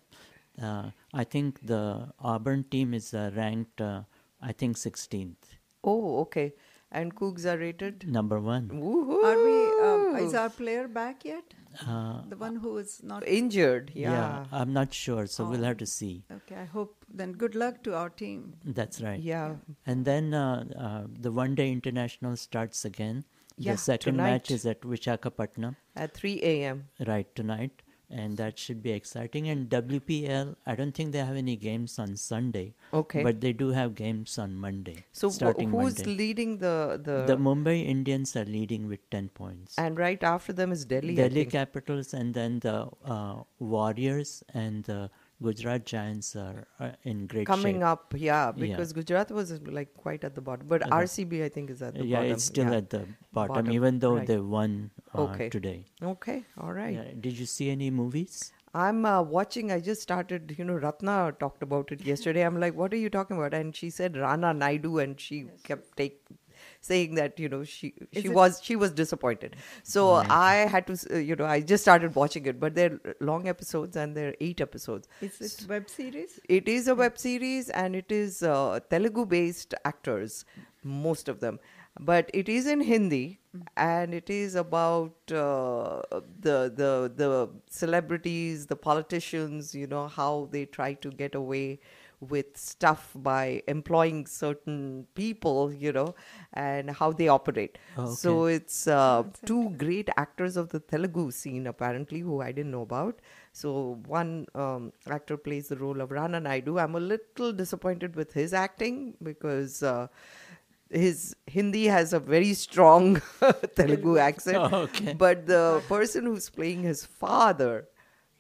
Uh, I think the Auburn team is uh, ranked, uh, I think, sixteenth, Oh, okay. And Cougs are rated. number one. Woohoo! Are we, um, is our player back yet? Uh, The one who is not injured? yeah. Yeah. I'm not sure, so we'll Oh. have to see. Okay, I hope then good luck to our team. That's right. Yeah. And then uh, uh, the one day international starts again. Yeah, the second match is at Vishakhapatnam. At 3 a.m. Right, tonight. And that should be exciting. And WPL, I don't think they have any games on Sunday. Okay. But they do have games on Monday. So, wh- starting who's Monday. leading the, the. the Mumbai Indians are leading with 10 points. and right after them is Delhi. Delhi. Capitals and then the uh, Warriors and the Gujarat Giants are uh, in great Coming shape. up, yeah, Yeah. because Gujarat was like quite at the bottom, but Uh-huh. RCB I think is at the yeah, bottom. it's still yeah. at the bottom, Bottom, even though right. they won uh, Okay. today. Okay, all right. Yeah, Did you see any movies? I'm uh, watching. I just started. You know, Ratna talked about it yesterday. I'm like, "What are you talking about?" And she said Rana Naidu, and she kept take saying that you know she Is she it- was she was disappointed. So I had to. Uh, you know, I just started watching it, but they're long episodes and they're eight episodes. Is it web series? It is a web series and it is uh, Telugu based actors, most of them. But it is in Hindi and it is about uh, the, the, the celebrities, the politicians, you know, how they try to get away with stuff by employing certain people, you know, and how they operate. Oh, So it's uh, two great actors of the Telugu scene, apparently, who I didn't know about. So one um, actor plays the role of Rana Naidu. I'm a little disappointed with his acting because uh, his Hindi has a very strong Telugu accent. Oh, okay. But the person who's playing his father,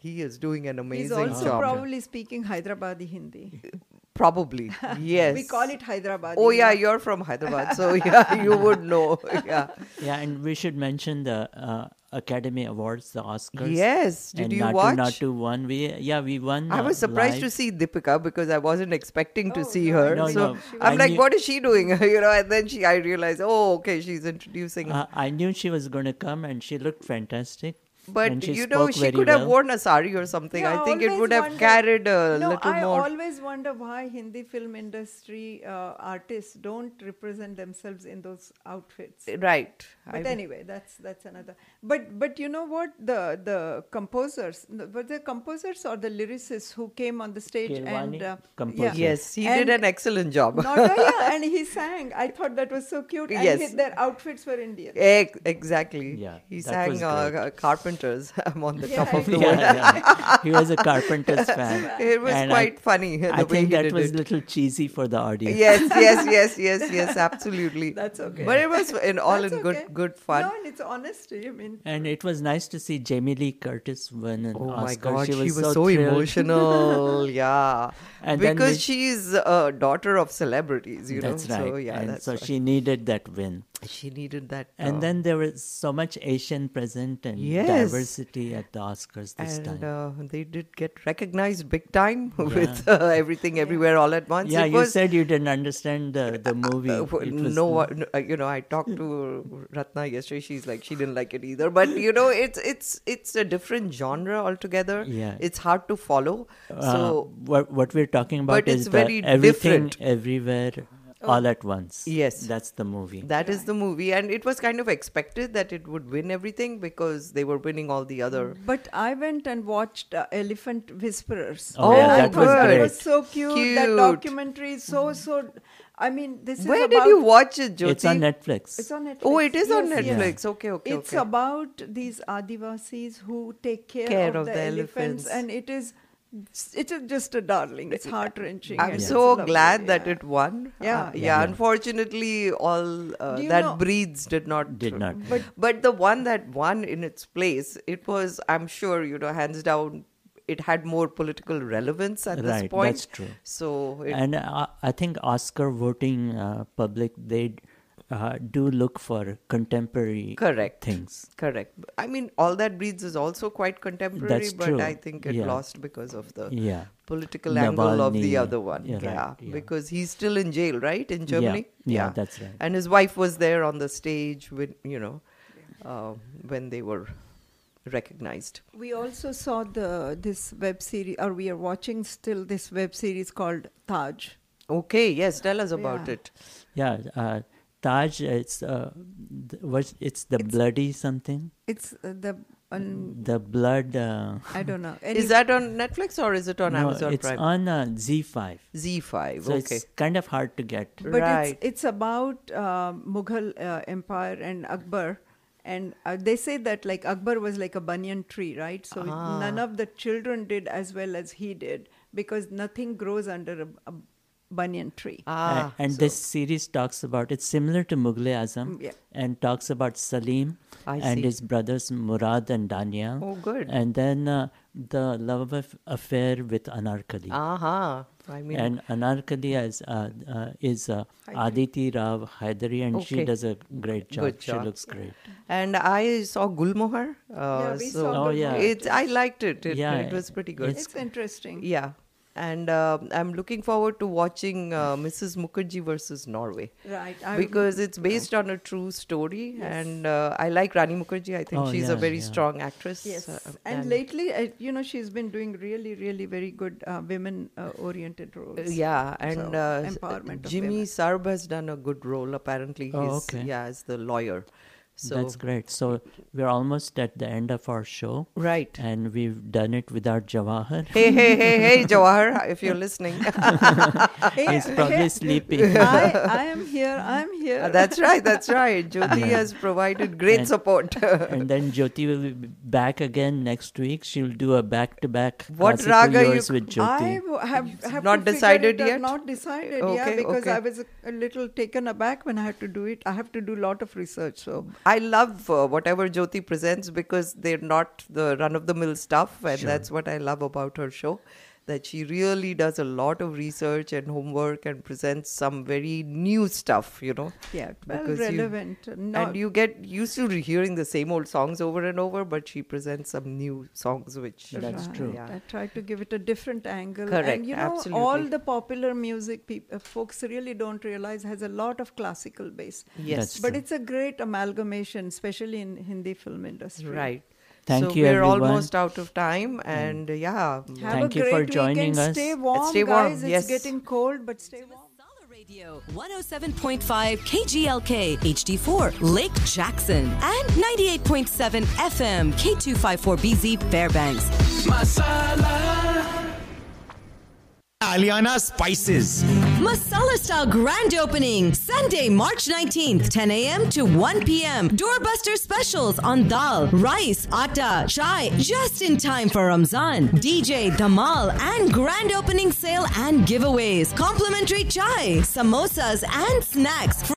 he is doing an amazing job. He's also job. probably speaking Hyderabadi Hindi. Probably, yes. we call it Hyderabad. Oh yeah, you're from Hyderabad, so yeah, you would know. Yeah. Yeah, and we should mention the uh, Academy Awards, the Oscars. Yes, did and you Natu watch? Natu won. We yeah, we won. I uh, was surprised to see Deepika because I wasn't expecting to see her. No, so no, I'm I like, knew- what is she doing? you know, and then she, I realized, oh, okay, she's introducing. Uh, I knew she was going to come, and she looked fantastic. And but she you know, spoke she very could have worn a sari or something. Yeah, I think it would have wonder- carried a no, little I more. always wonder why Hindi film industry uh, artists don't represent themselves in those outfits. Right. But I anyway, that's that's another. But but you know what? The the composers, the- were the composers or the lyricists who came on the stage Keeravani, and uh, composer. Yes, he And did an excellent job. Not, yeah, and he sang. I thought that was so cute. And Yes. his- their outfits were Indian. Ex- exactly. Yeah, He sang was uh, great. Carpenters. I'm on the Yeah, top of the yeah, world. yeah. He was a Carpenter's fan. It was And I- quite funny the I way think he that did was a little cheesy for the audience. Yes, yes, yes, yes, yes, absolutely. That's okay. But it was in all That's in good okay. good fun. No, and it's honesty. I mean, And it was nice to see Jamie Lee Curtis win an Oh Oscar. my god, she was, so, thrilled. emotional. yeah. And because we- she's a daughter of celebrities, you that's know. right. So yeah, and that's so why. she needed that win. She needed that. And uh, then there was so much Asian present and Yes. diversity at the Oscars this and time. uh, they did get recognized big time Yeah. with uh, everything everywhere all at once. yeah, it you was, said you didn't understand the, the movie. Uh, It no, one- uh, you know, I talked to Ratna yesterday. She's like, she didn't like it either. But you know, it's it's it's a different genre altogether. Yeah. it's hard to follow. Uh, so what what we're talking about but is it's very everything different. everywhere Oh. all at once. Yes. that's the movie. that is the movie, and it was kind of expected that it would win everything because they were winning all the other. But I went and watched uh, Elephant Whisperers. Oh, yeah, And I that was that great. was so cute. That documentary is so so. I mean, this is Where about, did you watch it, Jyoti? It's on Netflix. It's on Netflix. Oh, it is on Yes, yes. Netflix. Okay, okay, It's okay. about these Adivasis who take care, Care of, of the, the elephants, elephants. and it is. It is just a darling. It's heart wrenching. I'm so glad that it won. Yeah. Uh, yeah. Yeah. Unfortunately, all uh, that know- breeds did not. Did not. But but the one that won in its place, it was. I'm sure you know, hands down, it had more political relevance at this Right, point. that's true. So it, and uh, I think Oscar voting uh, public they uh, do look for contemporary correct things. Correct. I mean, all that breathes is also quite contemporary, That's but true. I think it Yeah. lost because of the Yeah. political angle of the other one. Yeah, Yeah, right, yeah. because he's still in jail, right, in Germany. yeah, that's right. And his wife was there on the stage when you know uh, when they were recognized. We also saw the this web series, or we are watching still this web series called Taj. Okay, yes, tell us about Yeah. it. Yeah, uh, Taj. It's uh, th- what's it's the bloody something. It's uh, the um, The blood. Uh, I don't know. Is that on Netflix or is it on no, Amazon it's Prime? on uh, Z5. Z5. So okay. it's kind of hard to get. but right. it's it's about uh, Mughal uh, Empire and Akbar, and uh, they say that like Akbar was like a banyan tree, right? So Ah. none of the children did as well as he did because nothing grows under a, a banyan tree. Ah, A- and this series talks about it's similar to Mughal Azam yeah. and talks about Salim I and see. his brothers Murad and Daniel. Oh, good. And then uh, the love aff- affair with Anarkali. Aha. I mean, and Anarkali is, uh, uh, is uh, Aditi Rao Hydari, and she does a great job. Good She job. looks great. and I saw Gulmohar. Uh, Yeah, we so saw Oh, yeah. It's, I liked it. It, Yeah, it was pretty good. It's interesting. Yeah. And uh, I'm looking forward to watching uh, Mrs. Mukherjee versus Norway. Right. I- Because it's based on a true story. And uh, I like Rani Mukherjee. I think Oh, she's yeah, a very yeah. strong actress. Yes, uh, and, lately, uh, you know, she's been doing really, really very good uh, women-oriented roles. Uh, Yeah, and So, uh, empowerment of Jimmy. Sarbh has done a good role. Apparently, he's Oh, okay. yeah, as the lawyer. So That's great. So we're almost at the end of our show. Right. And we've done it without Jawahar. Hey, hey, hey, hey, Jawahar, if you're listening. He's probably sleeping. I, I am here. I'm here. Uh, that's right, that's right. Jyoti Yeah. has provided great And- support. and then Jyoti will be back again next week. She'll do a back-to-back What classical raga you with Jyoti. I w- have, have not decided it out. yet? Not decided, yeah, Okay, because okay. I was a, a little taken aback when I had to do it. I have to do a lot of research, so I love uh, whatever Jyoti presents because they're not the run of the mill stuff, and Sure. that's what I love about her show. That she really does a lot of research and homework and presents some very new stuff, you know. Yeah, well Because you- relevant. Not- and you get used to hearing the same old songs over and over, but she presents some new songs which. Right. Yeah. I tried to give it a different angle. Correct, And you know, absolutely. all the popular music peop- uh, folks really don't realize has a lot of classical base. Yes. That's but true. it's a great amalgamation, especially in Hindi film industry. Right. Thank so you, we're everyone. almost out of time, and uh, yeah. Have Thank a you great for joining weekend. us. Stay warm, Stay warm, guys. yes. It's getting cold, but stay warm. Radio 107.5 KGLK HD4 Lake Jackson and 98.7 FM K254BZ Fairbanks. Aliana Spices. Masala Style Grand Opening Sunday, March 19th, 10 a.m. to 1 p.m. Doorbuster specials on dal, rice, atta, chai, just in time for Ramzan. DJ, Dhamal, and grand opening sale and giveaways. Complimentary chai, samosas, and snacks.